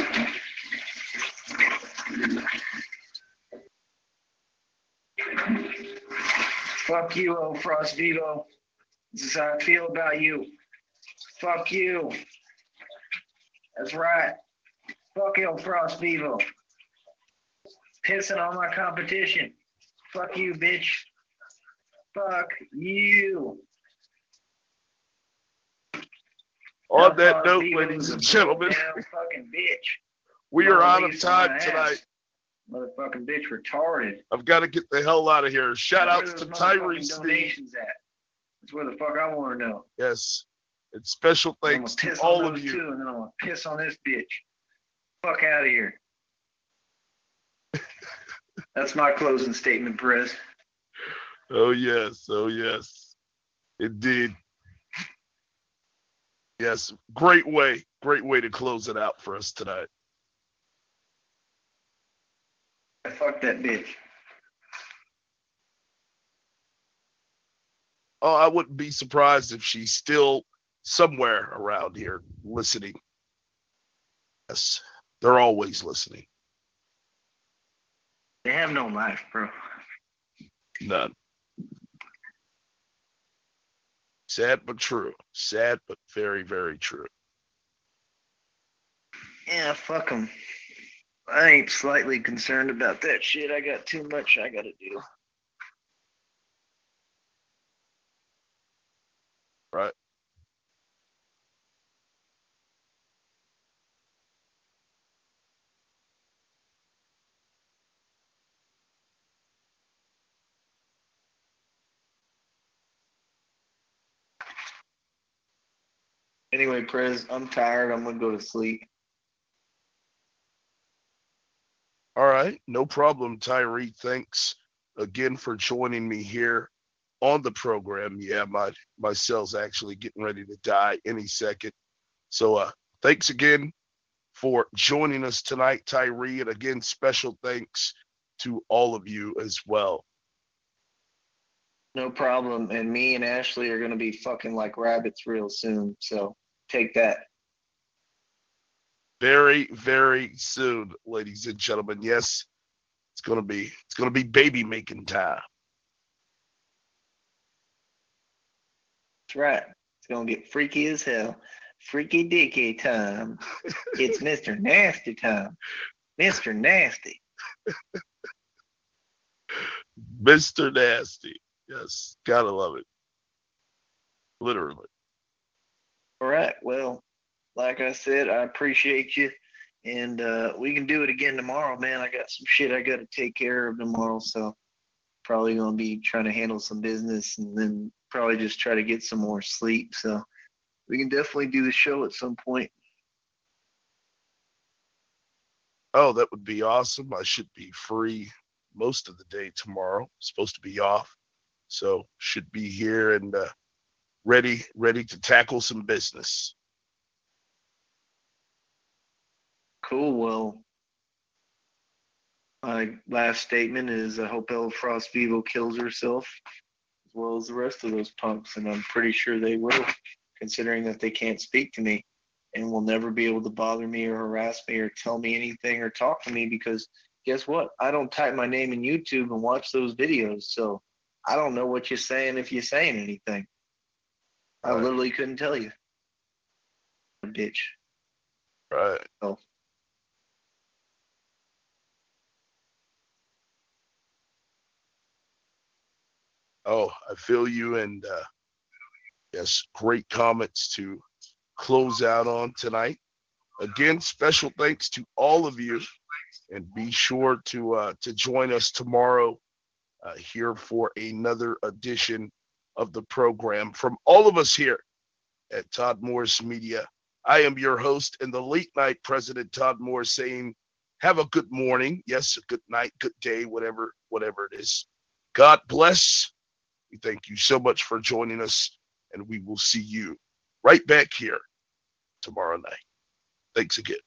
Fuck you, oh Frost Vivo. This is how I feel about you. Fuck you. That's right. Fuck El Frost Vivo. Pissing on my competition. Fuck you, bitch. Fuck you. On that note, ladies and gentlemen, fucking bitch. we are out of time tonight. Motherfucking bitch retarded. I've got to get the hell out of here. Shout outs to Tyree Sneed. At? That's where the fuck I want to know. Yes. And special thanks to all of you. Too, and then I'm gonna piss on this bitch. Fuck out of here. That's my closing statement, Perez. Oh yes, oh yes. Indeed. Yes, great way, great way to close it out for us tonight. I fuck that bitch. Oh, I wouldn't be surprised if she's still somewhere around here listening. Yes, they're always listening. They have no life, bro. None. Sad but true. Sad but very, very true. Yeah, fuck them. I ain't slightly concerned about that shit. I got too much I gotta do. Right. Anyway, Prez, I'm tired. I'm gonna go to sleep. All right, no problem, Tyree. Thanks again for joining me here on the program. Yeah, my my cell's actually getting ready to die any second. So uh thanks again for joining us tonight, Tyree. And again, special thanks to all of you as well. No problem. And me and Ashley are gonna be fucking like rabbits real soon. So take that. Very, very soon, ladies and gentlemen. Yes, it's gonna be it's gonna be baby making time. That's right. It's gonna get freaky as hell. Freaky dicky time. it's Mr. Nasty time. Mr. Nasty. Mr. Nasty. Yes, gotta love it. Literally. All right. Well, like I said, I appreciate you. And uh, we can do it again tomorrow, man. I got some shit I got to take care of tomorrow. So probably going to be trying to handle some business and then probably just try to get some more sleep. So we can definitely do the show at some point. Oh, that would be awesome. I should be free most of the day tomorrow. Supposed to be off. So should be here and uh, ready ready to tackle some business. Cool. Well, my last statement is I hope El Frost Vivo kills herself as well as the rest of those punks, and I'm pretty sure they will, considering that they can't speak to me and will never be able to bother me or harass me or tell me anything or talk to me because guess what? I don't type my name in YouTube and watch those videos, so I don't know what you're saying if you're saying anything. I right. literally couldn't tell you. Bitch. Right. So Oh, I feel you. And uh, yes, great comments to close out on tonight. Again, special thanks to all of you, and be sure to uh, to join us tomorrow uh, here for another edition of the program. From all of us here at Todd Morris Media, I am your host and the late night president, Todd Morris, saying, "Have a good morning, yes, a good night, good day, whatever, whatever it is. God bless." We thank you so much for joining us, and we will see you right back here tomorrow night. Thanks again.